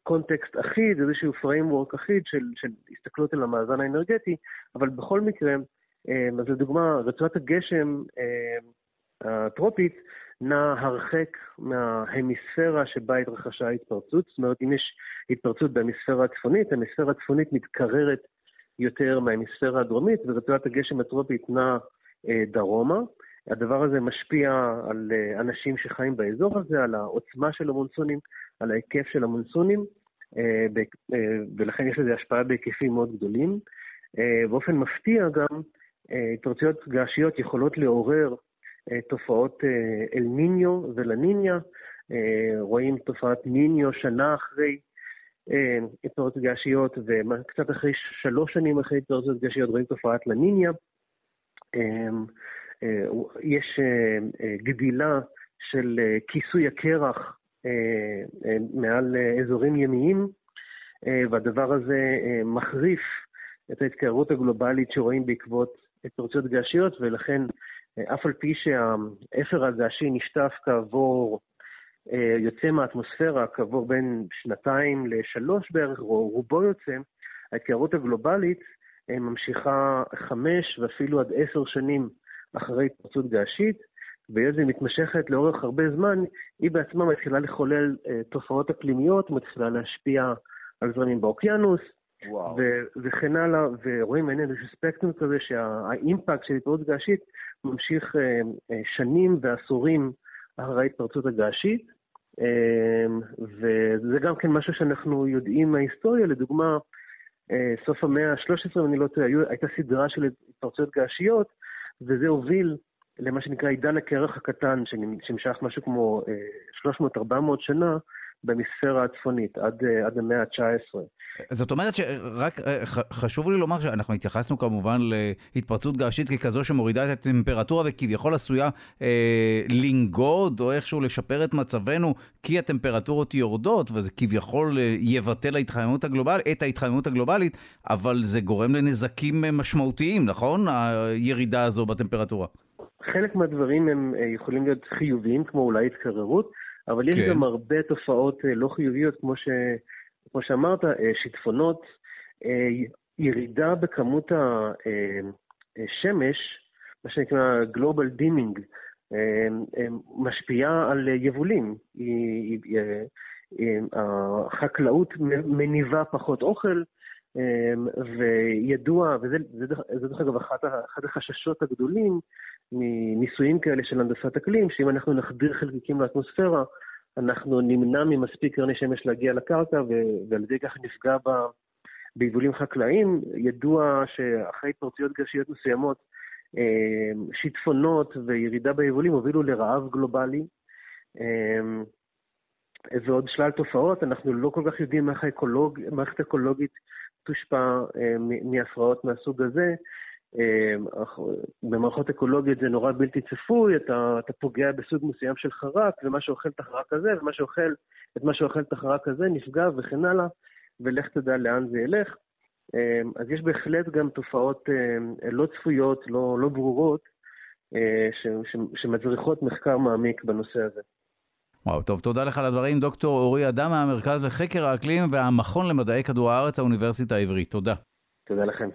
קונטקסט אחיד, איזשהו framework אחיד של, של הסתכלות על המאזן האנרגטי, אבל בכל מקרה, uh, אז לדוגמה, רצועת הגשם uh, הטרופית נע הרחק מההמיספירה שבה התרחשה ההתפרצות, זאת אומרת, אם יש התפרצות בהמיספירה הצפונית, ההמיספירה הצפונית מתקררת יותר מההמיספירה הדרומית, ורצועת הגשם הטרופית נעה דרומה. הדבר הזה משפיע על אה, אנשים שחיים באזור הזה, על העוצמה של המונסונים, על ההיקף של המונסונים, אה, אה, ולכן יש לזה השפעה בהיקפים מאוד גדולים. באופן מפתיע גם, התפרצויות געשיות יכולות לעורר תופעות אל ניניו ולניניה. רואים תופעת ניניו שנה אחרי התפרצויות געשיות, וקצת אחרי שלוש שנים אחרי התפרצויות געשיות רואים תופעת לניניה. אה, יש אה, אה, גדילה של כיסוי הקרח מעל אזורים ימיים, והדבר הזה מחריף את ההתקררות הגלובלית שרואים בעקבות התפרצויות געשיות, ולכן אף על פי שהאפר הגעשי נשטף כעבור, יוצא מהאטמוספירה כעבור בין שנתיים לשלוש בערך, או רובו יוצא, ההתקררות הגלובלית ממשיכה חמש ואפילו עד עשר שנים אחרי התפרצות געשית, והיות והיא מתמשכת לאורך הרבה זמן, היא בעצמה מתחילה לחולל אה, תופעות אקלימיות, מתחילה להשפיע על זרמים באוקיינוס, ו- וכן הלאה, ורואים מעניין איזשהו ספקטרום כזה שהאימפקט של התפרצות געשית ממשיך אה, אה, שנים ועשורים אחרי ההתפרצות הגעשית, אה, וזה גם כן משהו שאנחנו יודעים מההיסטוריה, לדוגמה, אה, סוף המאה ה-13, אם אני לא טועה, הייתה סדרה של התפרצויות געשיות, וזה הוביל למה שנקרא עידן הקרח הקטן, שנמשך משהו כמו 300-400 אה, שנה במספירה הצפונית, עד, אה, עד המאה ה-19. זאת אומרת שרק אה, חשוב לי לומר שאנחנו התייחסנו כמובן להתפרצות געשית ככזו שמורידה את הטמפרטורה וכביכול עשויה אה, לנגוד או איכשהו לשפר את מצבנו כי הטמפרטורות יורדות וזה כביכול יבטל ההתחממות הגלובל, את ההתחממות הגלובלית, אבל זה גורם לנזקים משמעותיים, נכון? הירידה הזו בטמפרטורה. חלק מהדברים הם יכולים להיות חיוביים, כמו אולי התקררות, אבל יש כן. גם הרבה תופעות אה, לא חיוביות, כמו, ש, כמו שאמרת, אה, שיטפונות, אה, ירידה בכמות השמש, מה שנקרא Global Dimming, משפיעה על יבולים. החקלאות מניבה פחות אוכל, וידוע, וזה דרך אגב אחד החששות הגדולים מניסויים כאלה של הנדסת אקלים, שאם אנחנו נחדיר חלקיקים לאטמוספירה, אנחנו נמנע ממספיק קרני שמש להגיע לקרקע, ועל ידי כך נפגע ב... ביבולים חקלאיים. ידוע שאחרי התפרצויות גשיות מסוימות, אה, שיטפונות וירידה ביבולים הובילו לרעב גלובלי. אה, ועוד שלל תופעות, אנחנו לא כל כך יודעים איך המערכת האקולוגית תושפע אה, מהפרעות מהסוג הזה. אמ, במערכות אקולוגיות זה נורא בלתי צפוי, אתה, אתה פוגע בסוג מסוים של חרק, ומה שאוכל את החרק הזה, ומה שאוכל, את מה שאוכל את החרק הזה נפגע וכן הלאה, ולך תדע לאן זה ילך. אמ, אז יש בהחלט גם תופעות לא צפויות, לא, לא ברורות, אה, שמצריכות מחקר מעמיק בנושא הזה. וואו, טוב, תודה לך על הדברים. דוקטור אורי אדם מהמרכז לחקר האקלים והמכון למדעי כדור הארץ, האוניברסיטה העברית. תודה. תודה לכם.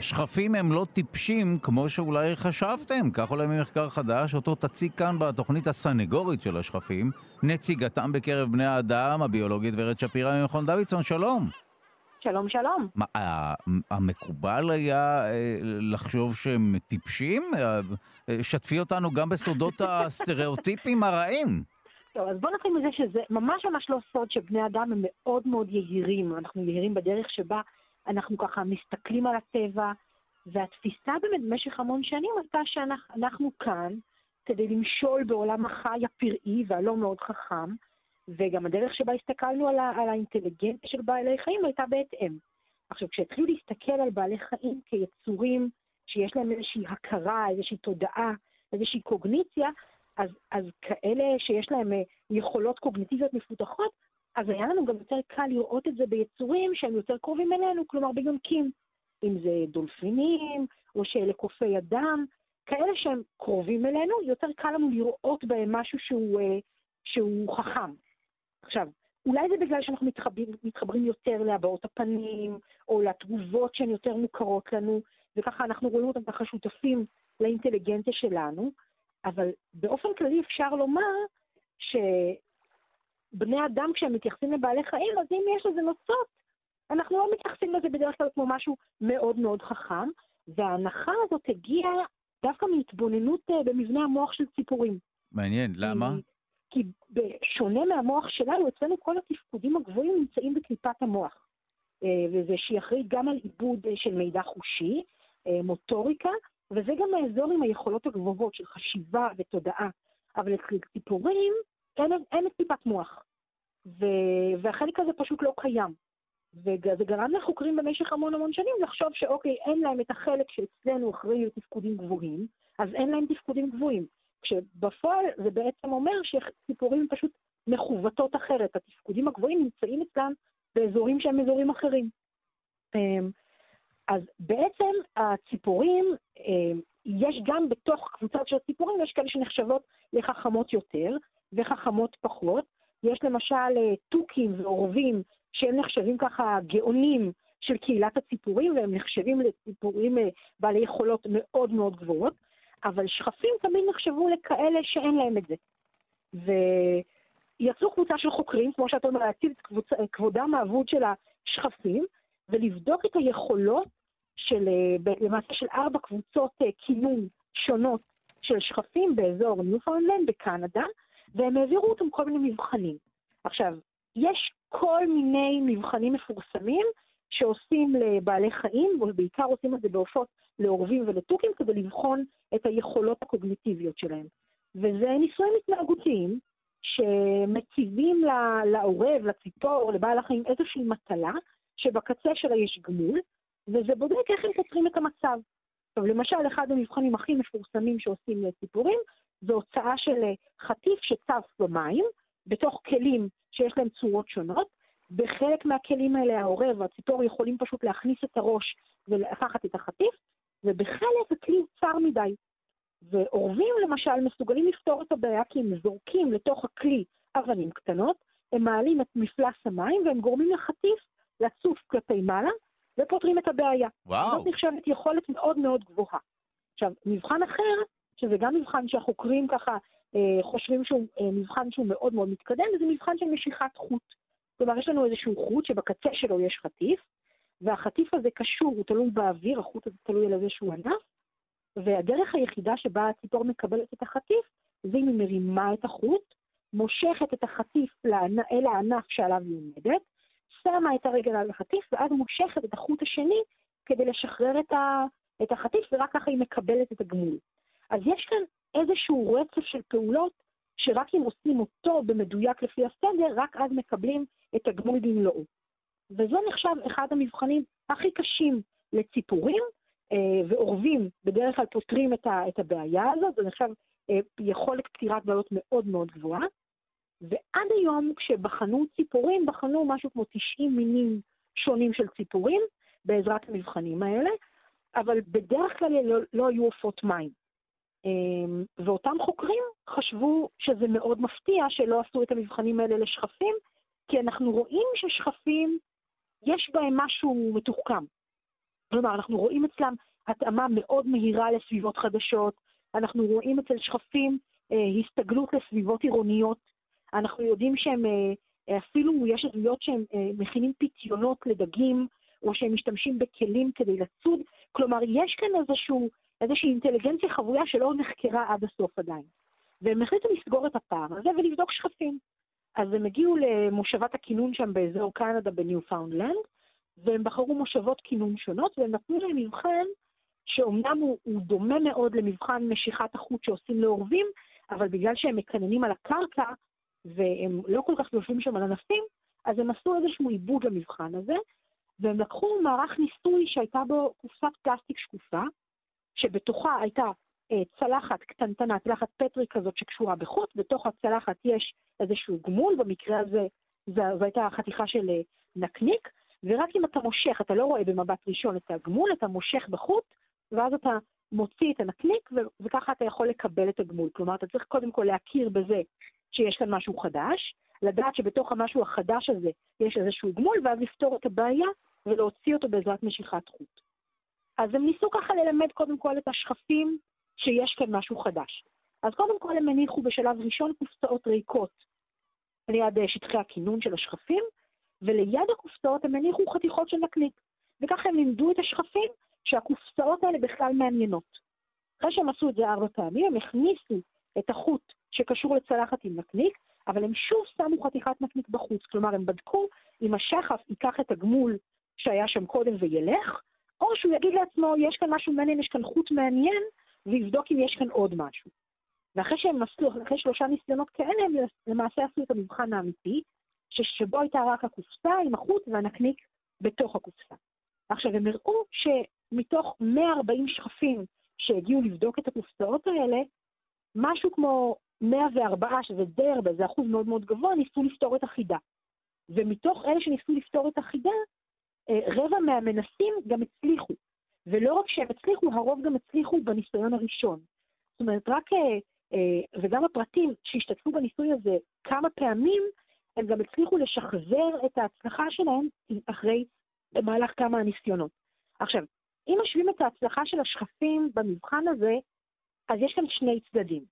שכפים הם לא טיפשים כמו שאולי חשבתם, כך עולה ממחקר חדש, אותו תציג כאן בתוכנית הסנגורית של השכפים, נציגתם בקרב בני האדם, הביולוגית ורד שפירא ממכון דוידסון, שלום. שלום, שלום. מה, המקובל היה אה, לחשוב שהם טיפשים? אה, שתפי אותנו גם בסודות הסטריאוטיפים הרעים. טוב, אז בוא נתחיל מזה שזה ממש ממש לא סוד שבני אדם הם מאוד מאוד יהירים. אנחנו יהירים בדרך שבה אנחנו ככה מסתכלים על הטבע, והתפיסה באמת במשך המון שנים הייתה שאנחנו כאן כדי למשול בעולם החי הפראי והלא מאוד חכם, וגם הדרך שבה הסתכלנו על, על האינטליגנציה של בעלי חיים הייתה בהתאם. עכשיו, כשהתחילו להסתכל על בעלי חיים כיצורים שיש להם איזושהי הכרה, איזושהי תודעה, איזושהי קוגניציה, אז, אז כאלה שיש להם אה, יכולות קוגניטיביות מפותחות, אז היה לנו גם יותר קל לראות את זה ביצורים שהם יותר קרובים אלינו, כלומר ביונקים. אם זה דולפינים, או שאלה קופי אדם, כאלה שהם קרובים אלינו, יותר קל לנו לראות בהם משהו שהוא, אה, שהוא חכם. עכשיו, אולי זה בגלל שאנחנו מתחברים, מתחברים יותר להבעות הפנים, או לתגובות שהן יותר מוכרות לנו, וככה אנחנו רואים אותם ככה שותפים לאינטליגנציה שלנו, אבל באופן כללי אפשר לומר שבני אדם כשהם מתייחסים לבעלי חיים, אז אם יש לזה נוצות, אנחנו לא מתייחסים לזה בדרך כלל כמו משהו מאוד מאוד חכם, וההנחה הזאת הגיעה דווקא מהתבוננות אה, במבנה המוח של ציפורים. מעניין, למה? כי בשונה מהמוח שלנו, אצלנו כל התפקודים הגבוהים נמצאים בקליפת המוח. אה, וזה שהיא אחראית גם על עיבוד אה, של מידע חושי, מוטוריקה, וזה גם האזור עם היכולות הגבוהות של חשיבה ותודעה. אבל אצל ציפורים אין, אין קליפת מוח. ו... והחלק הזה פשוט לא קיים. וזה גרם לחוקרים במשך המון המון שנים לחשוב שאוקיי, אין להם את החלק שאצלנו אחראי לתפקודים גבוהים, אז אין להם תפקודים גבוהים. כשבפועל זה בעצם אומר שציפורים פשוט מכוותות אחרת, התפקודים הגבוהים נמצאים אצלם באזורים שהם אזורים אחרים. אמ, אז בעצם הציפורים, אמ, יש גם בתוך קבוצת של הציפורים, יש כאלה שנחשבות לחכמות יותר וחכמות פחות. יש למשל אה, תוכים ועורבים שהם נחשבים ככה גאונים של קהילת הציפורים, והם נחשבים לציפורים אה, בעלי יכולות מאוד מאוד גבוהות, אבל שחפים תמיד נחשבו לכאלה שאין להם את זה. ויצאו קבוצה של חוקרים, כמו שאתה אומר, להציל את כבודם האבוד של השחפים, ולבדוק את היכולות של, אה, למעשה של ארבע קבוצות קינון אה, שונות של שחפים באזור ניופאונדלנד בקנדה, והם העבירו אותם כל מיני מבחנים. עכשיו, יש כל מיני מבחנים מפורסמים שעושים לבעלי חיים, ובעיקר עושים את זה בעופות לעורבים ולתוכים, כדי לבחון את היכולות הקוגניטיביות שלהם. וזה ניסויים התנהגותיים שמציבים לעורב, לציפור, לבעל החיים איזושהי מטלה, שבקצה שלה יש גמול, וזה בודק איך הם פותרים את המצב. עכשיו, למשל, אחד המבחנים הכי מפורסמים שעושים לציפורים, זה הוצאה של חטיף שצף במים, בתוך כלים שיש להם צורות שונות. בחלק מהכלים האלה העורב והציפור יכולים פשוט להכניס את הראש ולקחת את החטיף, ובחלק הכלי צר מדי. ועורבים למשל מסוגלים לפתור את הבעיה כי הם זורקים לתוך הכלי אבנים קטנות, הם מעלים את מפלס המים והם גורמים לחטיף לצוף כלפי מעלה ופותרים את הבעיה. וואו. זאת נחשבת יכולת מאוד מאוד גבוהה. עכשיו, מבחן אחר, שזה גם מבחן שהחוקרים ככה אה, חושבים שהוא אה, מבחן שהוא מאוד מאוד מתקדם, וזה מבחן של משיכת חוט. כלומר, יש לנו איזשהו חוט שבקצה שלו יש חטיף, והחטיף הזה קשור, הוא תלוי באוויר, החוט הזה תלוי על איזשהו ענף, והדרך היחידה שבה הציפור מקבלת את החטיף, זה אם היא מרימה את החוט, מושכת את החטיף אל הענף שעליו היא עומדת, שמה את הרגל על החטיף, ואז מושכת את החוט השני כדי לשחרר את, ה, את החטיף, ורק ככה היא מקבלת את הגמול. אז יש כאן איזשהו רצף של פעולות שרק אם עושים אותו במדויק לפי הסדר, רק אז מקבלים את הגמול במלואו. וזה נחשב אחד המבחנים הכי קשים לציפורים, אה, ועורבים בדרך כלל פותרים את, ה, את הבעיה הזאת, זה נחשב אה, יכולת פתירת בעיות מאוד מאוד גבוהה. ועד היום כשבחנו ציפורים, בחנו משהו כמו 90 מינים שונים של ציפורים בעזרת המבחנים האלה, אבל בדרך כלל לא, לא היו עופות מים. אמ, ואותם חוקרים חשבו שזה מאוד מפתיע שלא עשו את המבחנים האלה לשכפים, כי אנחנו רואים ששכפים, יש בהם משהו מתוחכם. כלומר, אנחנו רואים אצלם התאמה מאוד מהירה לסביבות חדשות, אנחנו רואים אצל שכפים אה, הסתגלות לסביבות עירוניות, אנחנו יודעים שהם אה, אפילו יש עדויות שהם מכינים פיתיונות לדגים, או שהם משתמשים בכלים כדי לצוד. כלומר, יש כאן איזשהו, איזושהי אינטליגנציה חבויה שלא נחקרה עד הסוף עדיין. והם החליטו לסגור את הפער הזה ולבדוק שחפים. אז הם הגיעו למושבת הקינון שם באזור קנדה בניו-פאונדלנד, והם בחרו מושבות קינון שונות, והם נתנו להם מבחן שאומנם הוא, הוא דומה מאוד למבחן משיכת החוט שעושים לעורבים, אבל בגלל שהם מקננים על הקרקע, והם לא כל כך יושבים שם על ענפים, אז הם עשו איזשהו עיבוד למבחן הזה, והם לקחו מערך ניסוי שהייתה בו קופסת פלסטיק שקופה, שבתוכה הייתה צלחת קטנטנה, צלחת פטרי כזאת שקשורה בחוט, בתוך הצלחת יש איזשהו גמול, במקרה הזה זו הייתה חתיכה של אה, נקניק, ורק אם אתה מושך, אתה לא רואה במבט ראשון את הגמול, אתה מושך בחוט, ואז אתה מוציא את הנקניק, וככה אתה יכול לקבל את הגמול. כלומר, אתה צריך קודם כל להכיר בזה שיש כאן משהו חדש, לדעת שבתוך המשהו החדש הזה יש איזשהו גמול, ואז לפתור את הבעיה ולהוציא אותו בעזרת משיכת חוט. אז הם ניסו ככה ללמד קודם כל את השכפים שיש כאן משהו חדש. אז קודם כל הם הניחו בשלב ראשון קופסאות ריקות ליד אה, שטחי הכינון של השכפים, וליד הקופסאות הם הניחו חתיכות של נקניק. וככה הם לימדו את השכפים שהקופסאות האלה בכלל מעניינות. אחרי שהם עשו את זה ארבע פעמים, הם הכניסו את החוט שקשור לצלחת עם נקניק, אבל הם שוב שמו חתיכת נקניק בחוץ. כלומר, הם בדקו אם השחף ייקח את הגמול שהיה שם קודם וילך, או שהוא יגיד לעצמו, יש כאן משהו מעניין, יש כאן חוט מעניין, ויבדוק אם יש כאן עוד משהו. ואחרי שהם עשו, אחרי שלושה ניסיונות כאלה, הם למעשה עשו את המבחן האמיתי, שבו הייתה רק הקופסה עם החוט והנקניק בתוך הקופסה. עכשיו, הם הראו שמתוך 140 שכפים שהגיעו לבדוק את הקופסאות האלה, משהו כמו 104, שזה די הרבה, זה אחוז מאוד מאוד גבוה, ניסו לפתור את החידה. ומתוך אלה שניסו לפתור את החידה, אה, רבע מהמנסים גם הצליחו. ולא רק שהם הצליחו, הרוב גם הצליחו בניסיון הראשון. זאת אומרת, רק, אה, אה, וגם הפרטים שהשתתפו בניסוי הזה כמה פעמים, הם גם הצליחו לשחזר את ההצלחה שלהם אחרי, במהלך כמה הניסיונות. עכשיו, אם משווים את ההצלחה של השכפים במבחן הזה, אז יש כאן שני צדדים.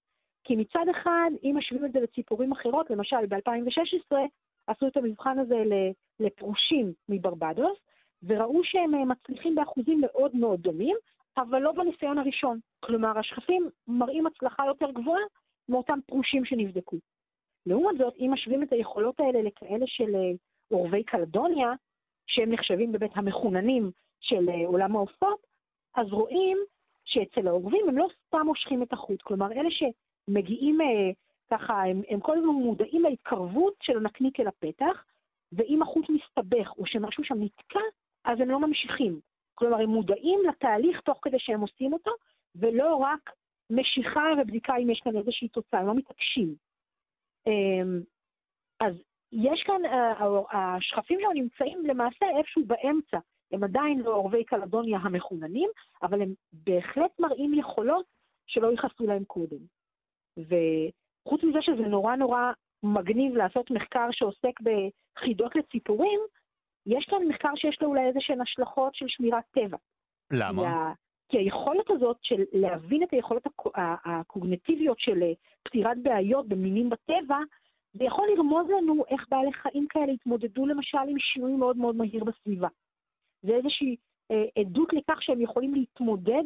כי מצד אחד, אם משווים את זה לציפורים אחרות, למשל ב-2016 עשו את המבחן הזה לפרושים מברבדוס, וראו שהם אה, מצליחים באחוזים מאוד מאוד דומים, אבל לא בניסיון הראשון. כלומר, השכפים מראים הצלחה יותר גבוהה מאותם פרושים שנבדקו. לעומת זאת, אם משווים את היכולות האלה לכאלה של אה, עורבי קלדוניה, שהם נחשבים בבית המחוננים של אה, עולם העופות, אז רואים שאצל העורבים הם לא סתם מושכים את החוט, כלומר, אלה שמגיעים ככה, הם, הם כל הזמן מודעים להתקרבות של הנקניק אל הפתח, ואם החוט מסתבך או שמשהו שם נתקע, אז הם לא ממשיכים. כלומר, הם מודעים לתהליך תוך כדי שהם עושים אותו, ולא רק משיכה ובדיקה אם יש כאן איזושהי תוצאה, הם לא מתעקשים. אמ, אז יש כאן, אה, השכפים שלנו נמצאים למעשה איפשהו באמצע. הם עדיין לא עורבי קלדוניה המחוננים, אבל הם בהחלט מראים יכולות שלא ייחסו להם קודם. וחוץ מזה שזה נורא נורא מגניב לעשות מחקר שעוסק בחידות לציפורים, יש כאן מחקר שיש לו אולי איזה שהן השלכות של שמירת טבע. למה? כי, היכולת הזאת של להבין את היכולות הקוגנטיביות של אה, פתירת בעיות במינים בטבע, זה יכול לרמוז לנו איך בעלי חיים כאלה התמודדו למשל עם שינוי מאוד מאוד מהיר בסביבה. זה איזושהי אה, עדות לכך שהם יכולים להתמודד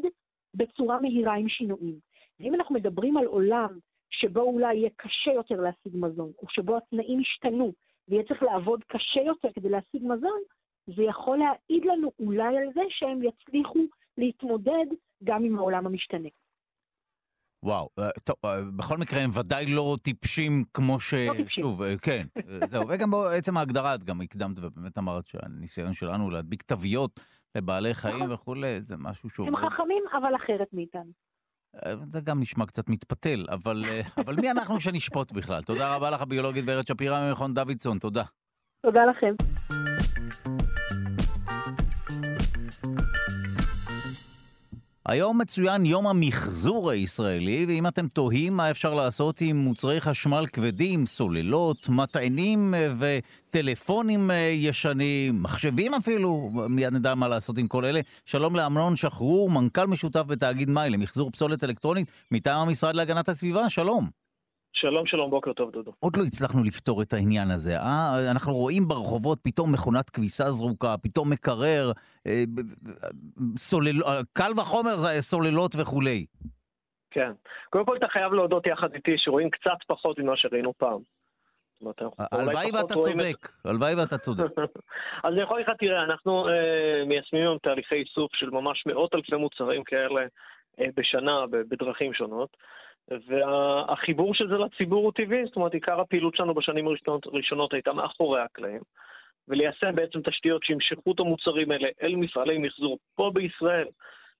בצורה מהירה עם שינויים. ואם אנחנו מדברים על עולם שבו אולי יהיה קשה יותר להשיג מזון, או שבו התנאים ישתנו, ויהיה צריך לעבוד קשה יותר כדי להשיג מזון, זה יכול להעיד לנו אולי על זה שהם יצליחו להתמודד גם עם העולם המשתנה. וואו, אה, טוב, אה, בכל מקרה הם ודאי לא טיפשים כמו ש... לא טיפשים. שוב, אה, כן, זהו. וגם בעצם ההגדרה, את גם הקדמת ובאמת אמרת שהניסיון שלנו להדביק תוויות לבעלי חיים נכון. וכולי, זה משהו שהוא... הם חכמים, אבל אחרת מאיתנו. זה גם נשמע קצת מתפתל, אבל, אבל מי אנחנו שנשפוט בכלל? תודה רבה לך, ביולוגית ורד שפירא ממכון דוידסון, תודה. תודה לכם. היום מצוין יום המחזור הישראלי, ואם אתם תוהים מה אפשר לעשות עם מוצרי חשמל כבדים, סוללות, מטענים אה, וטלפונים אה, ישנים, מחשבים אפילו, מיד נדע מה לעשות עם כל אלה. שלום לאמנון שחרור, מנכ"ל משותף בתאגיד מים למחזור פסולת אלקטרונית מטעם המשרד להגנת הסביבה, שלום. שלום, שלום, בוקר טוב, דודו. עוד לא הצלחנו לפתור את העניין הזה, אה? אנחנו רואים ברחובות פתאום מכונת כביסה זרוקה, פתאום מקרר, אה, סולל... קל וחומר סוללות וכולי. כן. קודם כל אתה חייב להודות יחד איתי שרואים קצת פחות ממה שראינו פעם. הלוואי ואתה צודק, הלוואי ואתה צודק. אז אני יכול להגיד לך, תראה, אנחנו אה, מיישמים היום תהליכי איסוף של ממש מאות אלפי מוצרים כאלה אה, בשנה בדרכים שונות. והחיבור של זה לציבור הוא טבעי, זאת אומרת, עיקר הפעילות שלנו בשנים הראשונות, הראשונות הייתה מאחורי הקלעים, וליישם בעצם תשתיות שימשכו את המוצרים האלה אל מפעלי מחזור פה בישראל,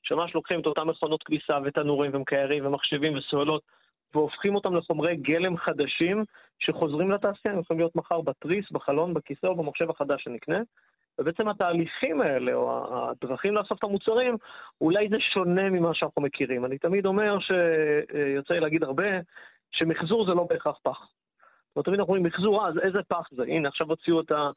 שממש לוקחים את אותם מכונות כביסה ותנורים ומקיירים ומחשבים וסוללות, והופכים אותם לחומרי גלם חדשים שחוזרים לתעשייה, הם יכולים להיות מחר בתריס, בחלון, בכיסא או במחשב החדש שנקנה. ובעצם התהליכים האלה, או הדרכים לאסוף את המוצרים, אולי זה שונה ממה שאנחנו מכירים. אני תמיד אומר, שיוצא לי להגיד הרבה, שמחזור זה לא בהכרח פח. זאת אומרת, תמיד אנחנו אומרים מחזור, אז איזה פח זה? הנה, עכשיו הוציאו את, ה,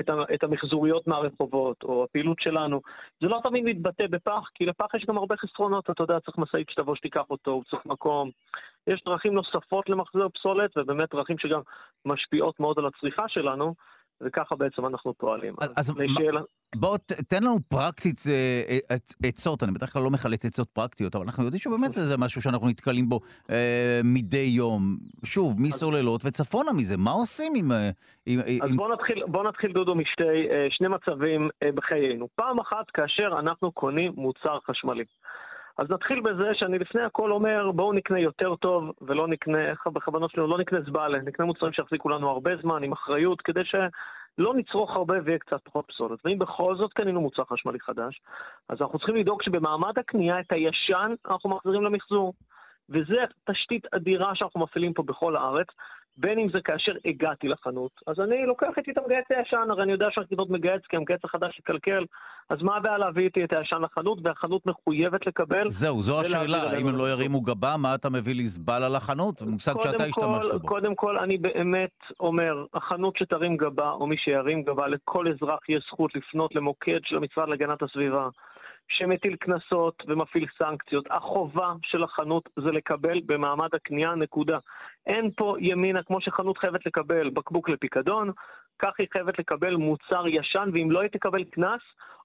את, ה, את המחזוריות מהרחובות, או הפעילות שלנו. זה לא תמיד מתבטא בפח, כי לפח יש גם הרבה חסרונות, אתה יודע, צריך משאית שתבוא שתיקח אותו, הוא צריך מקום. יש דרכים נוספות למחזר פסולת, ובאמת דרכים שגם משפיעות מאוד על הצריכה שלנו. וככה בעצם אנחנו פועלים. אז, אז לשאלה... בוא תן לנו פרקטית אה, אה, עצות, אני בדרך כלל לא מחלט עצות פרקטיות, אבל אנחנו יודעים שבאמת זה משהו שאנחנו נתקלים בו אה, מדי יום. שוב, מסוללות וצפונה מזה, מה עושים עם... אה, עם אז עם... בוא, נתחיל, בוא נתחיל, דודו, משני מצבים בחיינו. פעם אחת, כאשר אנחנו קונים מוצר חשמלי. אז נתחיל בזה שאני לפני הכל אומר, בואו נקנה יותר טוב, ולא נקנה, איך בכוונות שלנו, לא נקנה זבאלה, נקנה מוצרים שיחזיקו לנו הרבה זמן, עם אחריות, כדי שלא נצרוך הרבה ויהיה קצת פחות פסולת. ואם בכל זאת קנינו מוצר חשמלי חדש, אז אנחנו צריכים לדאוג שבמעמד הקנייה את הישן אנחנו מחזירים למחזור. וזה תשתית אדירה שאנחנו מפעילים פה בכל הארץ, בין אם זה כאשר הגעתי לחנות, אז אני לוקח איתי את המגהץ הישן, הרי אני יודע שאני לקנות מגהץ כי המגהץ החדש יקלקל, אז מה הבעיה להביא איתי את הישן לחנות, והחנות מחויבת לקבל. זהו, זו השאלה, האם הם לא ירימו גבה, מה אתה מביא לזבל על החנות? מושג שאתה השתמשת בו. קודם כל, אני באמת אומר, החנות שתרים גבה, או מי שירים גבה, לכל אזרח יש זכות לפנות למוקד של המשרד להגנת הסביבה. שמטיל קנסות ומפעיל סנקציות. החובה של החנות זה לקבל במעמד הקנייה, נקודה. אין פה ימינה, כמו שחנות חייבת לקבל בקבוק לפיקדון, כך היא חייבת לקבל מוצר ישן, ואם לא היא תקבל קנס,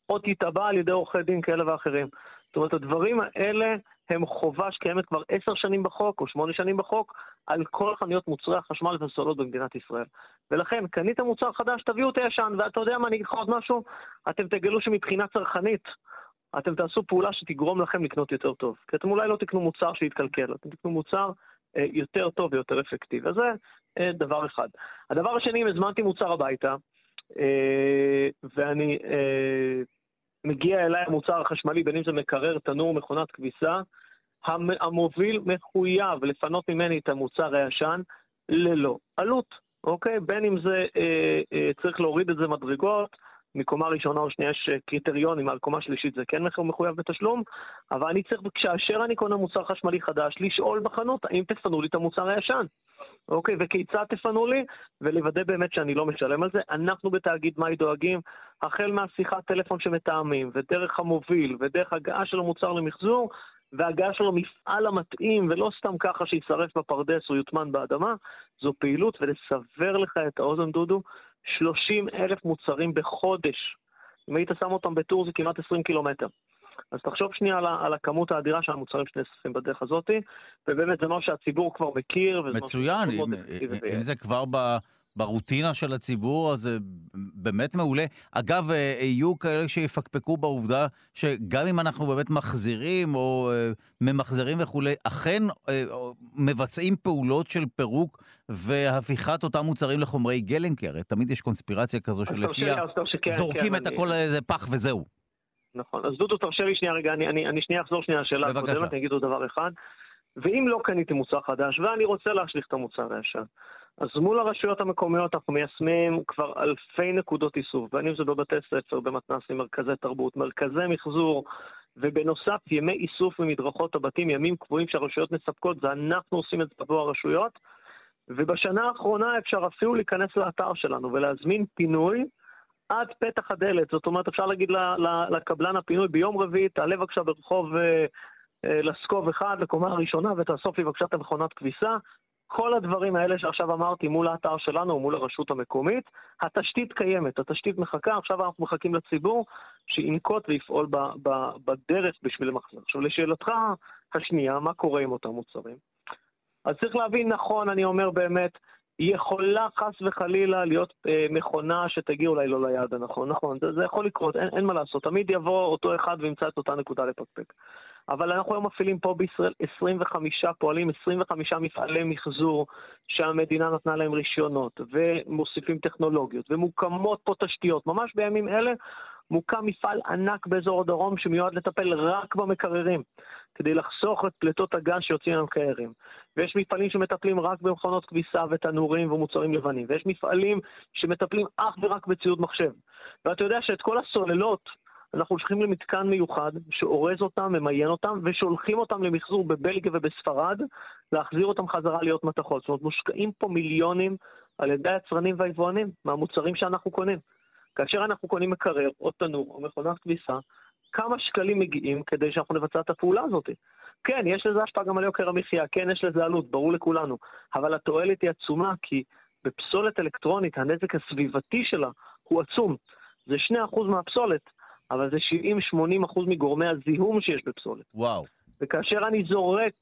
או תתבע על ידי עורכי דין כאלה ואחרים. זאת אומרת, הדברים האלה הם חובה שקיימת כבר עשר שנים בחוק, או שמונה שנים בחוק, על כל חנויות מוצרי החשמל והסוללות במדינת ישראל. ולכן, קנית מוצר חדש, תביאו את הישן, ואתה יודע מה, אני אגיד לך עוד משהו, אתם תגלו שמבחינה צרכנית, אתם תעשו פעולה שתגרום לכם לקנות יותר טוב. כי אתם אולי לא תקנו מוצר שיתקלקל, אתם תקנו מוצר אה, יותר טוב ויותר אפקטיבי. אז זה אה, דבר אחד. הדבר השני, אם הזמנתי מוצר הביתה, אה, ואני אה, מגיע אליי המוצר החשמלי, בין אם זה מקרר, תנור, מכונת כביסה, המוביל מחויב לפנות ממני את המוצר הישן ללא עלות, אוקיי? בין אם זה אה, אה, צריך להוריד את זה מדרגות, מקומה ראשונה או שנייה יש קריטריונים, על קומה שלישית זה כן מחיר מחויב בתשלום, אבל אני צריך, כאשר אני קונה מוצר חשמלי חדש, לשאול בחנות האם תפנו לי את המוצר הישן. אוקיי, וכיצד תפנו לי, ולוודא באמת שאני לא משלם על זה. אנחנו בתאגיד מאי דואגים, החל מהשיחת טלפון שמתאמים, ודרך המוביל, ודרך הגעה של המוצר למחזור, והגעה שלו למפעל המתאים, ולא סתם ככה שישרף בפרדס או יוטמן באדמה, זו פעילות, ולסבר לך את האוזן, דודו, 30 אלף מוצרים בחודש. אם היית שם אותם בטור זה כמעט 20 קילומטר. אז תחשוב שנייה על, על הכמות האדירה של המוצרים שנאספים בדרך הזאת, ובאמת זה מה שהציבור כבר מכיר. מצוין, אם, אם זה כבר ב... ברוטינה של הציבור, אז זה באמת מעולה. אגב, אה, יהיו כאלה שיפקפקו בעובדה שגם אם אנחנו באמת מחזירים או אה, ממחזרים וכולי, אכן אה, מבצעים פעולות של פירוק והפיכת אותם מוצרים לחומרי גלם, כי הרי תמיד יש קונספירציה כזו שלפיה זורקים את הכל לאיזה פח וזהו. נכון. אז דודו, תרשה לי שנייה רגע, אני, אני, אני שנייה אחזור שנייה לשאלה הקודמת, אני אגיד עוד דבר אחד. ואם לא קניתי מוצר חדש ואני רוצה להשליך את המוצר הישן, אז מול הרשויות המקומיות אנחנו מיישמים כבר אלפי נקודות איסוף, בין אם זה בבתי ספר, במתנ"סים, מרכזי תרבות, מרכזי מחזור, ובנוסף ימי איסוף ממדרכות הבתים, ימים קבועים שהרשויות מספקות, ואנחנו עושים את זה עבור הרשויות. ובשנה האחרונה אפשר אפילו להיכנס לאתר שלנו ולהזמין פינוי עד פתח הדלת. זאת אומרת, אפשר להגיד לקבלן הפינוי, ביום רביעי תעלה בבקשה ברחוב אה, אה, לסקוב אחד, לקומה הראשונה, ותאסוף לי בבקשה את המכונת כביסה. כל הדברים האלה שעכשיו אמרתי מול האתר שלנו מול הרשות המקומית, התשתית קיימת, התשתית מחכה, עכשיו אנחנו מחכים לציבור שינקוט ויפעול ב, ב, בדרך בשביל למחזר. עכשיו לשאלתך השנייה, מה קורה עם אותם מוצרים? אז צריך להבין, נכון, אני אומר באמת, יכולה חס וחלילה להיות אה, מכונה שתגיע אולי לא ליעד הנכון, נכון, זה, זה יכול לקרות, אין, אין מה לעשות, תמיד יבוא אותו אחד וימצא את אותה נקודה לפקפק. אבל אנחנו היום מפעילים פה בישראל 25 פועלים, 25 מפעלי מחזור שהמדינה נתנה להם רישיונות, ומוסיפים טכנולוגיות, ומוקמות פה תשתיות. ממש בימים אלה מוקם מפעל ענק באזור הדרום שמיועד לטפל רק במקררים, כדי לחסוך את פליטות הגז שיוצאים מהמקררים. ויש מפעלים שמטפלים רק במכונות כביסה ותנורים ומוצרים לבנים, ויש מפעלים שמטפלים אך ורק בציוד מחשב. ואתה יודע שאת כל הסוללות אנחנו הולכים למתקן מיוחד שאורז אותם, ממיין אותם, ושולחים אותם למחזור בבלגיה ובספרד, להחזיר אותם חזרה להיות מתכות. זאת אומרת, מושקעים פה מיליונים על ידי היצרנים והיבואנים מהמוצרים שאנחנו קונים. כאשר אנחנו קונים מקרר או תנור או מכונת כביסה, כמה שקלים מגיעים כדי שאנחנו נבצע את הפעולה הזאת. כן, יש לזה השפעה גם על יוקר המחיה, כן, יש לזה עלות, ברור לכולנו, אבל התועלת היא עצומה, כי בפסולת אלקטרונית הנזק הסביבתי שלה הוא עצום. זה 2% מהפסולת, אבל זה 70-80% מגורמי הזיהום שיש בפסולת. וואו. וכאשר אני זורק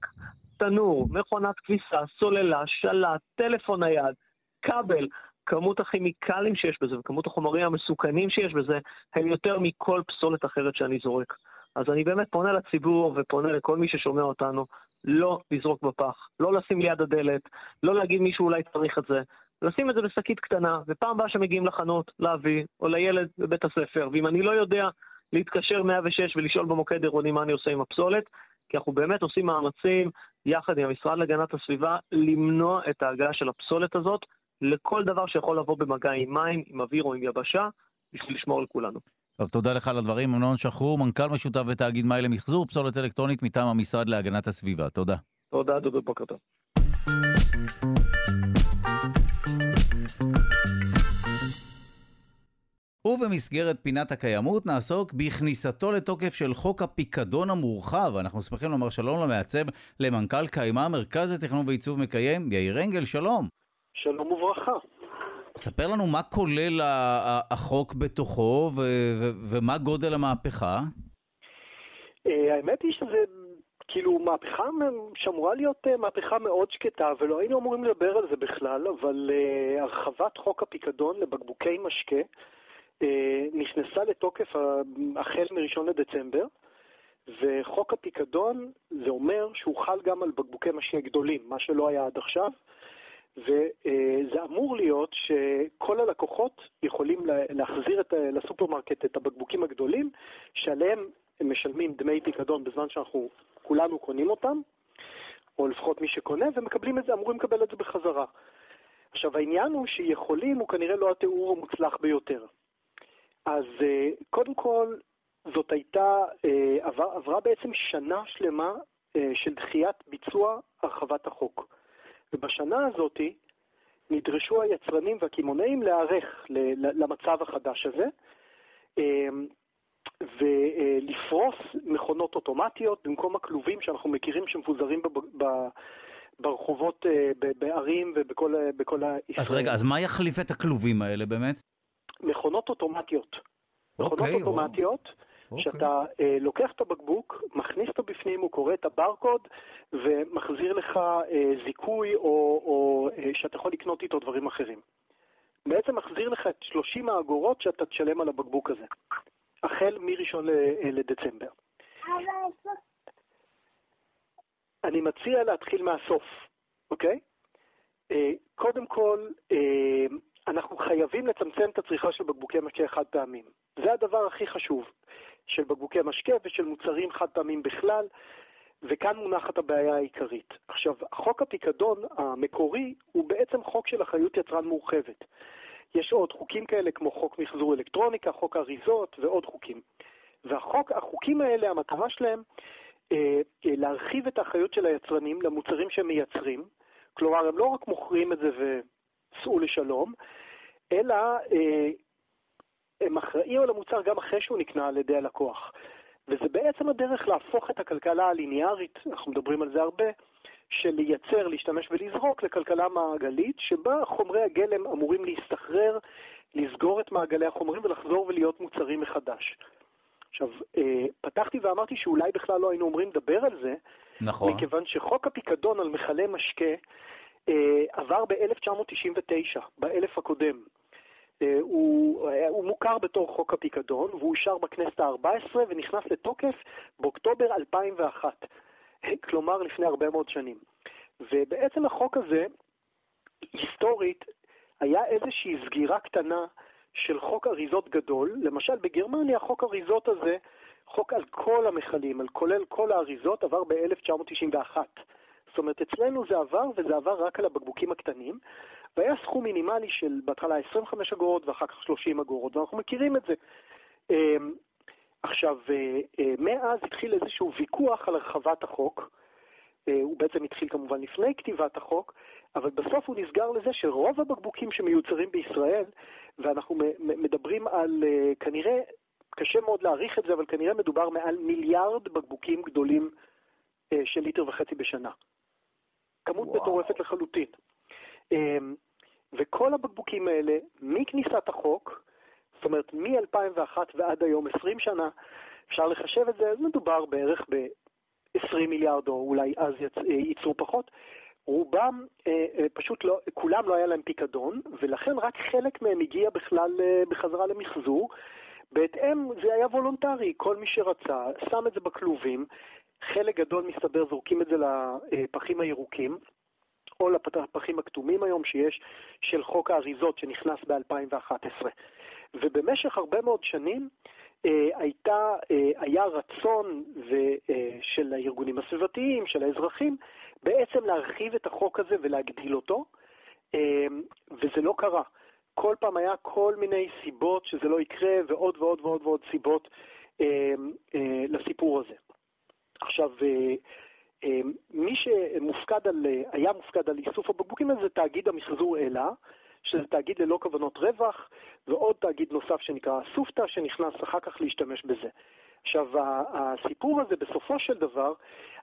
תנור, מכונת כביסה, סוללה, שלט, טלפון נייד, כבל, כמות הכימיקלים שיש בזה וכמות החומרים המסוכנים שיש בזה הם יותר מכל פסולת אחרת שאני זורק. אז אני באמת פונה לציבור ופונה לכל מי ששומע אותנו, לא לזרוק בפח, לא לשים ליד הדלת, לא להגיד מישהו אולי צריך את זה, לשים את זה בשקית קטנה, ופעם הבאה שמגיעים לחנות, להביא, או לילד בבית הספר, ואם אני לא יודע להתקשר 106 ולשאול במוקד עירוני מה אני עושה עם הפסולת, כי אנחנו באמת עושים מאמצים, יחד עם המשרד להגנת הסביבה, למנוע את ההגעה של הפסולת הזאת לכל דבר שיכול לבוא במגע עם מים, עם אוויר או עם יבשה, בשביל לשמור על כולנו. טוב, תודה לך על הדברים. אמנון שחרור, מנכ"ל משותף בתאגיד מים למחזור פסולת אלקטרונית מטעם המשרד להגנת הסביבה. תודה. תודה, דודו, בוקר טוב. ובמסגרת פינת הקיימות נעסוק בכניסתו לתוקף של חוק הפיקדון המורחב. אנחנו שמחים לומר שלום למעצב, למנכ"ל קיימה, מרכז לתכנון ועיצוב מקיים, יאיר אנגל, שלום. שלום וברכה. ספר לנו מה כולל החוק בתוכו ומה גודל המהפכה. אה, האמת היא שזה כאילו מהפכה שאמורה להיות אה, מהפכה מאוד שקטה, ולא היינו אמורים לדבר על זה בכלל, אבל uh, הרחבת חוק הפיקדון לבקבוקי משקה uh, נכנסה לתוקף החל מ-1 לדצמבר, וחוק הפיקדון זה אומר שהוא חל גם על בקבוקי משקה גדולים, מה שלא היה עד עכשיו. וזה אמור להיות שכל הלקוחות יכולים להחזיר את, לסופרמרקט את הבקבוקים הגדולים, שעליהם הם משלמים דמי פיקדון בזמן שאנחנו כולנו קונים אותם, או לפחות מי שקונה, ומקבלים את זה, אמורים לקבל את זה בחזרה. עכשיו העניין הוא שיכולים הוא כנראה לא התיאור המוצלח ביותר. אז אה, קודם כל, זאת הייתה, אה, עבר, עברה בעצם שנה שלמה אה, של דחיית ביצוע הרחבת החוק. ובשנה הזאת נדרשו היצרנים והקמעונאים להיערך למצב החדש הזה, ולפרוס מכונות אוטומטיות במקום הכלובים שאנחנו מכירים שמפוזרים ברחובות אה, בערים ובכל ה... אז רגע, אז מה יחליף את הכלובים האלה באמת? מכונות אוטומטיות. מכונות אוקיי, אוטומטיות. אוקיי. שאתה אה, לוקח את הבקבוק, מכניס אותו בפנים, הוא קורא את הברקוד ומחזיר לך אה, זיכוי או, או אה, שאתה יכול לקנות איתו דברים אחרים. בעצם מחזיר לך את 30 האגורות שאתה תשלם על הבקבוק הזה, החל מראשון אה, לדצמבר. אני מציע להתחיל מהסוף, אוקיי? אה, קודם כל, אה, אנחנו חייבים לצמצם את הצריכה של בקבוקי משקה חד פעמים. זה הדבר הכי חשוב. של בקבוקי משקה ושל מוצרים חד פעמים בכלל, וכאן מונחת הבעיה העיקרית. עכשיו, חוק הפיקדון המקורי הוא בעצם חוק של אחריות יצרן מורחבת. יש עוד חוקים כאלה כמו חוק מחזור אלקטרוניקה, חוק אריזות ועוד חוקים. והחוקים האלה, המטרה שלהם אה, אה, להרחיב את האחריות של היצרנים למוצרים שהם מייצרים, כלומר הם לא רק מוכרים את זה וסעו לשלום, אלא אה, הם אחראים על המוצר גם אחרי שהוא נקנה על ידי הלקוח. וזה בעצם הדרך להפוך את הכלכלה הליניארית, אנחנו מדברים על זה הרבה, של לייצר, להשתמש ולזרוק לכלכלה מעגלית, שבה חומרי הגלם אמורים להסתחרר, לסגור את מעגלי החומרים ולחזור ולהיות מוצרים מחדש. עכשיו, אה, פתחתי ואמרתי שאולי בכלל לא היינו אומרים לדבר על זה, נכון. מכיוון שחוק הפיקדון על מכלי משקה אה, עבר ב-1999, באלף הקודם. אה, הוא, הוא מוכר בתור חוק הפיקדון, והוא אושר בכנסת ה-14 ונכנס לתוקף באוקטובר 2001, כלומר לפני הרבה מאוד שנים. ובעצם החוק הזה, היסטורית, היה איזושהי סגירה קטנה של חוק אריזות גדול. למשל, בגרמניה חוק אריזות הזה, חוק על כל המכלים, על כולל כל האריזות, עבר ב-1991. זאת אומרת, אצלנו זה עבר, וזה עבר רק על הבקבוקים הקטנים, והיה סכום מינימלי של בהתחלה 25 אגורות ואחר כך 30 אגורות, ואנחנו מכירים את זה. עכשיו, אה, אה, מאז התחיל איזשהו ויכוח על הרחבת החוק. אה, הוא בעצם התחיל כמובן לפני כתיבת החוק, אבל בסוף הוא נסגר לזה שרוב הבקבוקים שמיוצרים בישראל, ואנחנו מדברים על כנראה, קשה מאוד להעריך את זה, אבל כנראה מדובר מעל מיליארד בקבוקים גדולים של ליטר וחצי בשנה. כמות וואו. מטורפת לחלוטין. וכל הבקבוקים האלה, מכניסת החוק, אומרת מ-2001 ועד היום, 20 שנה, אפשר לחשב את זה, אז מדובר בערך ב-20 מיליארד, או אולי אז יצ... ייצרו פחות. רובם, אה, אה, פשוט לא, כולם לא היה להם פיקדון, ולכן רק חלק מהם הגיע בכלל אה, בחזרה למחזור. בהתאם, זה היה וולונטרי, כל מי שרצה שם את זה בכלובים, חלק גדול מסתבר זורקים את זה לפחים הירוקים, או לפחים הכתומים היום שיש, של חוק האריזות שנכנס ב-2011. ובמשך הרבה מאוד שנים אה, הייתה, אה, היה רצון ו, אה, של הארגונים הסביבתיים, של האזרחים, בעצם להרחיב את החוק הזה ולהגדיל אותו, אה, וזה לא קרה. כל פעם היה כל מיני סיבות שזה לא יקרה, ועוד ועוד ועוד ועוד סיבות אה, אה, לסיפור הזה. עכשיו, אה, אה, מי שמופקד על, אה, היה מופקד על איסוף הבקבוקים הזה זה תאגיד המחזור אלה, שזה תאגיד ללא כוונות רווח, ועוד תאגיד נוסף שנקרא אסופתא, שנכנס אחר כך להשתמש בזה. עכשיו, הסיפור הזה בסופו של דבר,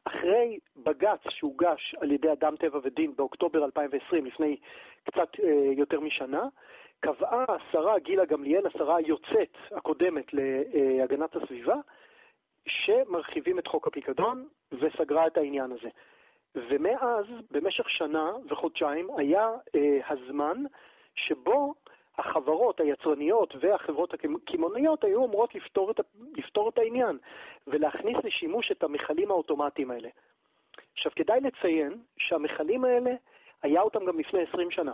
אחרי בג"ץ שהוגש על ידי אדם טבע ודין באוקטובר 2020, לפני קצת אה, יותר משנה, קבעה השרה גילה גמליאל, השרה היוצאת הקודמת להגנת הסביבה, שמרחיבים את חוק הפיקדון וסגרה את העניין הזה. ומאז, במשך שנה וחודשיים, היה אה, הזמן שבו החברות היצרניות והחברות הקמעוניות היו אמורות לפתור את, לפתור את העניין ולהכניס לשימוש את המכלים האוטומטיים האלה. עכשיו, כדאי לציין שהמכלים האלה, היה אותם גם לפני 20 שנה.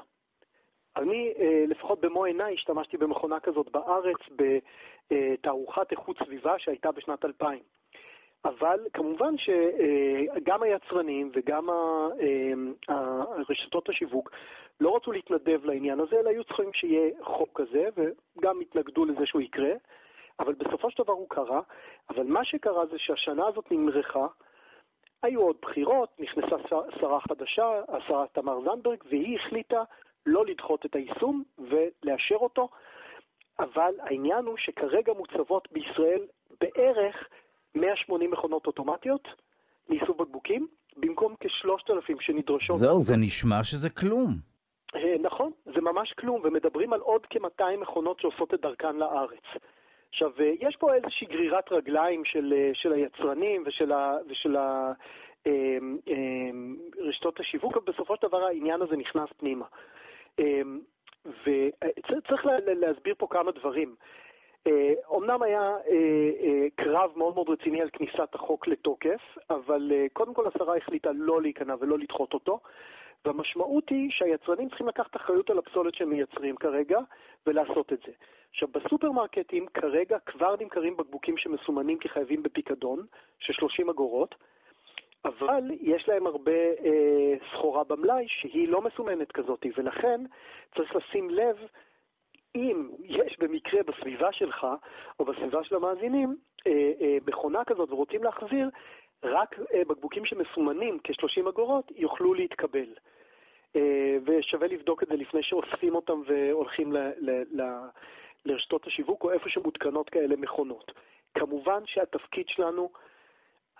אני, אה, לפחות במו עיניי, השתמשתי במכונה כזאת בארץ בתערוכת איכות סביבה שהייתה בשנת 2000. אבל כמובן שגם היצרנים וגם אה, רשתות השיווק לא רצו להתנדב לעניין הזה, אלא היו צריכים שיהיה חוק כזה, וגם התנגדו לזה שהוא יקרה, אבל בסופו של דבר הוא קרה. אבל מה שקרה זה שהשנה הזאת נמרחה, היו עוד בחירות, נכנסה שרה חדשה, השרה תמר זנדברג, והיא החליטה לא לדחות את היישום ולאשר אותו, אבל העניין הוא שכרגע מוצבות בישראל בערך 180 מכונות אוטומטיות לאיסוף בקבוקים, במקום כ-3,000 שנדרשות. זהו, זה נשמע שזה כלום. אה, נכון, זה ממש כלום, ומדברים על עוד כ-200 מכונות שעושות את דרכן לארץ. עכשיו, אה, יש פה איזושהי גרירת רגליים של, אה, של היצרנים ושל, ה, ושל ה, רשתות השיווק, אבל בסופו של דבר העניין הזה נכנס פנימה. וצריך להסביר פה כמה דברים. אומנם היה קרב מאוד מאוד רציני על כניסת החוק לתוקף, אבל קודם כל השרה החליטה לא להיכנע ולא לדחות אותו. והמשמעות היא שהיצרנים צריכים לקחת אחריות על הפסולת שהם מייצרים כרגע ולעשות את זה. עכשיו, בסופרמרקטים כרגע כבר נמכרים בקבוקים שמסומנים כחייבים בפיקדון, של 30 אגורות, אבל יש להם הרבה אה, סחורה במלאי שהיא לא מסומנת כזאת, ולכן צריך לשים לב אם יש במקרה בסביבה שלך, או בסביבה של המאזינים, אה, אה, מכונה כזאת ורוצים להחזיר, רק אה, בקבוקים שמסומנים כ-30 אגורות יוכלו להתקבל. ושווה לבדוק את זה לפני שאוספים אותם והולכים ל- ל- ל- לרשתות השיווק או איפה שמותקנות כאלה מכונות. כמובן שהתפקיד שלנו,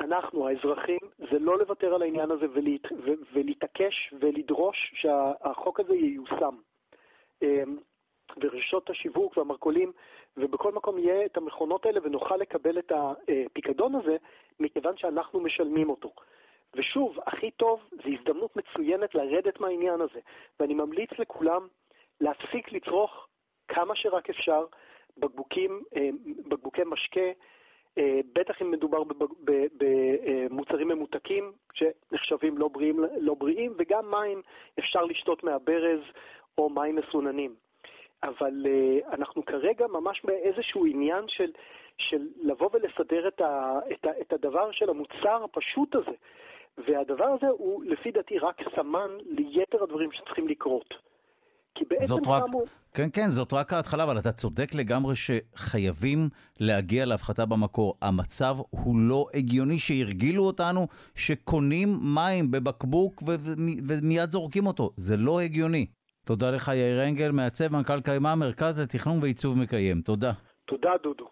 אנחנו, האזרחים, זה לא לוותר על העניין הזה ולהת, ולהתעקש ולדרוש שהחוק הזה ייושם. ורשתות השיווק והמרכולים, ובכל מקום יהיה את המכונות האלה ונוכל לקבל את הפיקדון הזה, מכיוון שאנחנו משלמים אותו. ושוב, הכי טוב, זו הזדמנות מצוינת לרדת מהעניין הזה. ואני ממליץ לכולם להפסיק לצרוך כמה שרק אפשר בקבוקים, אה, בקבוקי משקה, אה, בטח אם מדובר במוצרים ממותקים שנחשבים לא בריאים, לא בריאים, וגם מים אפשר לשתות מהברז או מים מסוננים. אבל uh, אנחנו כרגע ממש באיזשהו עניין של, של לבוא ולסדר את, ה, את, ה, את הדבר של המוצר הפשוט הזה. והדבר הזה הוא לפי דעתי רק סמן ליתר הדברים שצריכים לקרות. כי בעצם רק, שמו... כן, כן, זאת רק ההתחלה, אבל אתה צודק לגמרי שחייבים להגיע להפחתה במקור. המצב הוא לא הגיוני שהרגילו אותנו שקונים מים בבקבוק ומיד זורקים אותו. זה לא הגיוני. תודה לך, יאיר אנגל, מעצב מנכ"ל קיימה, מרכז לתכנון ועיצוב מקיים. תודה. תודה, דודו.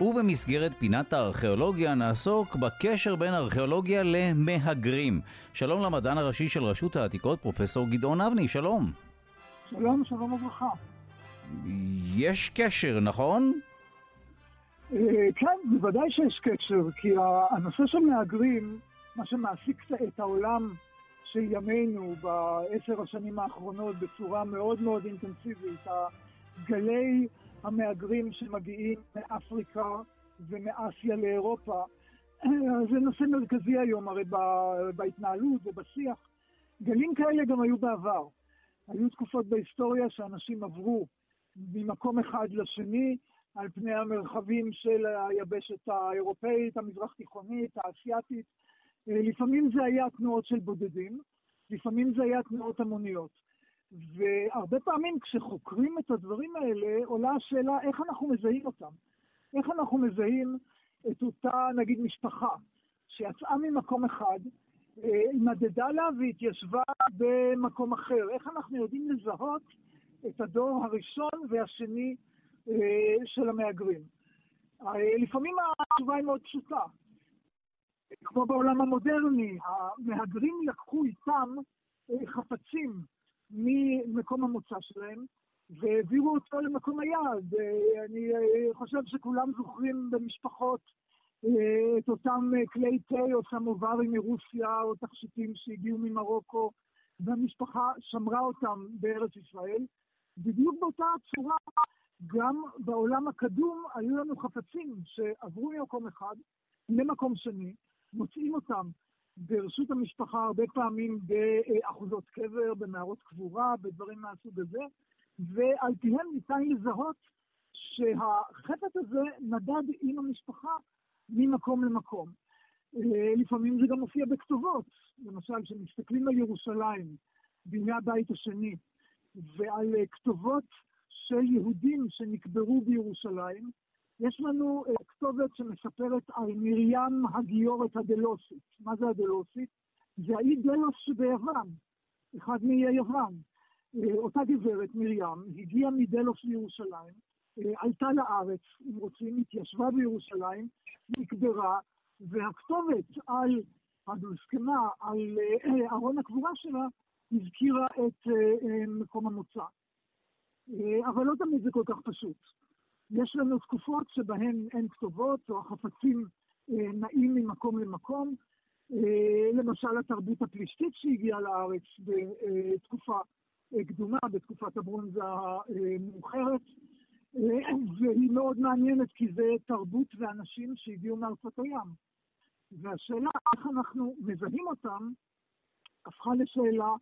ובמסגרת פינת הארכיאולוגיה נעסוק בקשר בין ארכיאולוגיה למהגרים. שלום למדען הראשי של רשות העתיקות, פרופסור גדעון אבני, שלום. שלום, שלום וברכה. יש קשר, נכון? אה, כן, בוודאי שיש קשר, כי הנושא של מהגרים, מה שמעסיק את העולם של ימינו בעשר השנים האחרונות בצורה מאוד מאוד אינטנסיבית, גלי המהגרים שמגיעים מאפריקה ומאסיה לאירופה, זה נושא מרכזי היום הרי בהתנהלות ובשיח. גלים כאלה גם היו בעבר. היו תקופות בהיסטוריה שאנשים עברו ממקום אחד לשני, על פני המרחבים של היבשת האירופאית, המזרח תיכונית, האסייתית. אה, לפעמים זה היה תנועות של בודדים, לפעמים זה היה תנועות המוניות. והרבה פעמים כשחוקרים את הדברים האלה, עולה השאלה איך אנחנו מזהים אותם. איך אנחנו מזהים את אותה, נגיד, משפחה שיצאה ממקום אחד, אה, נדדה לה והתיישבה במקום אחר. איך אנחנו יודעים לזהות את הדור הראשון והשני של המהגרים. אה, לפעמים התשובה היא מאוד פשוטה. כמו בעולם המודרני, המהגרים לקחו איתם אה, חפצים ממקום המוצא שלהם והעבירו אותו למקום היעד. אני חושב שכולם זוכרים במשפחות את אותם כלי תה או סמוברים מרוסיה או תכשיטים שהגיעו ממרוקו, והמשפחה שמרה אותם בארץ ישראל. בדיוק באותה צורה גם בעולם הקדום היו לנו חפצים שעברו ממקום אחד למקום שני, מוצאים אותם ברשות המשפחה הרבה פעמים באחוזות קבר, במערות קבורה, בדברים מהסוג הזה, ועל פיהם ניתן לזהות שהחפץ הזה נדד עם המשפחה ממקום למקום. לפעמים זה גם מופיע בכתובות, למשל, כשמסתכלים על ירושלים בימי הבית השני, ועל כתובות של יהודים שנקברו בירושלים. יש לנו uh, כתובת שמספרת על מרים הגיורת הדלוסית. מה זה הדלוסית? זה האי דלוס שביוון, אחד מאיי יוון. Uh, אותה גברת, מרים, הגיעה מדלוס לירושלים, uh, עלתה לארץ, אם רוצים, התיישבה בירושלים, נקברה, והכתובת על הדוסקנה, על ארון הקבורה שלה, הזכירה את מקום המוצא. אה, אבל לא תמיד זה כל כך פשוט. יש לנו תקופות שבהן אין כתובות, או החפצים אה, נעים ממקום למקום. אה, למשל, התרבות הפלישתית שהגיעה לארץ בתקופה קדומה, בתקופת הברונזה המאוחרת, והיא מאוד מעניינת כי זה תרבות ואנשים שהגיעו מארצות הים. והשאלה איך אנחנו מזהים אותם הפכה לשאלה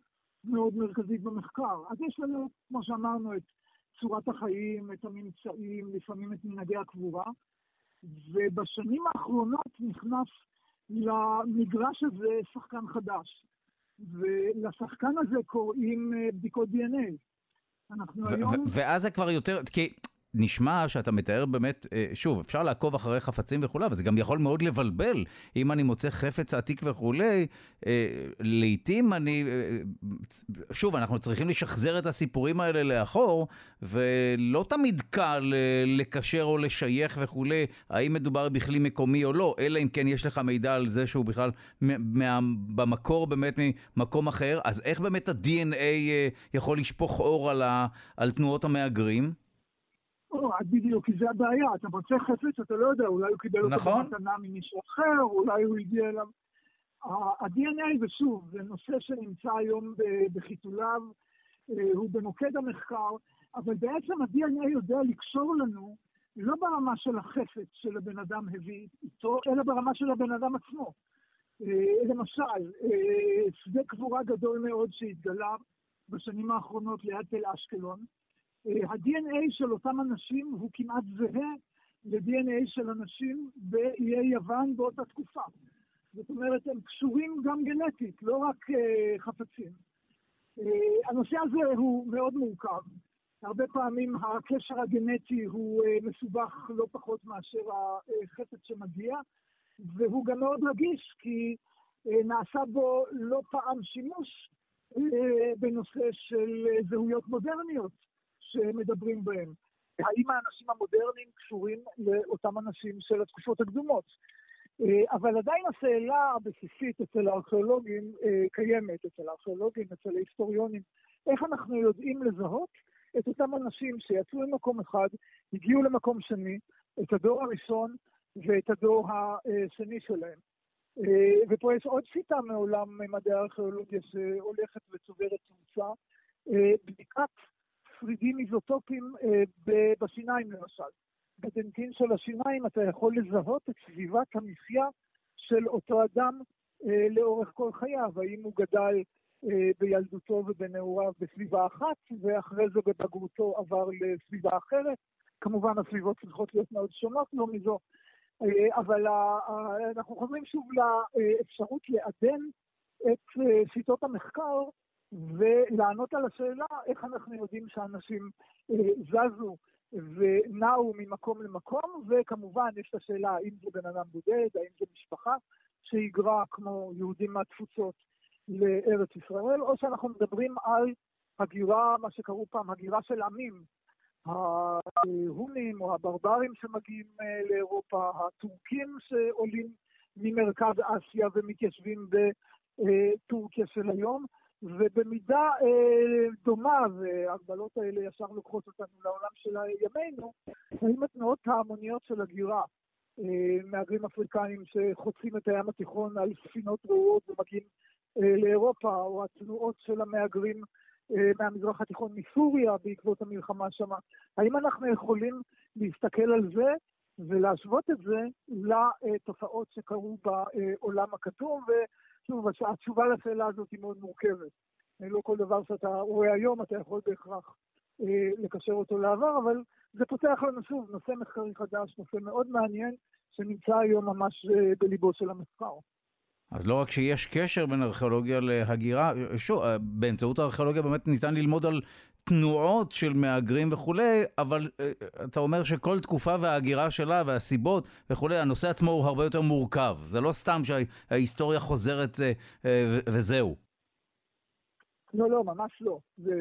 מאוד מרכזית במחקר. אז יש לנו, כמו שאמרנו, את צורת החיים, את הממצאים, לפעמים את מנהגי הקבורה, ובשנים האחרונות נכנס למגרש הזה שחקן חדש, ולשחקן הזה קוראים אה, בדיקות DNA. אנחנו היום... ואז זה כבר יותר, כי נשמע שאתה מתאר באמת, אה, שוב, אפשר לעקוב אחרי חפצים וכולי, אבל זה גם יכול מאוד לבלבל. אם אני מוצא חפץ עתיק וכולי, אה, לעתים אני... אה, שוב, אנחנו צריכים לשחזר את הסיפורים האלה לאחור, ולא תמיד קל לקשר או לשייך וכולי, האם מדובר בכלי מקומי או לא, אלא אם כן יש לך מידע על זה שהוא בכלל מה, במקור באמת ממקום אחר. אז איך באמת ה-DNA יכול לשפוך אור על, ה, על תנועות המהגרים? או, בדיוק, כי זה הבעיה, אתה מוצא חפץ, אתה לא יודע, אולי הוא קיבל נכון. אותו במתנה ממישהו אחר, אולי הוא הגיע אליו. ה-DNA, ושוב, זה נושא שנמצא היום בחיתוליו, אה, הוא במוקד המחקר, אבל בעצם ה-DNA יודע לקשור לנו לא ברמה של החפץ של הבן אדם הביא איתו, אלא ברמה של הבן אדם עצמו. אה, למשל, אה, שדה קבורה גדול מאוד שהתגלה בשנים האחרונות ליד תל אשקלון, ה-DNA של אותם אנשים הוא כמעט זהה ל-DNA של אנשים באיי יוון באותה תקופה. זאת אומרת, הם קשורים גם גנטית, לא רק uh, חפצים. Uh, הנושא הזה הוא מאוד מורכב. הרבה פעמים הקשר הגנטי הוא uh, מסובך לא פחות מאשר החפץ שמגיע, והוא גם מאוד רגיש, כי uh, נעשה בו לא פעם שימוש uh, בנושא של זהויות מודרניות. שמדברים בהם. האם האנשים המודרניים קשורים לאותם אנשים של התקופות הקדומות? אה, אבל עדיין השאלה הבסיסית אצל הארכיאולוגים אה, קיימת, אצל הארכיאולוגים, אצל ההיסטוריונים, איך אנחנו יודעים לזהות את אותם אנשים שיצאו ממקום אחד, הגיעו למקום שני, את הדור הראשון ואת הדור השני שלהם. אה, ופה יש עוד שיטה מעולם מדעי הארכיאולוגיה שהולכת וצוברת תאוצה, בדיקת שרידים איזוטופיים אה, בשיניים למשל. בדנטין של השיניים אתה יכול לזהות את סביבת המחיה של אותו אדם אה, לאורך כל חייו, האם הוא גדל אה, בילדותו ובנעוריו בסביבה אחת, ואחרי זה בבגרותו עבר לסביבה אחרת. כמובן הסביבות צריכות להיות מאוד שונות לא מזו, אבל אנחנו חוזרים שוב לאפשרות לעדן את שיטות המחקר ולענות על השאלה איך אנחנו יודעים שאנשים אה, זזו ונעו ממקום למקום, וכמובן יש את השאלה האם זה בן אדם בודד, האם זה משפחה שהיגרה כמו יהודים מהתפוצות לארץ ישראל, או שאנחנו מדברים על הגירה, מה שקראו פעם, הגירה של עמים, ההונים או הברברים שמגיעים אה, לאירופה, הטורקים שעולים ממרכז אסיה ומתיישבים בטורקיה של היום, ובמידה אה, דומה, וההגבלות האלה ישר לוקחות אותנו לעולם של ימינו, האם התנועות ההמוניות של הגירה, אה, מהגרים אפריקנים שחוצים את הים התיכון על ספינות רעועות ומגיעים אה, לאירופה, או התנועות של המהגרים אה, מהמזרח התיכון מסוריה בעקבות המלחמה שמה, האם אנחנו יכולים להסתכל על זה ולהשוות את זה לתופעות שקרו בעולם הכתוב, שוב, התשובה לשאלה הזאת היא מאוד מורכבת. לא כל דבר שאתה רואה היום אתה יכול בהכרח אה, לקשר אותו לעבר, אבל זה פותח לנו שוב נושא מחקרי חדש, נושא מאוד מעניין, שנמצא היום ממש אה, בליבו של המחקר. אז לא רק שיש קשר בין ארכיאולוגיה להגירה, שוב, אה, באמצעות הארכיאולוגיה באמת ניתן ללמוד על תנועות של מהגרים וכולי, אבל אה, אתה אומר שכל תקופה וההגירה שלה והסיבות וכולי, הנושא עצמו הוא הרבה יותר מורכב. זה לא סתם שההיסטוריה חוזרת אה, וזהו. לא, לא, ממש לא. זה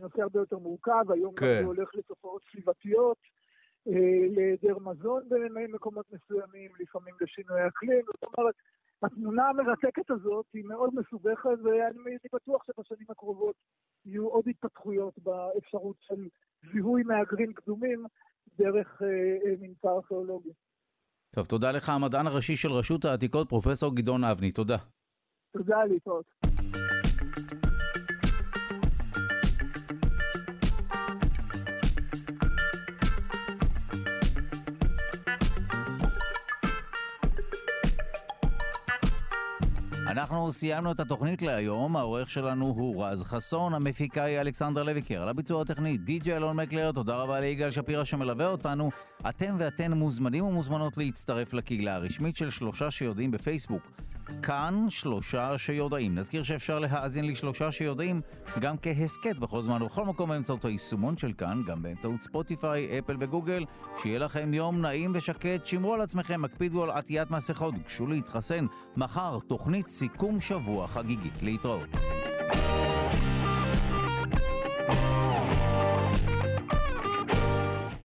נושא הרבה יותר מורכב, היום כן. זה הולך לתופעות סביבתיות, להיעדר מזון במקומות מסוימים, לפעמים לשינוי אקלים, זאת אומרת, התמונה המרתקת הזאת היא מאוד מסובכת, ואני בטוח שבשנים הקרובות יהיו עוד התפתחויות באפשרות של זיהוי מהגרים קדומים דרך אה, אה, ממצא ארכיאולוגי. טוב, תודה לך, המדען הראשי של רשות העתיקות, פרופסור גדעון אבני. תודה. תודה, להתראות. אנחנו סיימנו את התוכנית להיום, העורך שלנו הוא רז חסון, המפיקה היא אלכסנדר לויקר, על הביצוע הטכני די.ג'י אלון מקלר, תודה רבה ליגאל שפירא שמלווה אותנו. אתם ואתן מוזמנים ומוזמנות להצטרף לקהילה הרשמית של שלושה שיודעים בפייסבוק. כאן שלושה שיודעים. נזכיר שאפשר להאזין לשלושה שיודעים גם כהסכת בכל זמן ובכל מקום באמצעות היישומון של כאן, גם באמצעות ספוטיפיי, אפל וגוגל. שיהיה לכם יום נעים ושקט, שמרו על עצמכם, הקפידו על עטיית מסכות, גשו להתחסן. מחר תוכנית סיכום שבוע חגיגית. להתראות.